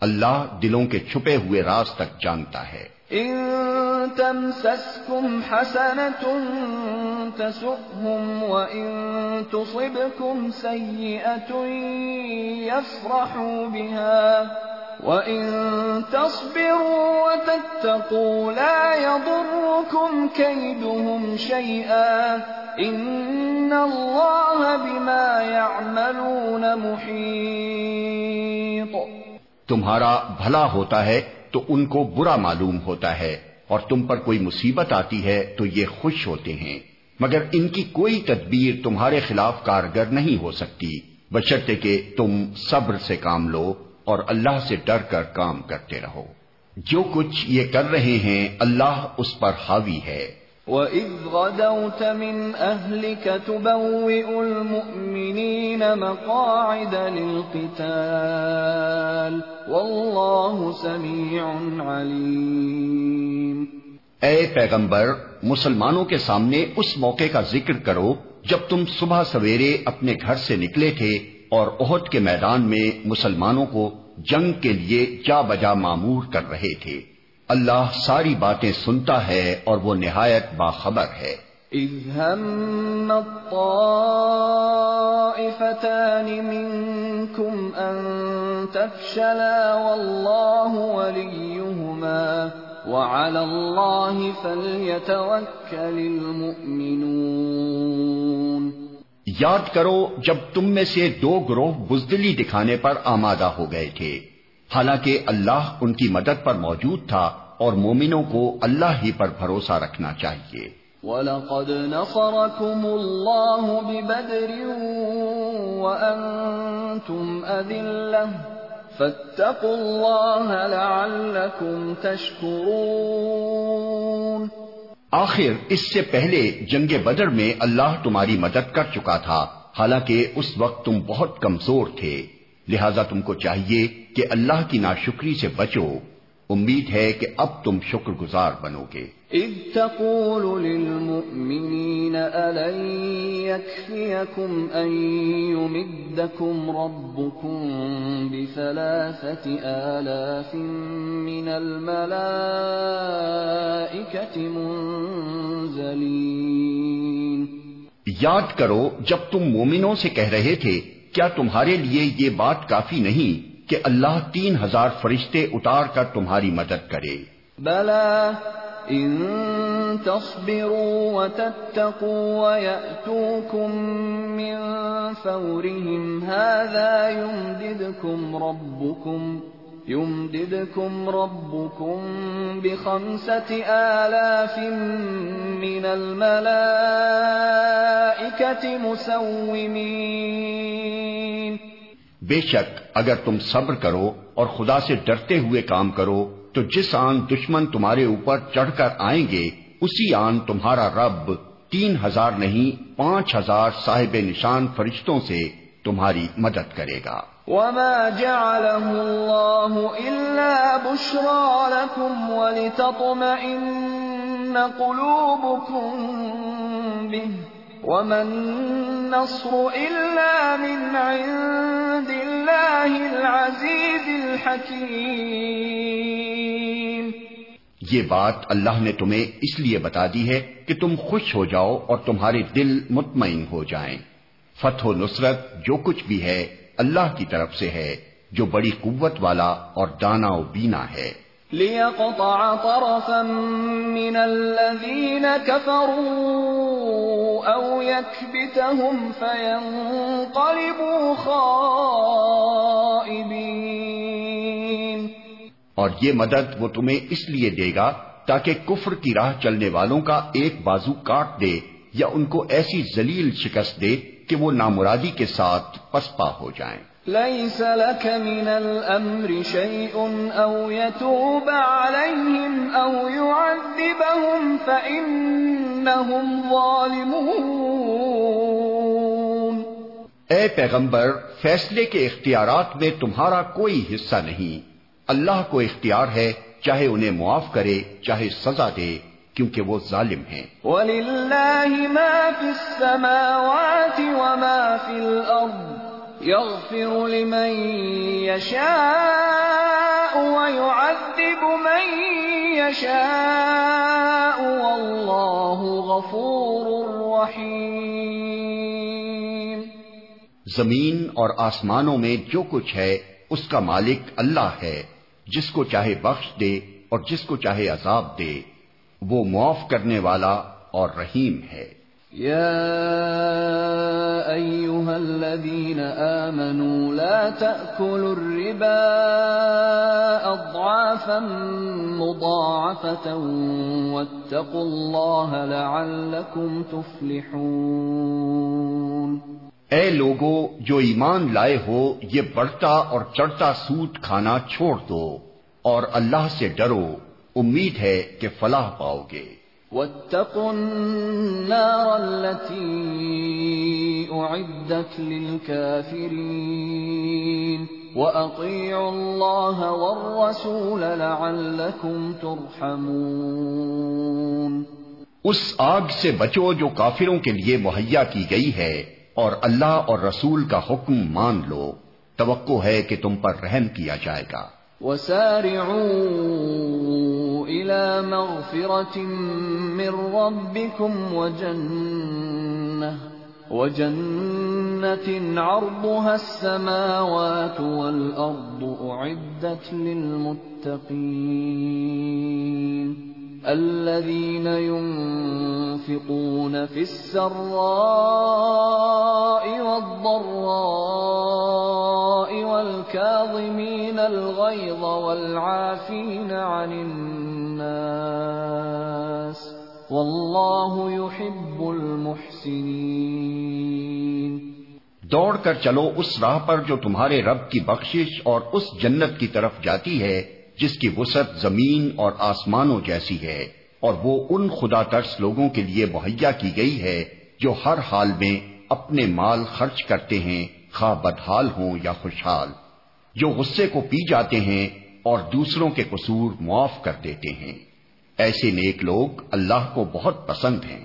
اللہ دلوں کے چھپے ہوئے راز تک جانتا ہے۔ إن تمسسكم حسنة تسؤهم وإن تصبكم سيئة يفرحوا بها وإن تصبروا وتتقوا لا يضركم كيدهم شيئا إن الله بما يعملون محيط تمہارا بھلا ہوتا ہے تو ان کو برا معلوم ہوتا ہے اور تم پر کوئی مصیبت آتی ہے تو یہ خوش ہوتے ہیں۔ مگر ان کی کوئی تدبیر تمہارے خلاف کارگر نہیں ہو سکتی۔ بشرطے کہ تم صبر سے کام لو اور اللہ سے ڈر کر کام کرتے رہو۔ جو کچھ یہ کر رہے ہیں، اللہ اس پر حاوی ہے۔ وَإِذْ غَدَوْتَ مِنْ أَهْلِكَ تُبَوِّئُ الْمُؤْمِنِينَ مَقَاعِدَ لِلْقِتَالِ وَاللَّهُ سَمِيعٌ عَلِيمٌ اے پیغمبر، مسلمانوں کے سامنے اس موقع کا ذکر کرو جب تم صبح سویرے اپنے گھر سے نکلے تھے اور عہد کے میدان میں مسلمانوں کو جنگ کے لیے جا بجا معمور کر رہے تھے۔ اللہ ساری باتیں سنتا ہے اور وہ نہایت باخبر ہے۔ إذ هم الطائفتان منكم أن تفشلا والله وليهما وعلى الله فليتوكل المؤمنون۔ یاد کرو جب تم میں سے دو گروہ بزدلی دکھانے پر آمادہ ہو گئے تھے۔ حالانکہ اللہ ان کی مدد پر موجود تھا اور مومنوں کو اللہ ہی پر بھروسہ رکھنا چاہیے۔ وَلَقَدْ نَصَرَكُمُ اللَّهُ بِبَدْرٍ وَأَنْتُمْ أَذِلَّةٌ فَاتَّقُوا اللَّهَ لَعَلَّكُمْ تَشْكُرُونَ۔ آخر اس سے پہلے جنگ بدر میں اللہ تمہاری مدد کر چکا تھا حالانکہ اس وقت تم بہت کمزور تھے۔ لہذا تم کو چاہیے کہ اللہ کی ناشکری سے بچو۔ امید ہے کہ اب تم شکر گزار بنو گے۔ اذ تقول للمؤمنين ألن يكفيكم أن يمدكم ربكم بثلاثة آلاف من الملائكة منزلين یاد کرو جب تم مومنوں سے کہہ رہے تھے کیا تمہارے لیے یہ بات کافی نہیں کہ اللہ تین ہزار فرشتے اتار کر تمہاری مدد کرے؟ بلا ان تصبروا وتتقوا ويأتوكم من فورهم هذا يمددكم ربكم يمددكم ربكم بخمسة آلاف من الملائكة مسومين. بے شک، اگر تم صبر کرو اور خدا سے ڈرتے ہوئے کام کرو، تو جس آن دشمن تمہارے اوپر چڑھ کر آئیں گے، اسی آن تمہارا رب تین ہزار نہیں، پانچ ہزار صاحب نشان فرشتوں سے تمہاری مدد کرے گا۔ وما جعله الله إلا بشرى لكم ولتطمئن قلوبكم به وما النصر إلا من عند الله العزيز الحكيم۔ یہ بات اللہ نے تمہیں اس لیے بتا دی ہے کہ تم خوش ہو جاؤ اور تمہارے دل مطمئن ہو جائیں۔ فتح و نصرت جو کچھ بھی ہے اللہ کی طرف سے ہے جو بڑی قوت والا اور دانا و بینا ہے۔ ليقطع طرفا من الذين كفروا أو يكبتهم فينقلبوا خائبين۔ اور یہ مدد وہ تمہیں اس لیے دے گا تاکہ کفر کی راہ چلنے والوں کا ایک بازو کاٹ دے یا ان کو ایسی ذلیل شکست دے کہ وہ نامرادی کے ساتھ پسپا ہو جائیں۔ ليس لك من الأمر شيء أو يتوب عليهم أو يعذبهم فإنهم ظالمون۔ اے پیغمبر فیصلے کے اختیارات میں تمہارا کوئی حصہ نہیں۔ اللہ کو اختیار ہے چاہے انہیں معاف کرے چاہے سزا دے۔ کیونکہ وہ ظالم ہیں۔ وَلِلَّهِ مَا فِي السَّمَاوَاتِ وَمَا فِي الْأَرْضِ يغفر لمن يشاء ويعذب من يشاء والله غفور رحيم۔ زمین اور آسمانوں میں جو کچھ ہے اس کا مالک اللہ ہے۔ جس کو چاہے بخش دے اور جس کو چاہے عذاب دے۔ وہ معاف کرنے والا اور رحیم ہے۔ يا الذين لا الربا مضاعفة واتقوا الله لعلكم تفلحون۔ اے لوگو جو ایمان لائے ہو یہ بڑھتا اور چڑھتا سود کھانا چھوڑ دو اور اللہ سے ڈرو۔ امید ہے کہ فلاح پاؤ گے۔ واتقوا النار التي أعدت للكافرين وأطيعوا الله والرسول لعلكم ترحمون۔ اس آگ سے بچو جو کافروں کے لیے مہیا کی گئی ہے اور اللہ اور رسول کا حکم مان لو۔ توقع ہے کہ تم پر رحم کیا جائے گا۔ وسارعوا إلى مغفرة من ربكم وجنة وجنة عرضها السماوات والأرض أعدت للمتقين. الذين ينفقون في السراء والضراء والكاظمين الغيظ والعافين عن الناس والله يحب المحسنين دوڑ کر چلو اس راہ پر جو تمہارے رب کی بخشش اور اس جنت کی طرف جاتی ہے۔ جس کی وسعت زمین اور آسمانوں جیسی ہے، اور وہ ان خدا ترس لوگوں کے لیے مہیا کی گئی ہے، جو ہر حال میں اپنے مال خرچ کرتے ہیں، خواہ بدحال ہوں یا خوشحال، جو غصے کو پی جاتے ہیں اور دوسروں کے قصور معاف کر دیتے ہیں۔ ایسے نیک لوگ اللہ کو بہت پسند ہیں۔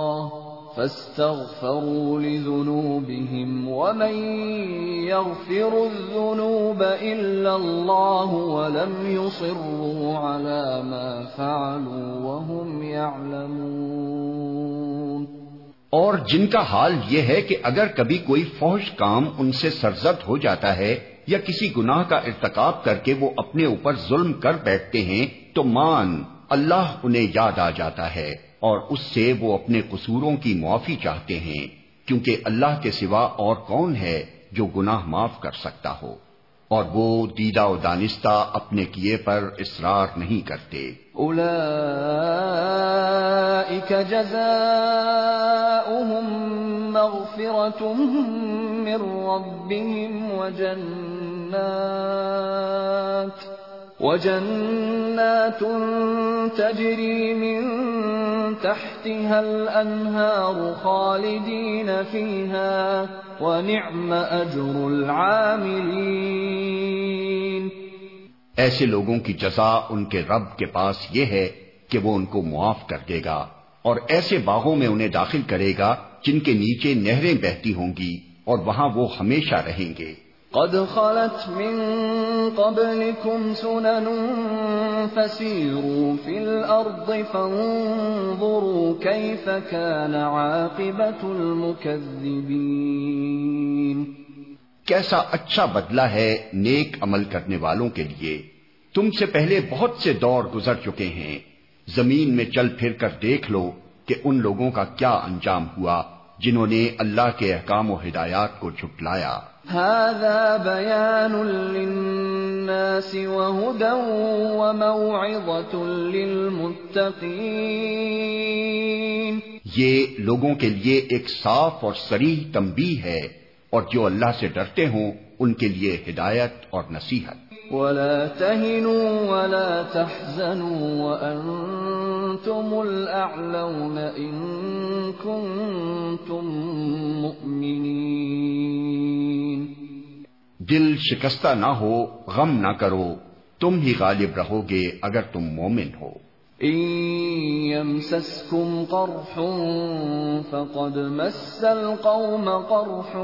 فاستغفروا لذنوبهم ومن يغفر الذنوب إلا الله ولم يصروا على ما فعلوا وهم يعلمون۔ اور جن کا حال یہ ہے کہ اگر کبھی کوئی فوج کام ان سے سرزد ہو جاتا ہے یا کسی گناہ کا ارتکاب کر کے وہ اپنے اوپر ظلم کر بیٹھتے ہیں تو مان اللہ انہیں یاد آ جاتا ہے۔ اور اس سے وہ اپنے قصوروں کی معافی چاہتے ہیں، کیونکہ اللہ کے سوا اور کون ہے جو گناہ معاف کر سکتا ہو؟ اور وہ دیدہ و دانستہ اپنے کیے پر اصرار نہیں کرتے۔ من ربهم وجنات۔ وجنات تجري من تحتها الأنهار خالدين فيها ونعم أجر العاملين ایسے لوگوں کی جزا ان کے رب کے پاس یہ ہے کہ وہ ان کو معاف کر دے گا اور ایسے باغوں میں انہیں داخل کرے گا جن کے نیچے نہریں بہتی ہوں گی اور وہاں وہ ہمیشہ رہیں گے۔ قد خلت من قبلكم سنن فسيروا في الأرض فانظروا كيف كان عاقبة المكذبين. کیسا اچھا بدلہ ہے نیک عمل کرنے والوں کے لیے؟ تم سے پہلے بہت سے دور گزر چکے ہیں۔ زمین میں چل پھر کر دیکھ لو کہ ان لوگوں کا کیا انجام ہوا۔ جنہوں نے اللہ کے احکام و ہدایات کو جھٹلایا۔ هذا بيان للناس وهدى وموعظة للمتقين۔ یہ لوگوں کے لیے ایک صاف اور سریح تمبی ہے اور جو اللہ سے ڈرتے ہوں ان کے لیے ہدایت اور نصیحت۔ ولا تهنوا ولا تحزنوا وأنتم الأعلون إن كنتم مؤمنين. دل شکستہ نہ ہو غم نہ کرو تم ہی غالب رہو گے اگر تم مومن ہو۔ يمسسكم قرح فقد مس القوم قرح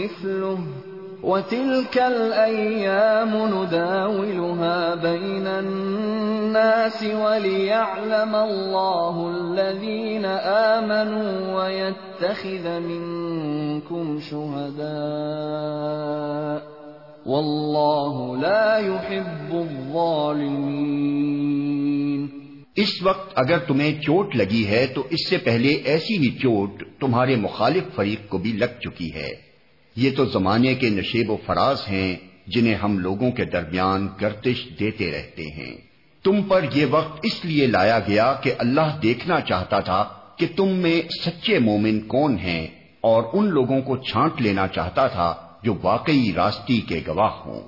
مثله. وتلك الأيام نداولها بين الناس وليعلم الله الذين آمنوا ويتخذ منكم شهداء والله لا يحب الظالمين۔ اس وقت اگر تمہیں چوٹ لگی ہے تو اس سے پہلے ایسی ہی چوٹ تمہارے مخالف فریق کو بھی لگ چکی ہے۔ یہ تو زمانے کے نشیب و فراز ہیں جنہیں ہم لوگوں کے درمیان گردش دیتے رہتے ہیں۔ تم پر یہ وقت اس لیے لایا گیا کہ اللہ دیکھنا چاہتا تھا کہ تم میں سچے مومن کون ہیں اور ان لوگوں کو چھانٹ لینا چاہتا تھا جو واقعی راستی کے گواہ ہوں،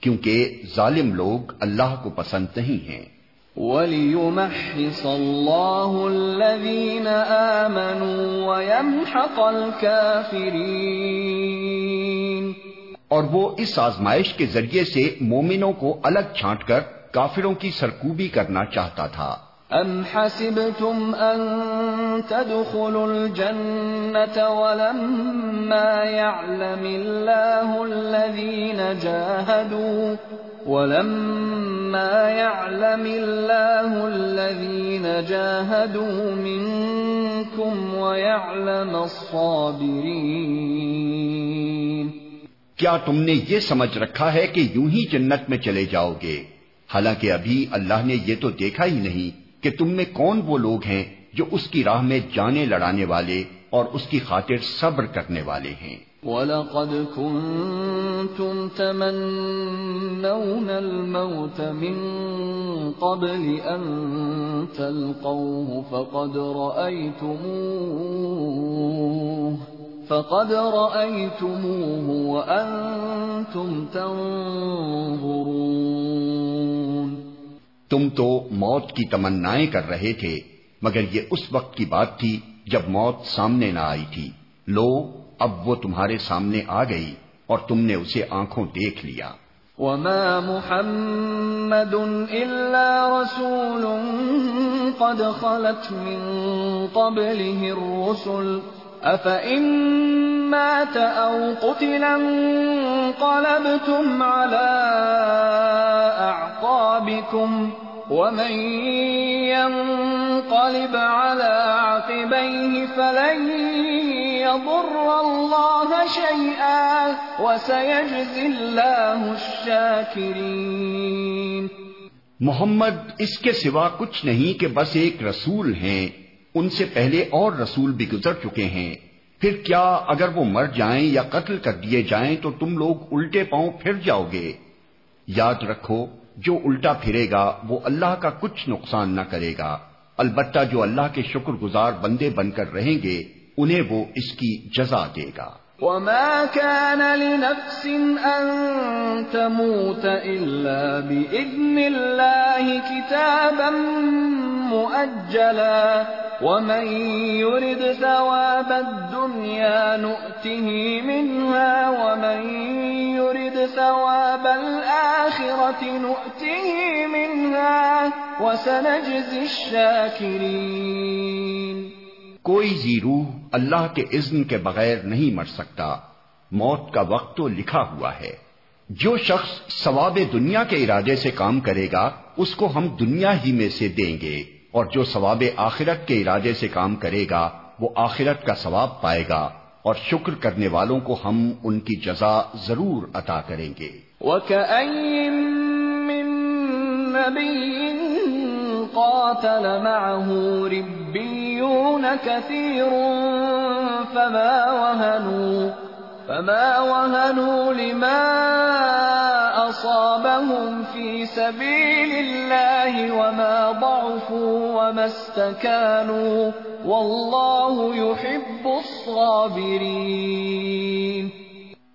کیونکہ ظالم لوگ اللہ کو پسند نہیں ہیں۔ وَلِيُمَحِّصَ اللَّهُ الَّذِينَ آمَنُوا وَيَمْحَقَ الْكَافِرِينَ اور وہ اس آزمائش کے ذریعے سے مومنوں کو الگ چھانٹ کر کافروں کی سرکوبی کرنا چاہتا تھا۔ ام حسبتم ان تدخلوا الجنة ولما يعلم الله الذين جاهدوا ولما يعلم الله الذين جاهدوا منكم ويعلم الصابرين. کیا تم نے یہ سمجھ رکھا ہے کہ یوں ہی جنت میں چلے جاؤ گے؟ حالانکہ ابھی اللہ نے یہ تو دیکھا ہی نہیں کہ تم میں کون وہ لوگ ہیں جو اس کی راہ میں جانے لڑانے والے اور اس کی خاطر صبر کرنے والے ہیں۔ وَلَقَدْ كُنْتُمْ تَمَنَّوْنَ الْمَوْتَ مِنْ قَبْلِ أَنْ تَلْقَوْهُ فَقَدْ رَأَيْتُمُوهُ فَقَدْ رَأَيْتُمُوهُ وَأَنْتُمْ تَنْظُرُونَ۔ تم تو موت کی تمنائیں کر رہے تھے، مگر یہ اس وقت کی بات تھی جب موت سامنے نہ آئی تھی۔ لو اب وہ تمہارے سامنے آ گئی اور تم نے اسے آنکھوں دیکھ لیا۔ وما محمد رسول قد خلت من قبله الرسل مات قتلا انقلبتم على اعقابكم ومن ينقلب على عقبيه فلن يضر الله شيئا وسيجزي الله الشاكرين محمد، اس کے سوا کچھ نہیں کہ بس ایک رسول ہیں۔ ان سے پہلے اور رسول بھی گزر چکے ہیں۔ پھر کیا اگر وہ مر جائیں یا قتل کر دیے جائیں تو تم لوگ الٹے پاؤں پھر جاؤ گے۔ یاد رکھو جو الٹا پھرے گا، وہ اللہ کا کچھ نقصان نہ کرے گا۔ البتہ جو اللہ کے شکر گزار بندے بن کر رہیں گے، انہیں وہ اس کی جزا دے گا۔ وما كان لنفس أن تموت إلا بإذن الله كتابا مؤجلا ومن يرد ثواب الدنيا نؤته منها ومن ثواب الآخرة نؤته منها وسنجزي الشاكرين کوئی زی روح اللہ کے اذن کے بغیر نہیں مر سکتا۔ موت کا وقت تو لکھا ہوا ہے۔ جو شخص ثواب دنیا کے ارادے سے کام کرے گا، اس کو ہم دنیا ہی میں سے دیں گے۔ اور جو ثواب آخرت کے ارادے سے کام کرے گا، وہ آخرت کا ثواب پائے گا۔ اور شکر کرنے والوں کو ہم ان کی جزا ضرور عطا کریں گے۔ وَكَأَيِّن مِّن نَبِيٍّ قَاتَلَ مَعَهُ رِبِّيُّونَ كَثِيرٌ فَمَا وَهَنُوا فَمَا وَهَنُوا لِمَا أصابهم في سبيل الله وما ضعفوا وما استكانوا والله يحب الصابرين.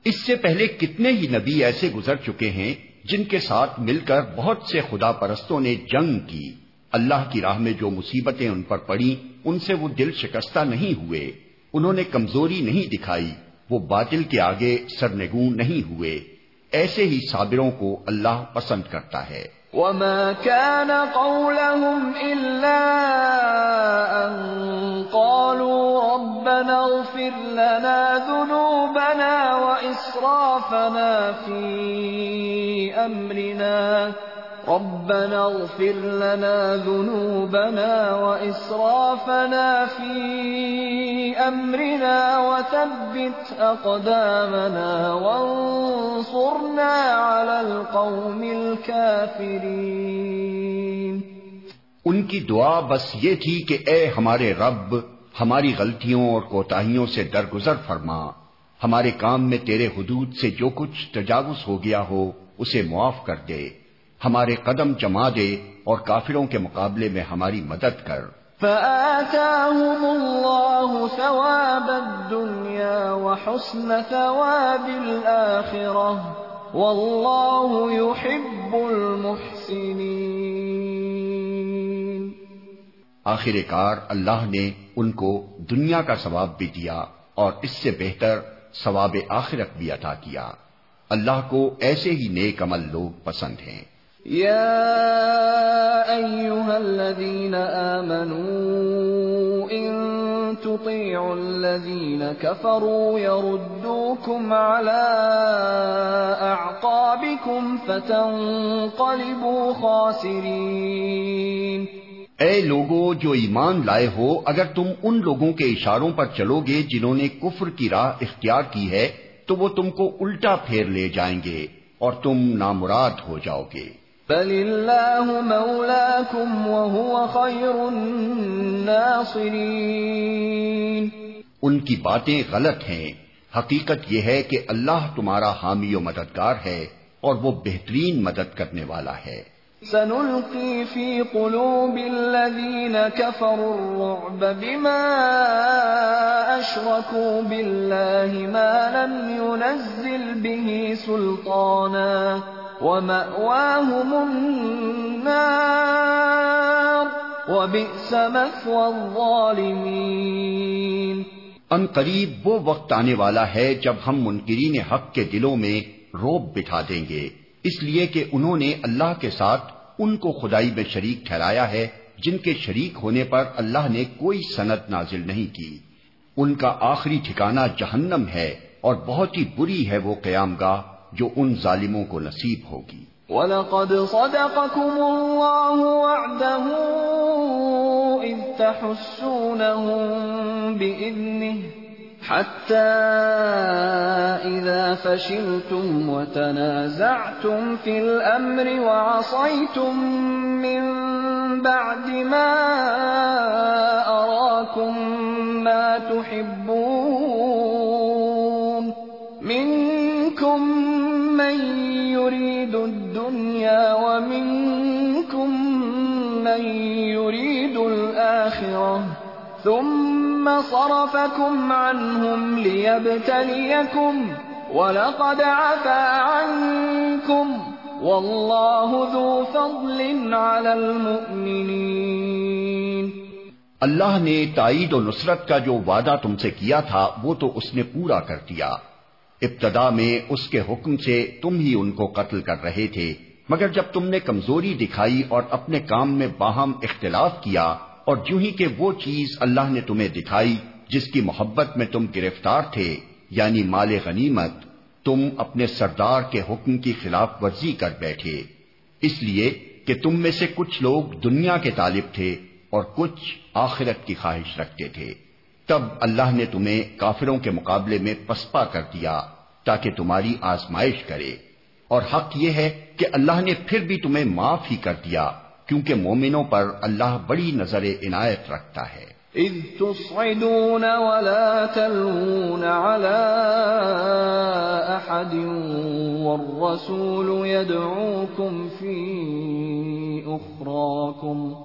اس سے پہلے کتنے ہی نبی ایسے گزر چکے ہیں جن کے ساتھ مل کر بہت سے خدا پرستوں نے جنگ کی۔ اللہ کی راہ میں جو مصیبتیں ان پر پڑی ان سے وہ دل شکستہ نہیں ہوئے۔ انہوں نے کمزوری نہیں دکھائی، وہ باطل کے آگے سرنگوں نہیں ہوئے۔ ایسے ہی صابروں کو اللہ پسند کرتا ہے۔ وما كان قولهم إلا أن قالوا ربنا اغفر لنا ذنوبنا وإسرافنا في أمرنا ربنا اغفر لنا ذنوبنا وإسرافنا في أمرنا وثبت أقدامنا وانصرنا على القوم الكافرين. ان کی دعا بس یہ تھی کہ اے ہمارے رب، ہماری غلطیوں اور کوتاہیوں سے درگزر فرما۔ ہمارے کام میں تیرے حدود سے جو کچھ تجاوز ہو گیا ہو، اسے معاف کر دے۔ ہمارے قدم جما دے اور کافروں کے مقابلے میں ہماری مدد کر۔ فآتاهم الله ثواب الدنيا وحسن ثواب الآخرة واللہ يحب المحسنین آخر کار اللہ نے ان کو دنیا کا ثواب بھی دیا اور اس سے بہتر ثواب آخرت بھی عطا کیا۔ اللہ کو ایسے ہی نیک عمل لوگ پسند ہیں۔ يا أيها الذين آمنوا إن تطيعوا الذين كفروا يردوكم على أعقابكم فتنقلبوا خاسرين اے لوگو، جو ایمان لائے ہو، اگر تم ان لوگوں کے اشاروں پر چلو گے جنہوں نے کفر کی راہ اختیار کی ہے، تو وہ تم کو الٹا پھیر لے جائیں گے اور تم نامراد ہو جاؤ گے۔ بل اللہ مولاکم وهو خیر الناصرین ان کی باتیں غلط ہیں۔ حقیقت یہ ہے کہ اللہ تمہارا حامی و مددگار ہے اور وہ بہترین مدد کرنے والا ہے۔ سنلقي في قلوب الذين كفروا الرعب بما أشركوا بالله ما لم ينزل به سلطانا ومأواهم النار وبئس مثوى الظالمين. ان قریب وہ وقت آنے والا ہے جب ہم منکرین حق کے دلوں میں روب بٹھا دیں گے۔ اس لیے کہ انہوں نے اللہ کے ساتھ ان کو خدائی میں شریک ٹھہرایا ہے، جن کے شریک ہونے پر اللہ نے کوئی صنعت نازل نہیں کی۔ ان کا آخری ٹھکانہ جہنم ہے اور بہت ہی بری ہے وہ قیام گاہ۔ جو ان ظالموں کو نصیب ہوگی۔ وَلَقَدْ صَدَقَكُمُ اللَّهُ وَعْدَهُ إِذْ تَحُسُّونَهُم بِإِذْنِهِ حَتَّى إِذَا فَشِلْتُمْ وَتَنَازَعْتُمْ فِي الْأَمْرِ وَعَصَيْتُمْ مِنْ بَعْدِ مَا أَرَاكُمْ مَا تُحِبُّونَ مِنْكُمْ مَنْ يُرِيدُ الدُّنْيَا وَمِنْكُمْ مَنْ يُرِيدُ الْآخِرَةَ ثُمَّ صَرَفَكُمْ عَنْهُمْ لِيَبْتَلِيَكُمْ وَلَقَدْ عَفَا عَنْكُمْ وَاللَّهُ ذُو فَضْلٍ عَلَى الْمُؤْمِنِينَ اللہ نے تائید و نصرت کا جو وعدہ تم سے کیا تھا وہ تو اس نے پورا کر دیا۔ ابتدا میں اس کے حکم سے تم ہی ان کو قتل کر رہے تھے، مگر جب تم نے کمزوری دکھائی اور اپنے کام میں باہم اختلاف کیا اور جو ہی کہ وہ چیز اللہ نے تمہیں دکھائی جس کی محبت میں تم گرفتار تھے یعنی مال غنیمت، تم اپنے سردار کے حکم کی خلاف ورزی کر بیٹھے۔ اس لیے کہ تم میں سے کچھ لوگ دنیا کے طالب تھے اور کچھ آخرت کی خواہش رکھتے تھے۔ تب اللہ نے تمہیں کافروں کے مقابلے میں پسپا کر دیا تاکہ تمہاری آزمائش کرے۔ اور حق یہ ہے کہ اللہ نے پھر بھی تمہیں معاف ہی کر دیا، کیونکہ مومنوں پر اللہ بڑی نظر عنایت رکھتا ہے۔ إذ تصعدون ولا تلوون على أحد والرسول يدعوكم في أخراكم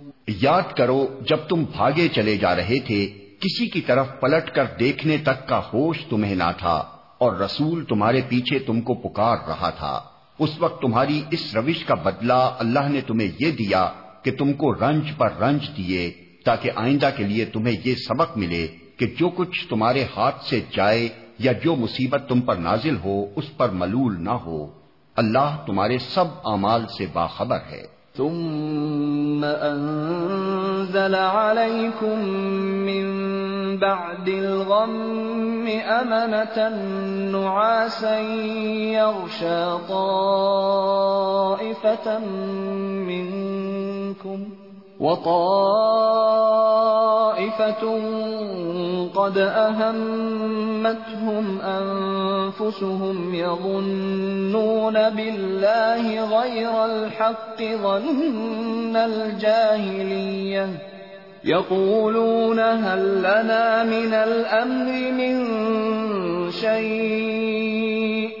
یاد کرو، جب تم بھاگے چلے جا رہے تھے، کسی کی طرف پلٹ کر دیکھنے تک کا ہوش تمہیں نہ تھا، اور رسول تمہارے پیچھے تم کو پکار رہا تھا۔ اس وقت تمہاری اس روش کا بدلہ اللہ نے تمہیں یہ دیا کہ تم کو رنج پر رنج دیے، تاکہ آئندہ کے لیے تمہیں یہ سبق ملے کہ جو کچھ تمہارے ہاتھ سے جائے یا جو مصیبت تم پر نازل ہو، اس پر ملول نہ ہو۔ اللہ تمہارے سب اعمال سے باخبر ہے۔ ثم أنزل عليكم من بعد الغم أمنة نعاسا يغشى طائفة منكم وطائفة قد أهمتهم أنفسهم يظنون بالله غير الحق ظن الجاهلية يقولون هل لنا من الأمر من شيء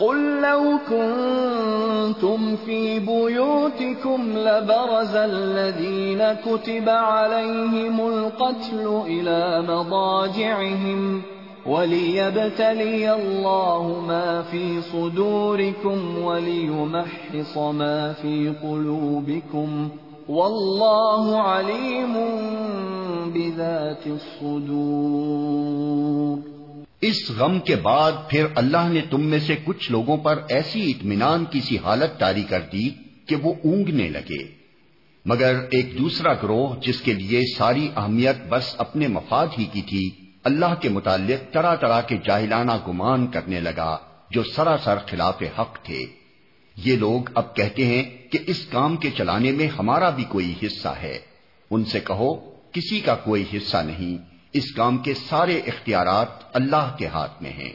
قل لو كنتم في بيوتكم لبرز الذين كتب عليهم القتل إلى مضاجعهم وليبتلي الله ما في صدوركم وليمحص ما في قلوبكم والله عليم بذات الصدور اس غم کے بعد پھر اللہ نے تم میں سے کچھ لوگوں پر ایسی اطمینان کی سی حالت تاری کر دی کہ وہ اونگنے لگے۔ مگر ایک دوسرا گروہ جس کے لیے ساری اہمیت بس اپنے مفاد ہی کی تھی، اللہ کے متعلق طرح طرح کے جاہلانہ گمان کرنے لگا جو سراسر خلاف حق تھے۔ یہ لوگ اب کہتے ہیں کہ اس کام کے چلانے میں ہمارا بھی کوئی حصہ ہے۔ ان سے کہو، کسی کا کوئی حصہ نہیں۔ اس کام کے سارے اختیارات اللہ کے ہاتھ میں ہیں۔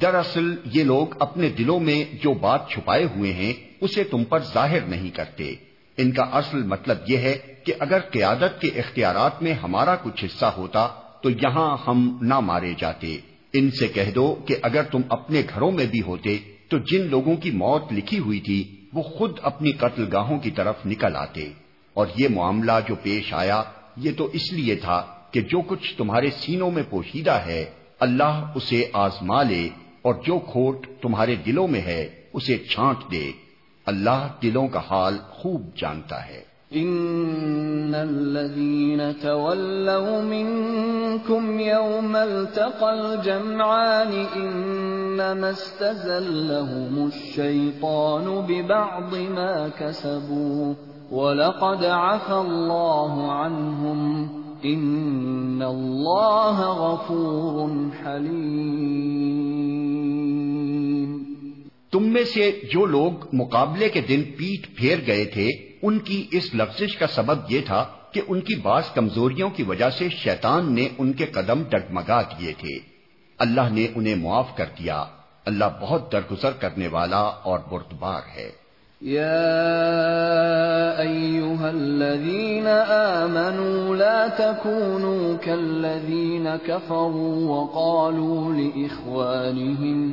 دراصل یہ لوگ اپنے دلوں میں جو بات چھپائے ہوئے ہیں، اسے تم پر ظاہر نہیں کرتے۔ ان کا اصل مطلب یہ ہے کہ اگر قیادت کے اختیارات میں ہمارا کچھ حصہ ہوتا، تو یہاں ہم نہ مارے جاتے۔ ان سے کہہ دو کہ اگر تم اپنے گھروں میں بھی ہوتے، تو جن لوگوں کی موت لکھی ہوئی تھی، وہ خود اپنی قتل گاہوں کی طرف نکل آتے۔ اور یہ معاملہ جو پیش آیا، یہ تو اس لیے تھا کہ جو کچھ تمہارے سینوں میں پوشیدہ ہے، اللہ اسے آزما لے، اور جو کھوٹ تمہارے دلوں میں ہے، اسے چھانٹ دے۔ اللہ دلوں کا حال خوب جانتا ہے۔ ان الذين تولوا منكم يوم التقى الجمعان انما استزلهم الشيطان ببعض ما كسبوا۔ ولقد عفى الله عنهم ان اللہ غفور حلیم تم میں سے جو لوگ مقابلے کے دن پیٹ پھیر گئے تھے، ان کی اس لفزش کا سبب یہ تھا کہ ان کی بعض کمزوریوں کی وجہ سے شیطان نے ان کے قدم ڈگمگا کیے تھے۔ اللہ نے انہیں معاف کر دیا۔ اللہ بہت درگزر کرنے والا اور بردبار ہے۔ يا أيها الذين آمنوا لا تكونوا كالذين كفروا وقالوا لإخوانهم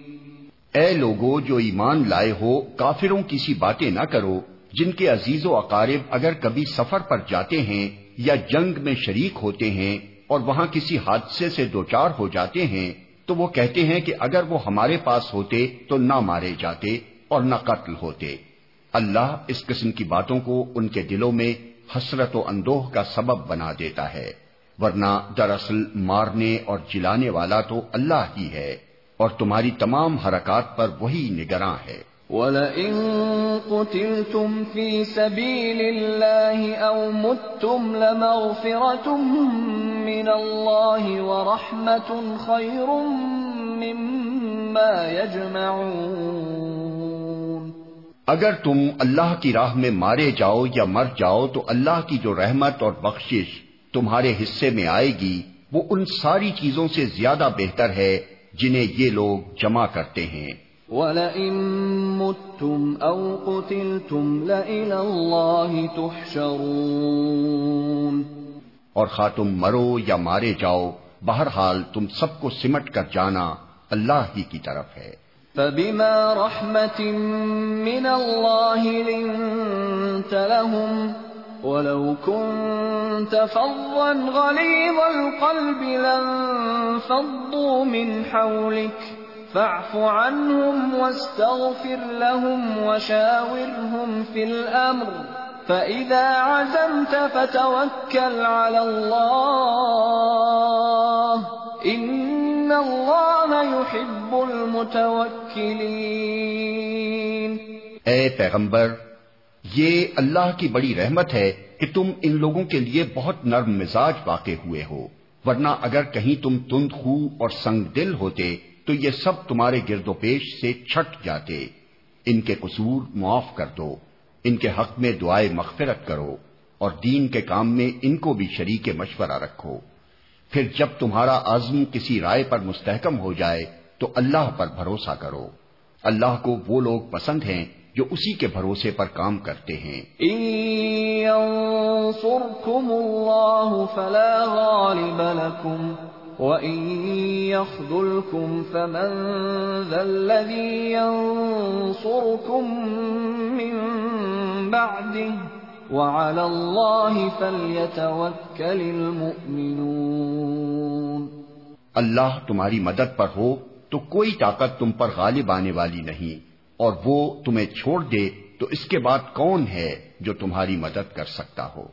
اے لوگو جو ایمان لائے ہو، کافروں کی سی باتیں نہ کرو، جن کے عزیز و اقارب اگر کبھی سفر پر جاتے ہیں یا جنگ میں شریک ہوتے ہیں اور وہاں کسی حادثے سے دوچار ہو جاتے ہیں، تو وہ کہتے ہیں کہ اگر وہ ہمارے پاس ہوتے تو نہ مارے جاتے اور نہ قتل ہوتے۔ اللہ اس قسم کی باتوں کو ان کے دلوں میں حسرت و اندوہ کا سبب بنا دیتا ہے، ورنہ دراصل مارنے اور جلانے والا تو اللہ ہی ہے۔ اور تمہاری تمام حرکات پر وہی نگراں ہے۔ وَلَئِن قُتِلْتُمْ فِي سَبِيلِ اللَّهِ أَوْ مُتْتُمْ لَمَغْفِرَةٌ مِّنَ اللَّهِ وَرَحْمَةٌ خَيْرٌ مِّمَّا يَجْمَعُونَ۔ اگر تم اللہ کی راہ میں مارے جاؤ یا مر جاؤ تو اللہ کی جو رحمت اور بخشش تمہارے حصے میں آئے گی وہ ان ساری چیزوں سے زیادہ بہتر ہے۔ جنہیں یہ لوگ جمع کرتے ہیں۔ وَلَئِن مُتُّمْ أَوْ قُتِلْتُمْ لَإِلَى اللَّهِ تُحْشَرُونَ۔ اور خواہ تم مرو یا مارے جاؤ بہرحال تم سب کو سمٹ کر جانا اللہ ہی کی طرف ہے۔ فبما رحمة من الله لنت لهم ولو كنت فظا غليظ القلب لانفضوا من حولك فاعف عنهم واستغفر لهم وشاورهم في الأمر فإذا عزمت فتوكل على الله إن الله يحب المتوكلين اے پیغمبر یہ اللہ کی بڑی رحمت ہے کہ تم ان لوگوں کے لیے بہت نرم مزاج واقع ہوئے ہو۔ ورنہ اگر کہیں تم تند خو اور سنگ دل ہوتے، تو یہ سب تمہارے گرد و پیش سے چھٹ جاتے۔ ان کے قصور معاف کر دو، ان کے حق میں دعائیں مغفرت کرو اور دین کے کام میں ان کو بھی شریک مشورہ رکھو۔ پھر جب تمہارا عزم کسی رائے پر مستحکم ہو جائے، تو اللہ پر بھروسہ کرو۔ اللہ کو وہ لوگ پسند ہیں جو اسی کے بھروسے پر کام کرتے ہیں۔ ينصركم الله فلا غالب لكم وإن يخذلكم فمن ذا الذي ينصركم من بعده وعلى الله فليتوكل المؤمنون۔ اللہ تمہاری مدد پر ہو تو کوئی طاقت تم پر غالب آنے والی نہیں۔ اور وہ تمہیں چھوڑ دے تو اس کے بعد کون ہے جو تمہاری مدد کر سکتا ہو؟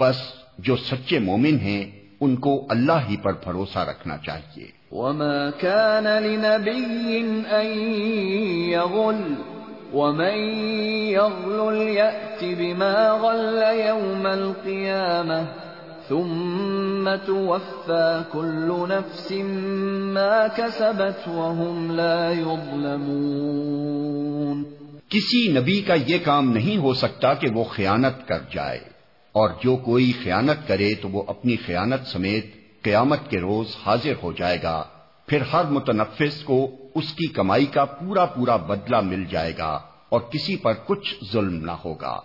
بس جو سچے مومن ہیں، ان کو اللہ ہی پر بھروسہ رکھنا چاہیے۔ وما كان لنبي أن يغل، ومن يغل يأت بما غل يوم القيامة۔ ثم توفى كل نفس ما كسبت وهم لا يظلمون۔ کسی نبی کا یہ کام نہیں ہو سکتا کہ وہ خیانت کر جائے، اور جو کوئی خیانت کرے تو وہ اپنی خیانت سمیت قیامت کے روز حاضر ہو جائے گا۔ پھر ہر متنفس کو اس کی کمائی کا پورا پورا بدلہ مل جائے گا، اور کسی پر کچھ ظلم نہ ہوگا۔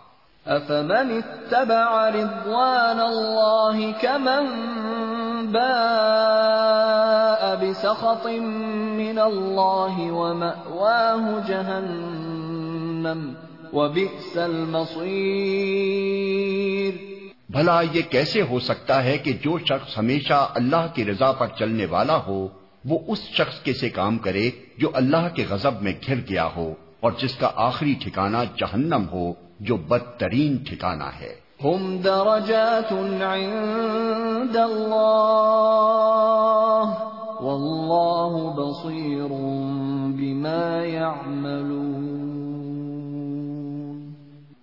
أفمن اتبع رضوان الله كمن باء بسخط من الله ومأواه جهنم وبئس المصير بھلا یہ کیسے ہو سکتا ہے کہ جو شخص ہمیشہ اللہ کی رضا پر چلنے والا ہو، وہ اس شخص کے سے کام کرے جو اللہ کے غضب میں گھر گیا ہو اور جس کا آخری ٹھکانہ جہنم ہو۔ جو بدترین ٹھکانہ ہے۔ هم درجات عند الله والله بصير بما يعملون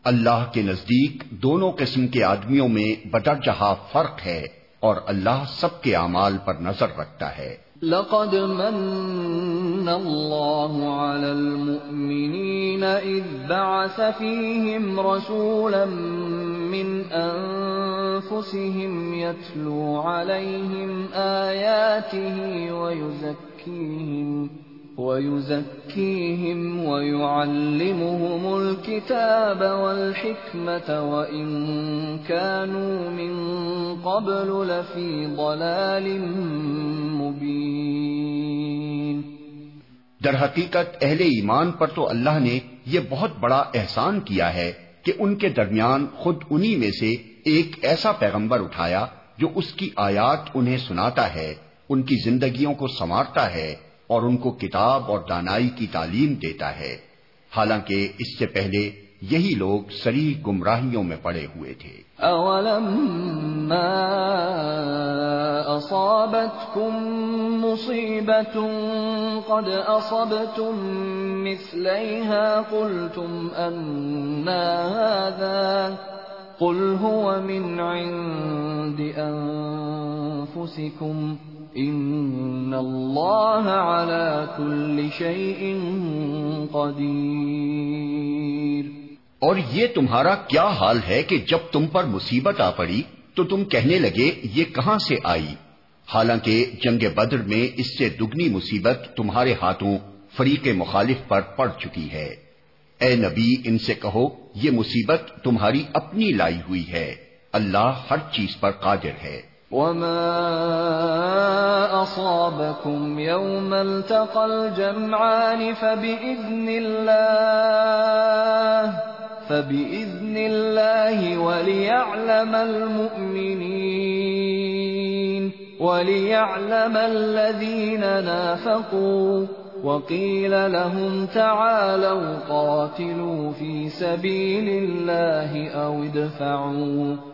اللہ کے نزدیک دونوں قسم کے آدمیوں میں بدرجہ فرق ہے اور اللہ سب کے اعمال پر نظر رکھتا ہے۔ لقد من الله على المؤمنين إذ بعث فيهم رسولا من أنفسهم يتلو عليهم آياته ويزكيهم ويزكيهم ويعلمهم الكتاب والحكمة وإن كانوا من قبل لفي ضلال مبين در حقیقت اہل ایمان پر تو اللہ نے یہ بہت بڑا احسان کیا ہے کہ ان کے درمیان خود انہی میں سے ایک ایسا پیغمبر اٹھایا جو اس کی آیات انہیں سناتا ہے، ان کی زندگیوں کو سنوارتا ہے۔ اور ان کو کتاب اور دانائی کی تعلیم دیتا ہے۔ حالانکہ اس سے پہلے یہی لوگ سری گمراہیوں میں پڑے ہوئے تھے۔ أولما أصابتكم مصيبة قد أصبتم مثليها قلتم أنا هذا قل هو من عند أنفسكم ان اللہ على كل شيء قدیر اور یہ تمہارا کیا حال ہے کہ جب تم پر مصیبت آ پڑی تو تم کہنے لگے یہ کہاں سے آئی؟ حالانکہ جنگ بدر میں اس سے دگنی مصیبت تمہارے ہاتھوں فریق مخالف پر پڑ چکی ہے۔ اے نبی، ان سے کہو، یہ مصیبت تمہاری اپنی لائی ہوئی ہے۔ اللہ ہر چیز پر قادر ہے۔ وما أصابكم يوم التقى الجمعان فبإذن الله فبإذن الله وليعلم المؤمنين وليعلم الذين نافقوا وقيل لهم تعالوا قاتلوا في سبيل الله أو ادفعوا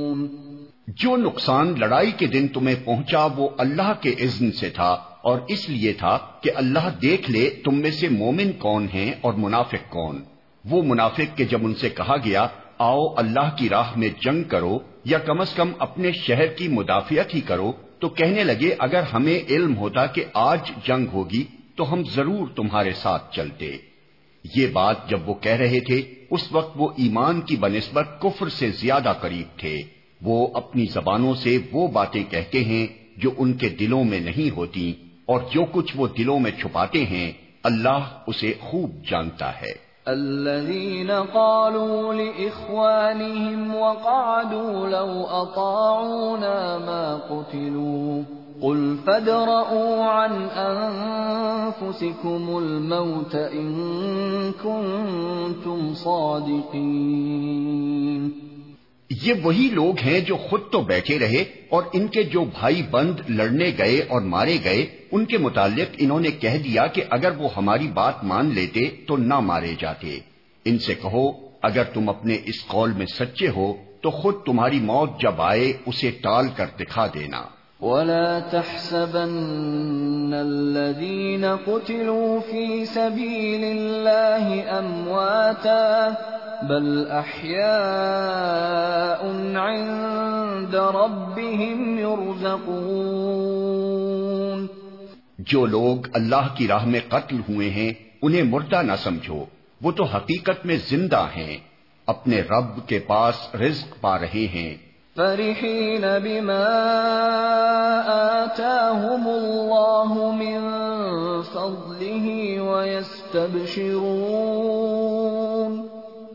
جو نقصان لڑائی کے دن تمہیں پہنچا وہ اللہ کے اذن سے تھا، اور اس لیے تھا کہ اللہ دیکھ لے تم میں سے مومن کون ہیں اور منافق کون۔ وہ منافق کے جب ان سے کہا گیا، آؤ اللہ کی راہ میں جنگ کرو یا کم از کم اپنے شہر کی مدافعت ہی کرو، تو کہنے لگے، اگر ہمیں علم ہوتا کہ آج جنگ ہوگی، تو ہم ضرور تمہارے ساتھ چلتے۔ یہ بات جب وہ کہہ رہے تھے، اس وقت وہ ایمان کی بنسبت کفر سے زیادہ قریب تھے۔ وہ اپنی زبانوں سے وہ باتیں کہتے ہیں جو ان کے دلوں میں نہیں ہوتی اور جو کچھ وہ دلوں میں چھپاتے ہیں، اللہ اسے خوب جانتا ہے۔ الذين قالوا لإخوانهم وقعدوا لو أطاعونا ما قتلوا، قل فادرؤوا عن أنفسكم الموت إن كنتم صادقين۔ یہ وہی لوگ ہیں جو خود تو بیٹھے رہے اور ان کے جو بھائی بند لڑنے گئے اور مارے گئے، ان کے متعلق انہوں نے کہہ دیا کہ اگر وہ ہماری بات مان لیتے تو نہ مارے جاتے۔ ان سے کہو، اگر تم اپنے اس قول میں سچے ہو تو خود تمہاری موت جب آئے اسے ٹال کر دکھا دینا۔ ولا تحسبن الذين قتلوا في سبيل الله امواتا بل احياء عند ربهم يرزقون۔ جو لوگ اللہ کی راہ میں قتل ہوئے ہیں انہیں مردہ نہ سمجھو۔ وہ تو حقیقت میں زندہ ہیں اپنے رب کے پاس رزق پا رہے ہیں۔ فرحين بما آتاهم الله من فضله ويستبشرون۔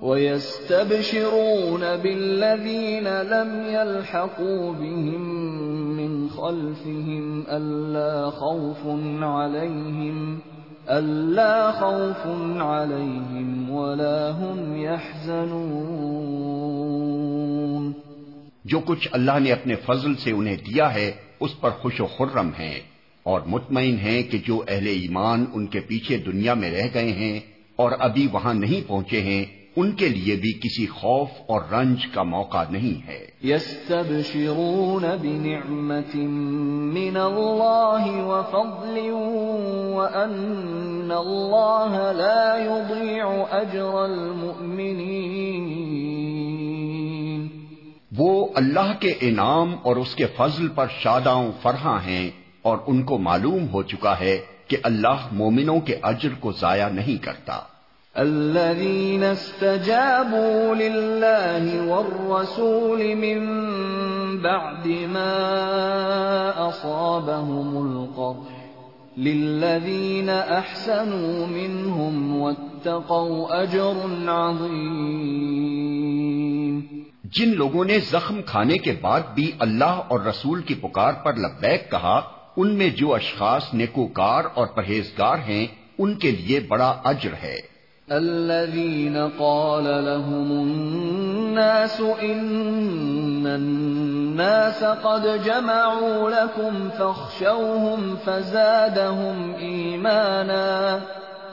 ويستبشرون بالذين لم يلحقوا بهم من خلفهم ألا خوف عليهم ألا خوف عليهم ولا هم يحزنون جو کچھ اللہ نے اپنے فضل سے انہیں دیا ہے، اس پر خوش و خرم ہیں اور مطمئن ہیں کہ جو اہل ایمان ان کے پیچھے دنیا میں رہ گئے ہیں اور ابھی وہاں نہیں پہنچے ہیں ان کے لیے بھی کسی خوف اور رنج کا موقع نہیں ہے۔ يستبشرون بنعمت من اللہ وفضل وان اللہ لا يضيع اجر المؤمنین وہ اللہ کے انعام اور اس کے فضل پر شاداں فرحاں ہیں اور ان کو معلوم ہو چکا ہے کہ اللہ مومنوں کے اجر کو ضائع نہیں کرتا۔ الذين استجابوا لله والرسول من بعد ما أصابهم القرح للذين أحسنوا منهم واتقوا أجر عظيم جن لوگوں نے زخم کھانے کے بعد بھی اللہ اور رسول کی پکار پر لبیک کہا، ان میں جو اشخاص نیکوکار اور پرہیزگار ہیں، ان کے لیے بڑا اجر ہے۔ الذين قال لهم الناس إن الناس قد جمعوا لكم فاخشوهم فزادهم إيمانا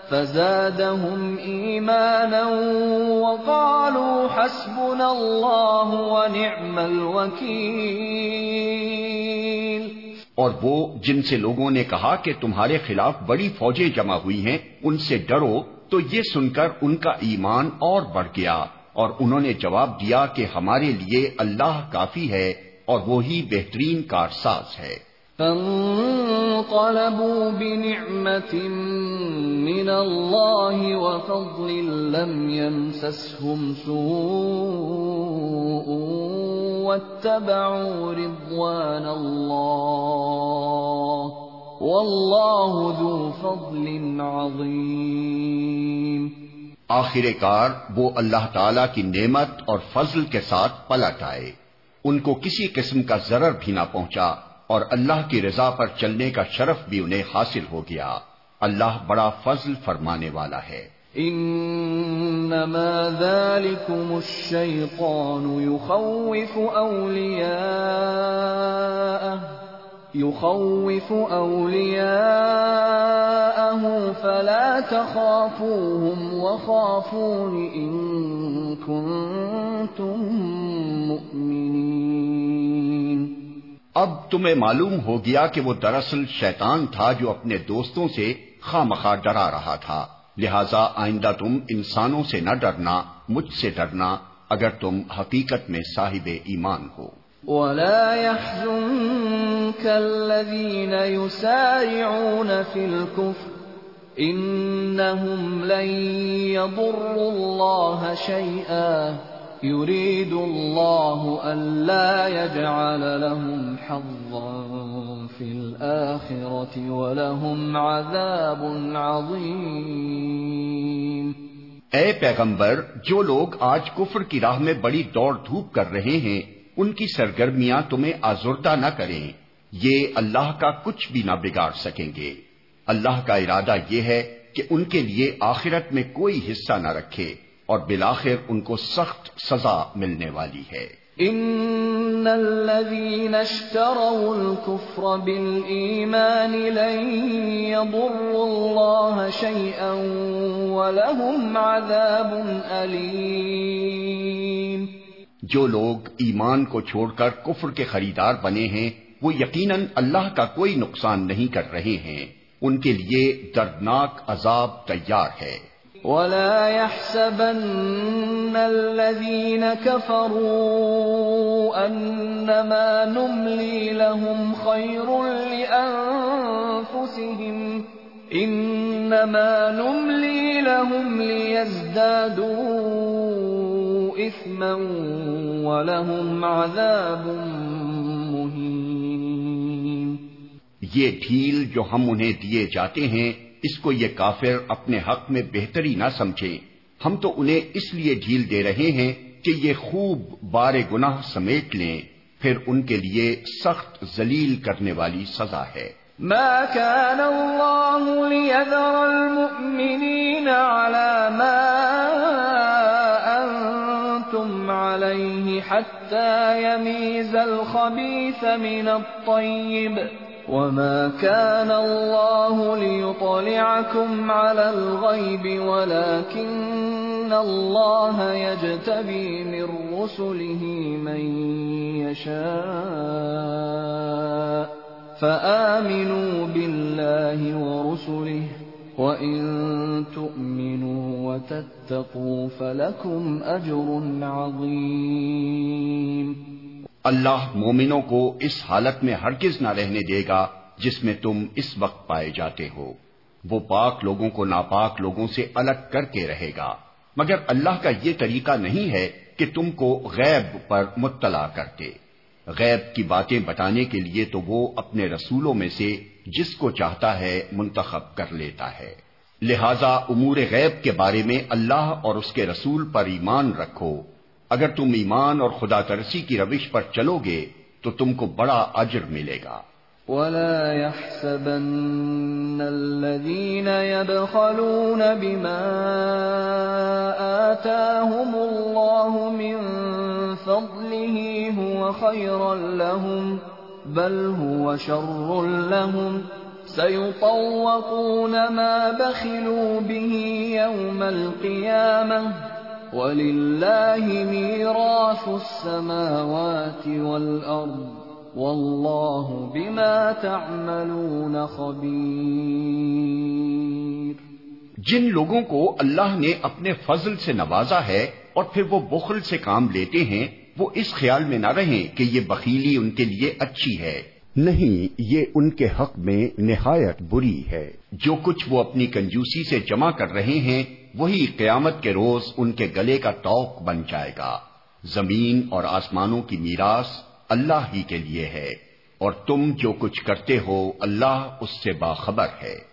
فزادهم إيمانا وقالوا حسبنا الله ونعم الوكيل اور وہ جن سے لوگوں نے کہا کہ تمہارے خلاف بڑی فوجیں جمع ہوئی ہیں، ان سے ڈرو تو یہ سن کر ان کا ایمان اور بڑھ گیا اور انہوں نے جواب دیا کہ ہمارے لیے اللہ کافی ہے اور وہی بہترین کارساز ہے۔ فانقلبوا بنعمة من الله وفضل لم يمسسهم سوء واتبعوا رضوان الله والله ذو فضل عظيم آخر کار وہ اللہ تعالی کی نعمت اور فضل کے ساتھ پلٹ آئے۔ ان کو کسی قسم کا ضرر بھی نہ پہنچا اور اللہ کی رضا پر چلنے کا شرف بھی انہیں حاصل ہو گیا۔ اللہ بڑا فضل فرمانے والا ہے۔ انما ذلكم الشيطان يخوف اولياءه يخوف اولياءه فلا تخافوهم وخافون ان كنتم مؤمنين اب تمہیں معلوم ہو گیا کہ وہ دراصل شیطان تھا جو اپنے دوستوں سے خواہ مخواہ ڈرا رہا تھا۔ لہذا آئندہ تم انسانوں سے نہ ڈرنا، مجھ سے ڈرنا، اگر تم حقیقت میں صاحب ایمان ہو۔ ولا يحزنك الذين يسارعون في الكفر إنهم لن يضروا الله شيئا يريد الله ألا يجعل لهم حظا في الآخرة ولهم عذاب عظيم اے پیغمبر، جو لوگ آج کفر کی راہ میں بڑی دوڑ دھوپ کر رہے ہیں ان کی سرگرمیاں تمہیں آزردہ نہ کریں۔ یہ اللہ کا کچھ بھی نہ بگاڑ سکیں گے۔ اللہ کا ارادہ یہ ہے کہ ان کے لیے آخرت میں کوئی حصہ نہ رکھے اور بالآخر ان کو سخت سزا ملنے والی ہے۔ ان الذين اشتروا الكفر بالإيمان لن يضروا الله شيئا ولهم عذاب أليم جو لوگ ایمان کو چھوڑ کر کفر کے خریدار بنے ہیں، وہ یقیناً اللہ کا کوئی نقصان نہیں کر رہے ہیں۔ ان کے لیے دردناک عذاب تیار ہے۔ ولا يحسبن الذين كفروا أنما نملي لهم خير لأنفسهم إنما نملي لهم ليزدادوا إثما ولهم عذاب مهين. یہ ڈھیل جو ہم انہیں دیے جاتے ہیں اس کو یہ کافر اپنے حق میں بہتری نہ سمجھے۔ ہم تو انہیں اس لیے ڈھیل دے رہے ہیں کہ یہ خوب بار گناہ سمیٹ لیں۔ پھر ان کے لیے سخت ذلیل کرنے والی سزا ہے۔ ما كان الله ليذر المؤمنين على ما عليه حتى يميز الخبيث من الطيب. وما كان الله ليطلعكم على الغيب ولكن الله يجتبي من رسله من يشاء. فآمنوا بالله ورسله. وإن تؤمنوا وتتقوا فلكم أجر عظيم اللہ مومنوں کو اس حالت میں ہرگز نہ رہنے دے گا جس میں تم اس وقت پائے جاتے ہو۔ وہ پاک لوگوں کو ناپاک لوگوں سے الگ کر کے رہے گا۔ مگر اللہ کا یہ طریقہ نہیں ہے کہ تم کو غیب پر مطلع کرتے غیب کی باتیں بتانے کے لیے تو وہ اپنے رسولوں میں سے جس کو چاہتا ہے منتخب کر لیتا ہے۔ لہذا امور غیب کے بارے میں اللہ اور اس کے رسول پر ایمان رکھو۔ اگر تم ایمان اور خدا ترسی کی روش پر چلو گے، تو تم کو بڑا اجر ملے گا۔ ولا يحسبن الذين يبخلون بما آتاهم الله من فضله هو خيرا لهم بل هو شر لهم سيطوقون ما بخلوا به يوم القيامة وَلِلَّهِ مِيرَاثُ السَّمَاوَاتِ وَالْأَرْضِ وَاللَّهُ بِمَا تَعْمَلُونَ خَبِيرٌ جن لوگوں کو اللہ نے اپنے فضل سے نوازا ہے اور پھر وہ بخل سے کام لیتے ہیں وہ اس خیال میں نہ رہیں کہ یہ بخیلی ان کے لیے اچھی ہے۔ نہیں یہ ان کے حق میں نہایت بری ہے۔ جو کچھ وہ اپنی کنجوسی سے جمع کر رہے ہیں وہی قیامت کے روز ان کے گلے کا توق بن جائے گا۔ زمین اور آسمانوں کی میراث اللہ ہی کے لیے ہے اور تم جو کچھ کرتے ہو اللہ اس سے باخبر ہے۔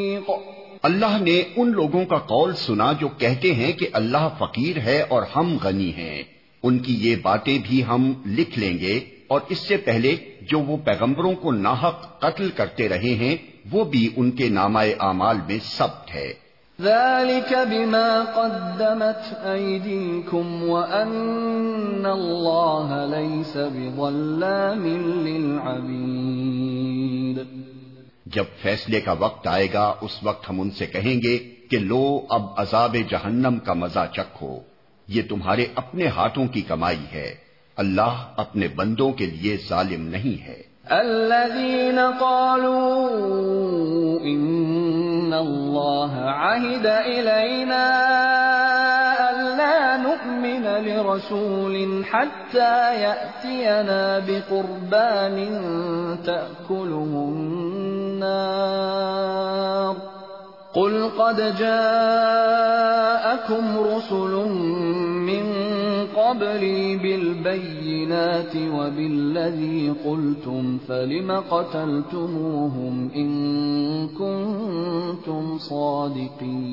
اللہ نے ان لوگوں کا قول سنا جو کہتے ہیں کہ اللہ فقیر ہے اور ہم غنی ہیں۔ ان کی یہ باتیں بھی ہم لکھ لیں گے اور اس سے پہلے جو وہ پیغمبروں کو ناحق قتل کرتے رہے ہیں، وہ بھی ان کے نامۂ اعمال میں سب ہے۔ ذلك بما قدمت أيديكم وأن الله ليس بظلام للعبيد جب فیصلے کا وقت آئے گا، اس وقت ہم ان سے کہیں گے کہ لو، اب عذاب جہنم کا مزہ چکھو۔ یہ تمہارے اپنے ہاتھوں کی کمائی ہے۔ اللہ اپنے بندوں کے لیے ظالم نہیں ہے۔ الذين قالوا ان الله عهد الينا الا نؤمن لرسول حتى ياتينا بقربان تاكله النار. قل قد جاءكم رسل من قبلي بالبينات وبالذي قلتم، فلم قتلتموهم إن كنتم صادقين؟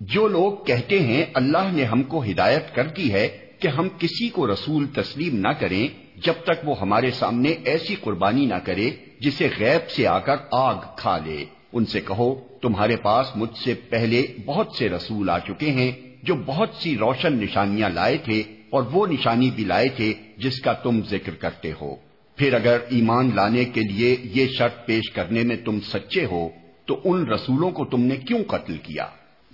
جو لوگ کہتے ہیں اللہ نے ہم کو ہدایت کر دی ہے کہ ہم کسی کو رسول تسلیم نہ کریں جب تک وہ ہمارے سامنے ایسی قربانی نہ کرے جسے غیب سے آ کر آگ کھا لے۔ ان سے کہو، تمہارے پاس مجھ سے پہلے بہت سے رسول آ چکے ہیں جو بہت سی روشن نشانیاں لائے تھے اور وہ نشانی بھی لائے تھے جس کا تم ذکر کرتے ہو۔ پھر اگر ایمان لانے کے لیے یہ شرط پیش کرنے میں تم سچے ہو، تو ان رسولوں کو تم نے کیوں قتل کیا؟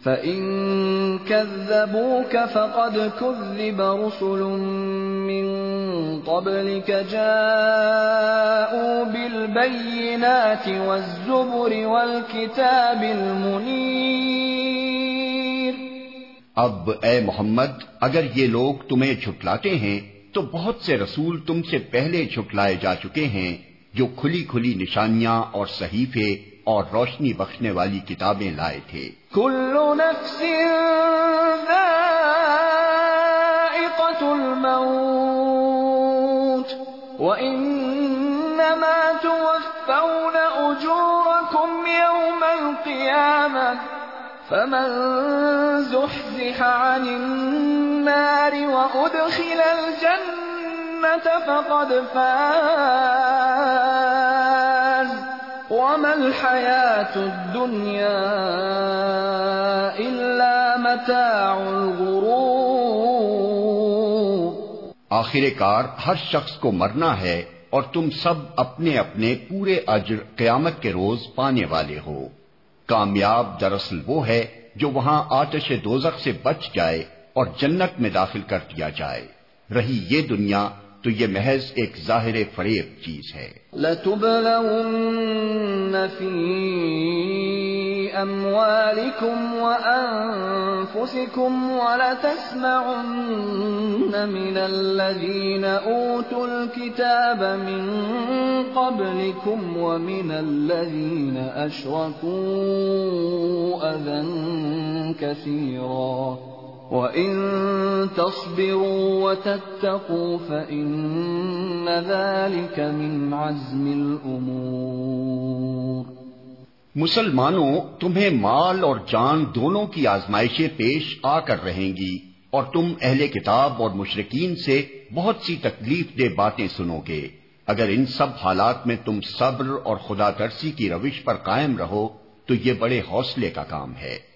فَإِن كَذَّبُوكَ فَقَدْ كُذِّبَ رُسُلٌ مِّن قَبْلِكَ جَاءُوا بِالْبَيِّنَاتِ وَالزُّبُرِ وَالْكِتَابِ الْمُنِيرِ اب اے محمد، اگر یہ لوگ تمہیں جھٹلاتے ہیں، تو بہت سے رسول تم سے پہلے جھٹلائے جا چکے ہیں، جو کھلی کھلی نشانیاں اور صحیفے اور روشنی بخشنے والی کتابیں لائے تھے۔ كل نفس ذائقة الموت وإنما توفون أجوركم يوم القيامة فمن زحزح عن النار وأدخل الجنة فقد فاز. وما الحياة الدنيا إلا متاع الغرور آخر کار ہر شخص کو مرنا ہے اور تم سب اپنے اپنے پورے اجر قیامت کے روز پانے والے ہو۔ کامیاب دراصل وہ ہے جو وہاں آتش دوزخ سے بچ جائے اور جنت میں داخل کر دیا جائے۔ رہی یہ دنیا تو یہ محض ایک ظاہر فریب چیز ہے۔ لَتُبْلَوُنَّ فِي أَمْوَالِكُمْ وَأَنفُسِكُمْ وَلَتَسْمَعُنَّ مِنَ الَّذِينَ أُوتُوا الْكِتَابَ مِنْ قَبْلِكُمْ وَمِنَ الَّذِينَ أَشْرَكُوا أَذًى كَثِيرًا وَإِن تَصْبِرُوا وَتَتَّقُوا فَإِنَّ ذَلِكَ مِنْ عَزْمِ الْأُمُورِ مسلمانوں، تمہیں مال اور جان دونوں کی آزمائشیں پیش آ کر رہیں گی، اور تم اہل کتاب اور مشرقین سے بہت سی تکلیف دہ باتیں سنو گے۔ اگر ان سب حالات میں تم صبر اور خدا ترسی کی روش پر قائم رہو، تو یہ بڑے حوصلے کا کام ہے۔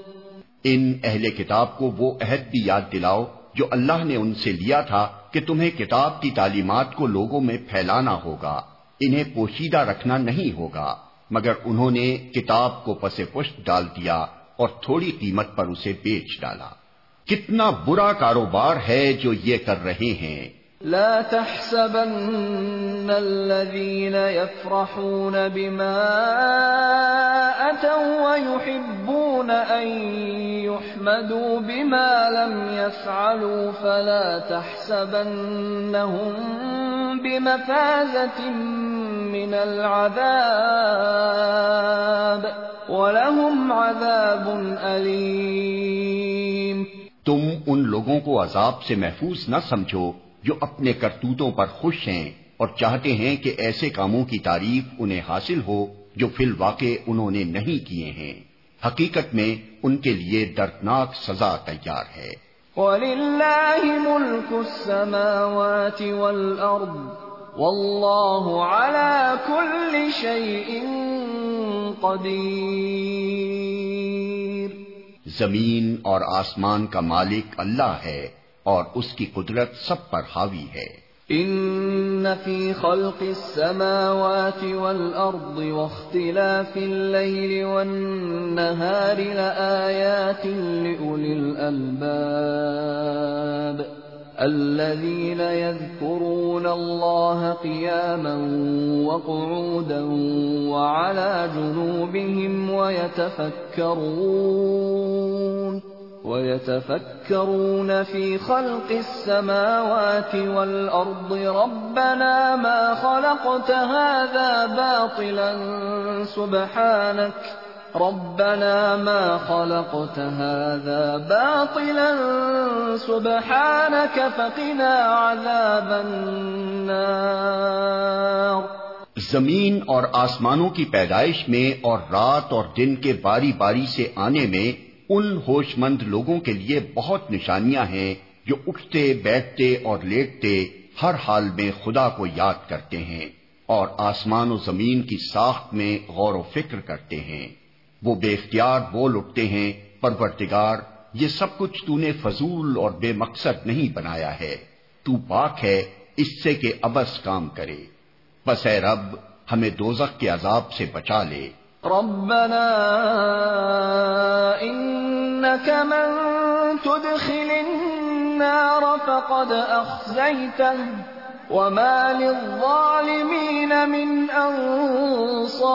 ان اہل کتاب کو وہ عہد بھی یاد دلاؤ جو اللہ نے ان سے لیا تھا کہ تمہیں کتاب کی تعلیمات کو لوگوں میں پھیلانا ہوگا، انہیں پوشیدہ رکھنا نہیں ہوگا۔ مگر انہوں نے کتاب کو پس پشت ڈال دیا اور تھوڑی قیمت پر اسے بیچ ڈالا۔ کتنا برا کاروبار ہے جو یہ کر رہے ہیں۔ لا تحسبن الذين يفرحون بما أتوا ويحبون أن يحمدوا بما لم يفعلوا فلا تحسبنهم بمفازة من العذاب ولهم عذاب أليم. تم ان لوگوں کو عذاب سے محفوظ نہ سمجھو جو اپنے کرتوتوں پر خوش ہیں اور چاہتے ہیں کہ ایسے کاموں کی تعریف انہیں حاصل ہو جو فی الواقع انہوں نے نہیں کیے ہیں۔ حقیقت میں ان کے لیے دردناک سزا تیار ہے۔ وَلِلَّهِ مُلْكُ السَّمَاوَاتِ وَالْأَرْضِ وَاللَّهُ عَلَى كُلِّ شَيْءٍ قَدِيرٌ۔ زمین اور آسمان کا مالک اللہ ہے۔ اور اس کی قدرت سب پر حاوی ہے۔ ان فی خلق السماوات والارض واختلاف الليل والنهار لآيات لأولي الألباب الذين يذكرون الله قياما وقعودا وعلى جنوبهم ويتفكرون وَيَتَفَكَّرُونَ فِي خَلْقِ السَّمَاوَاتِ وَالْأَرْضِ. رَبَّنَا مَا خَلَقْتَ هَذَا بَاطِلًا، سُبْحَانَكَ. رَبَّنَا مَا خَلَقْتَ هَذَا بَاطِلًا، سُبْحَانَكَ. فَقِنَا عَذَابَ النَّارِ. زمین اور آسمانوں کی پیدائش میں اور رات اور دن کے باری باری سے آنے میں ان ہوش مند لوگوں کے لیے بہت نشانیاں ہیں جو اٹھتے، بیٹھتے اور لیٹتے ہر حال میں خدا کو یاد کرتے ہیں اور آسمان و زمین کی ساخت میں غور و فکر کرتے ہیں۔ وہ بے اختیار بول اٹھتے ہیں پرورتگار یہ سب کچھ تو نے فضول اور بے مقصد نہیں بنایا ہے۔ تو پاک ہے، اس سے کہ ابس کام کرے۔ بس اے رب، ہمیں دوزخ کے عذاب سے بچا لے۔ ربنا انك من تدخل النار فقد اخزيته وما للظالمين من انصار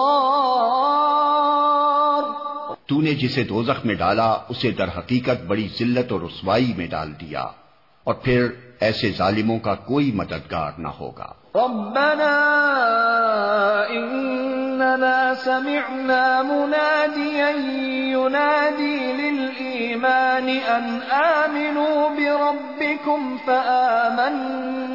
تو نے جسے دوزخ میں ڈالا، اسے در حقیقت بڑی ذلت اور رسوائی میں ڈال دیا، اور پھر ایسے ظالموں کا کوئی مددگار نہ ہوگا۔ ربنا اننا سمعنا مناديا ينادي للايمان ان امنوا بربكم فآمنا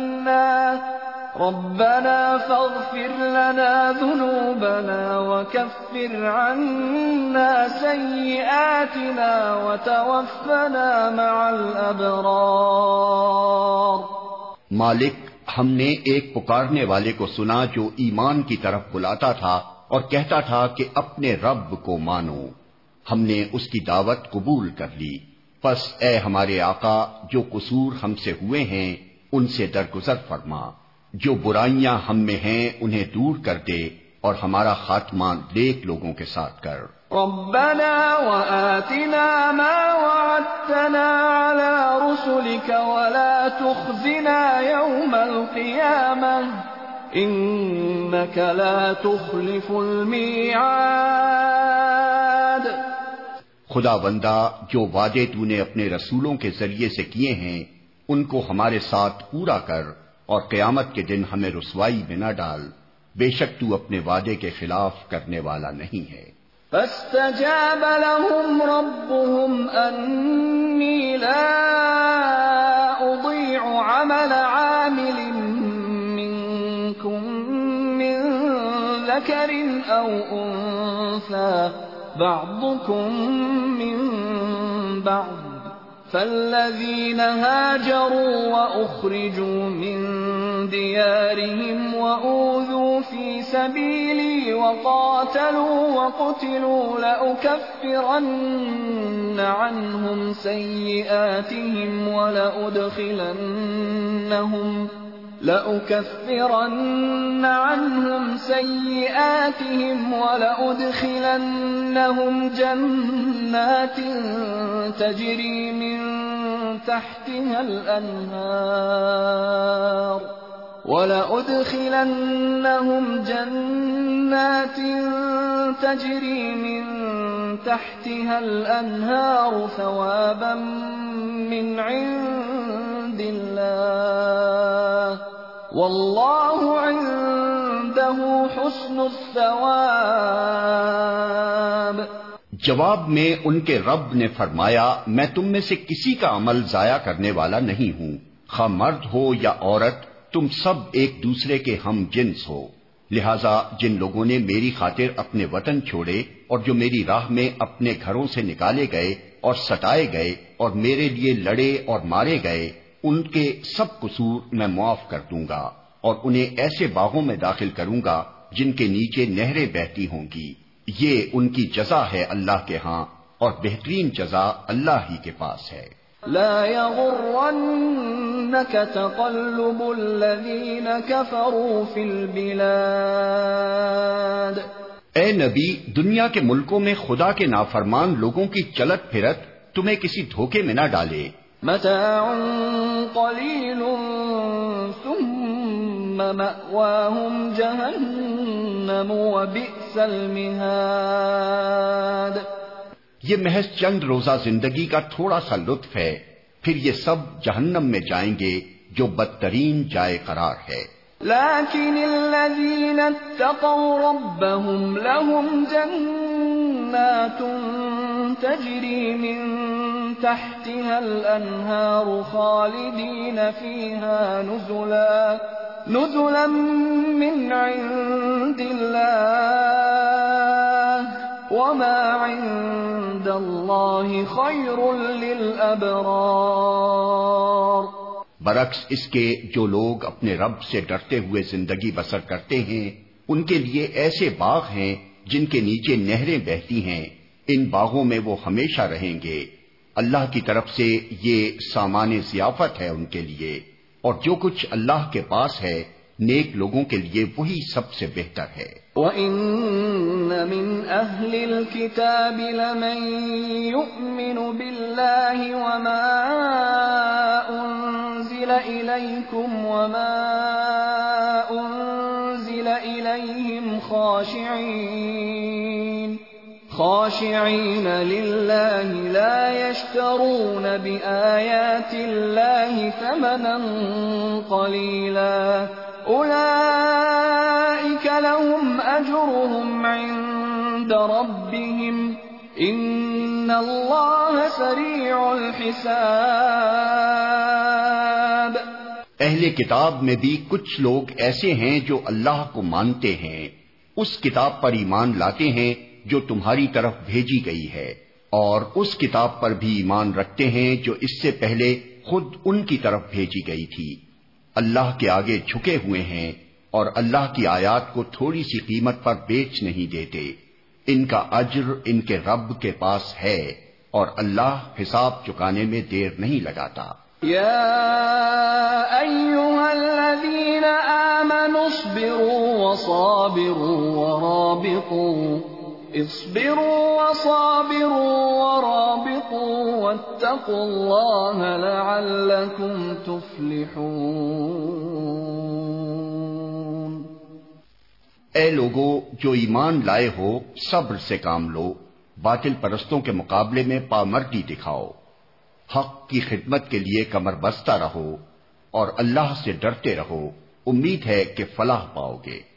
ربنا فاغفر لنا ذنوبنا وكفر عنا سيئاتنا وتوفنا مع الابرار مالک ہم نے ایک پکارنے والے کو سنا جو ایمان کی طرف بلاتا تھا اور کہتا تھا کہ اپنے رب کو مانو۔ ہم نے اس کی دعوت قبول کر لی۔ پس اے ہمارے آقا، جو قصور ہم سے ہوئے ہیں، ان سے درگزر فرما۔ جو برائیاں ہم میں ہیں، انہیں دور کر دے اور ہمارا خاتمہ دیکھ لوگوں کے ساتھ کر۔ ربنا وآتنا ما وعدتنا على رسلك ولا تخزنا يوم القيامة إنك لا تخلف الميعاد خدا بندہ، جو وعدے تو نے اپنے رسولوں کے ذریعے سے کیے ہیں، ان کو ہمارے ساتھ پورا کر اور قیامت کے دن ہمیں رسوائی میں نہ ڈال۔ بے شک تو اپنے وعدے کے خلاف کرنے والا نہیں ہے۔ فاستجاب لهم ربهم أني لا أضيع عمل عامل منكم من ذكر أو أنثى بعضكم من بعض فالذين هاجروا وأخرجوا من ديارهم وأوذوا في سبيلي وقاتلوا وقتلوا لأكفرن عنهم سيئاتهم ولأدخلنهم لأكفرن عنهم سيئاتهم ولأدخلنهم جنات تجري من تحتها الأنهار ولأدخلنهم جنات تجري من تحتها الأنهار ثوابا من عند الله. واللہ عنده حسن الثواب. جواب میں ان کے رب نے فرمایا، میں تم میں سے کسی کا عمل ضائع کرنے والا نہیں ہوں۔ خواہ مرد ہو یا عورت تم سب ایک دوسرے کے ہم جنس ہو۔ لہذا جن لوگوں نے میری خاطر اپنے وطن چھوڑے اور جو میری راہ میں اپنے گھروں سے نکالے گئے اور ستائے گئے اور میرے لیے لڑے اور مارے گئے، ان کے سب قصور میں معاف کر دوں گا اور انہیں ایسے باغوں میں داخل کروں گا جن کے نیچے نہریں بہتی ہوں گی۔ یہ ان کی جزا ہے اللہ کے ہاں اور بہترین جزا اللہ ہی کے پاس ہے۔ لا يغرنك تقلب الذين كفروا في البلاد. اے نبی دنیا کے ملکوں میں خدا کے نافرمان لوگوں کی چلت پھرت تمہیں کسی دھوکے میں نہ ڈالے۔ متاع قلیل ثم مأواهم جہنم وبئس المہاد یہ محض چند روزہ زندگی کا تھوڑا سا لطف ہے، پھر یہ سب جہنم میں جائیں گے جو بدترین جائے قرار ہے۔ لكن الذين اتقوا ربهم لهم جنات تجري من تحتها الأنهار خالدين فيها نزلا نزلا من عند الله وما عند الله خير للأبرار. برعکس، اس کے جو لوگ اپنے رب سے ڈرتے ہوئے زندگی بسر کرتے ہیں، ان کے لیے ایسے باغ ہیں جن کے نیچے نہریں بہتی ہیں، ان باغوں میں وہ ہمیشہ رہیں گے۔ اللہ کی طرف سے یہ سامان ضیافت ہے ان کے لیے، اور جو کچھ اللہ کے پاس ہے، نیک لوگوں کے لیے وہی سب سے بہتر ہے۔ وَإِنَّ مِنْ أَهْلِ الْكِتَابِ لَمَنْ يُؤْمِنُ بِاللَّهِ وَمَا أُنزِلَ إِلَيْكُمْ وَمَا أُنزِلَ إِلَيْهِمْ خَاشِعِينَ خاشعين لله لا يشترون بآيات الله ثمنا قليلا أولئك لهم أجرهم عند ربهم إن الله سريع الحساب اہل کتاب میں بھی کچھ لوگ ایسے ہیں جو اللہ کو مانتے ہیں۔ اس کتاب پر ایمان لاتے ہیں جو تمہاری طرف بھیجی گئی ہے۔ اور اس کتاب پر بھی ایمان رکھتے ہیں جو اس سے پہلے خود ان کی طرف بھیجی گئی تھی۔ اللہ کے آگے جھکے ہوئے ہیں اور اللہ کی آیات کو تھوڑی سی قیمت پر بیچ نہیں دیتے۔ ان کا اجر ان کے رب کے پاس ہے اور اللہ حساب چکانے میں دیر نہیں لگاتا۔ یا الذین آمنوا اصبروا وصابروا ورابطوا۔ اصبروا وصابروا ورابطوا واتقوا الله لعلكم تفلحون. اے لوگو، جو ایمان لائے ہو، صبر سے کام لو، باطل پرستوں کے مقابلے میں پامردی دکھاؤ۔ حق کی خدمت کے لیے کمر بستہ رہو اور اللہ سے ڈرتے رہو۔ امید ہے کہ فلاح پاؤ گے۔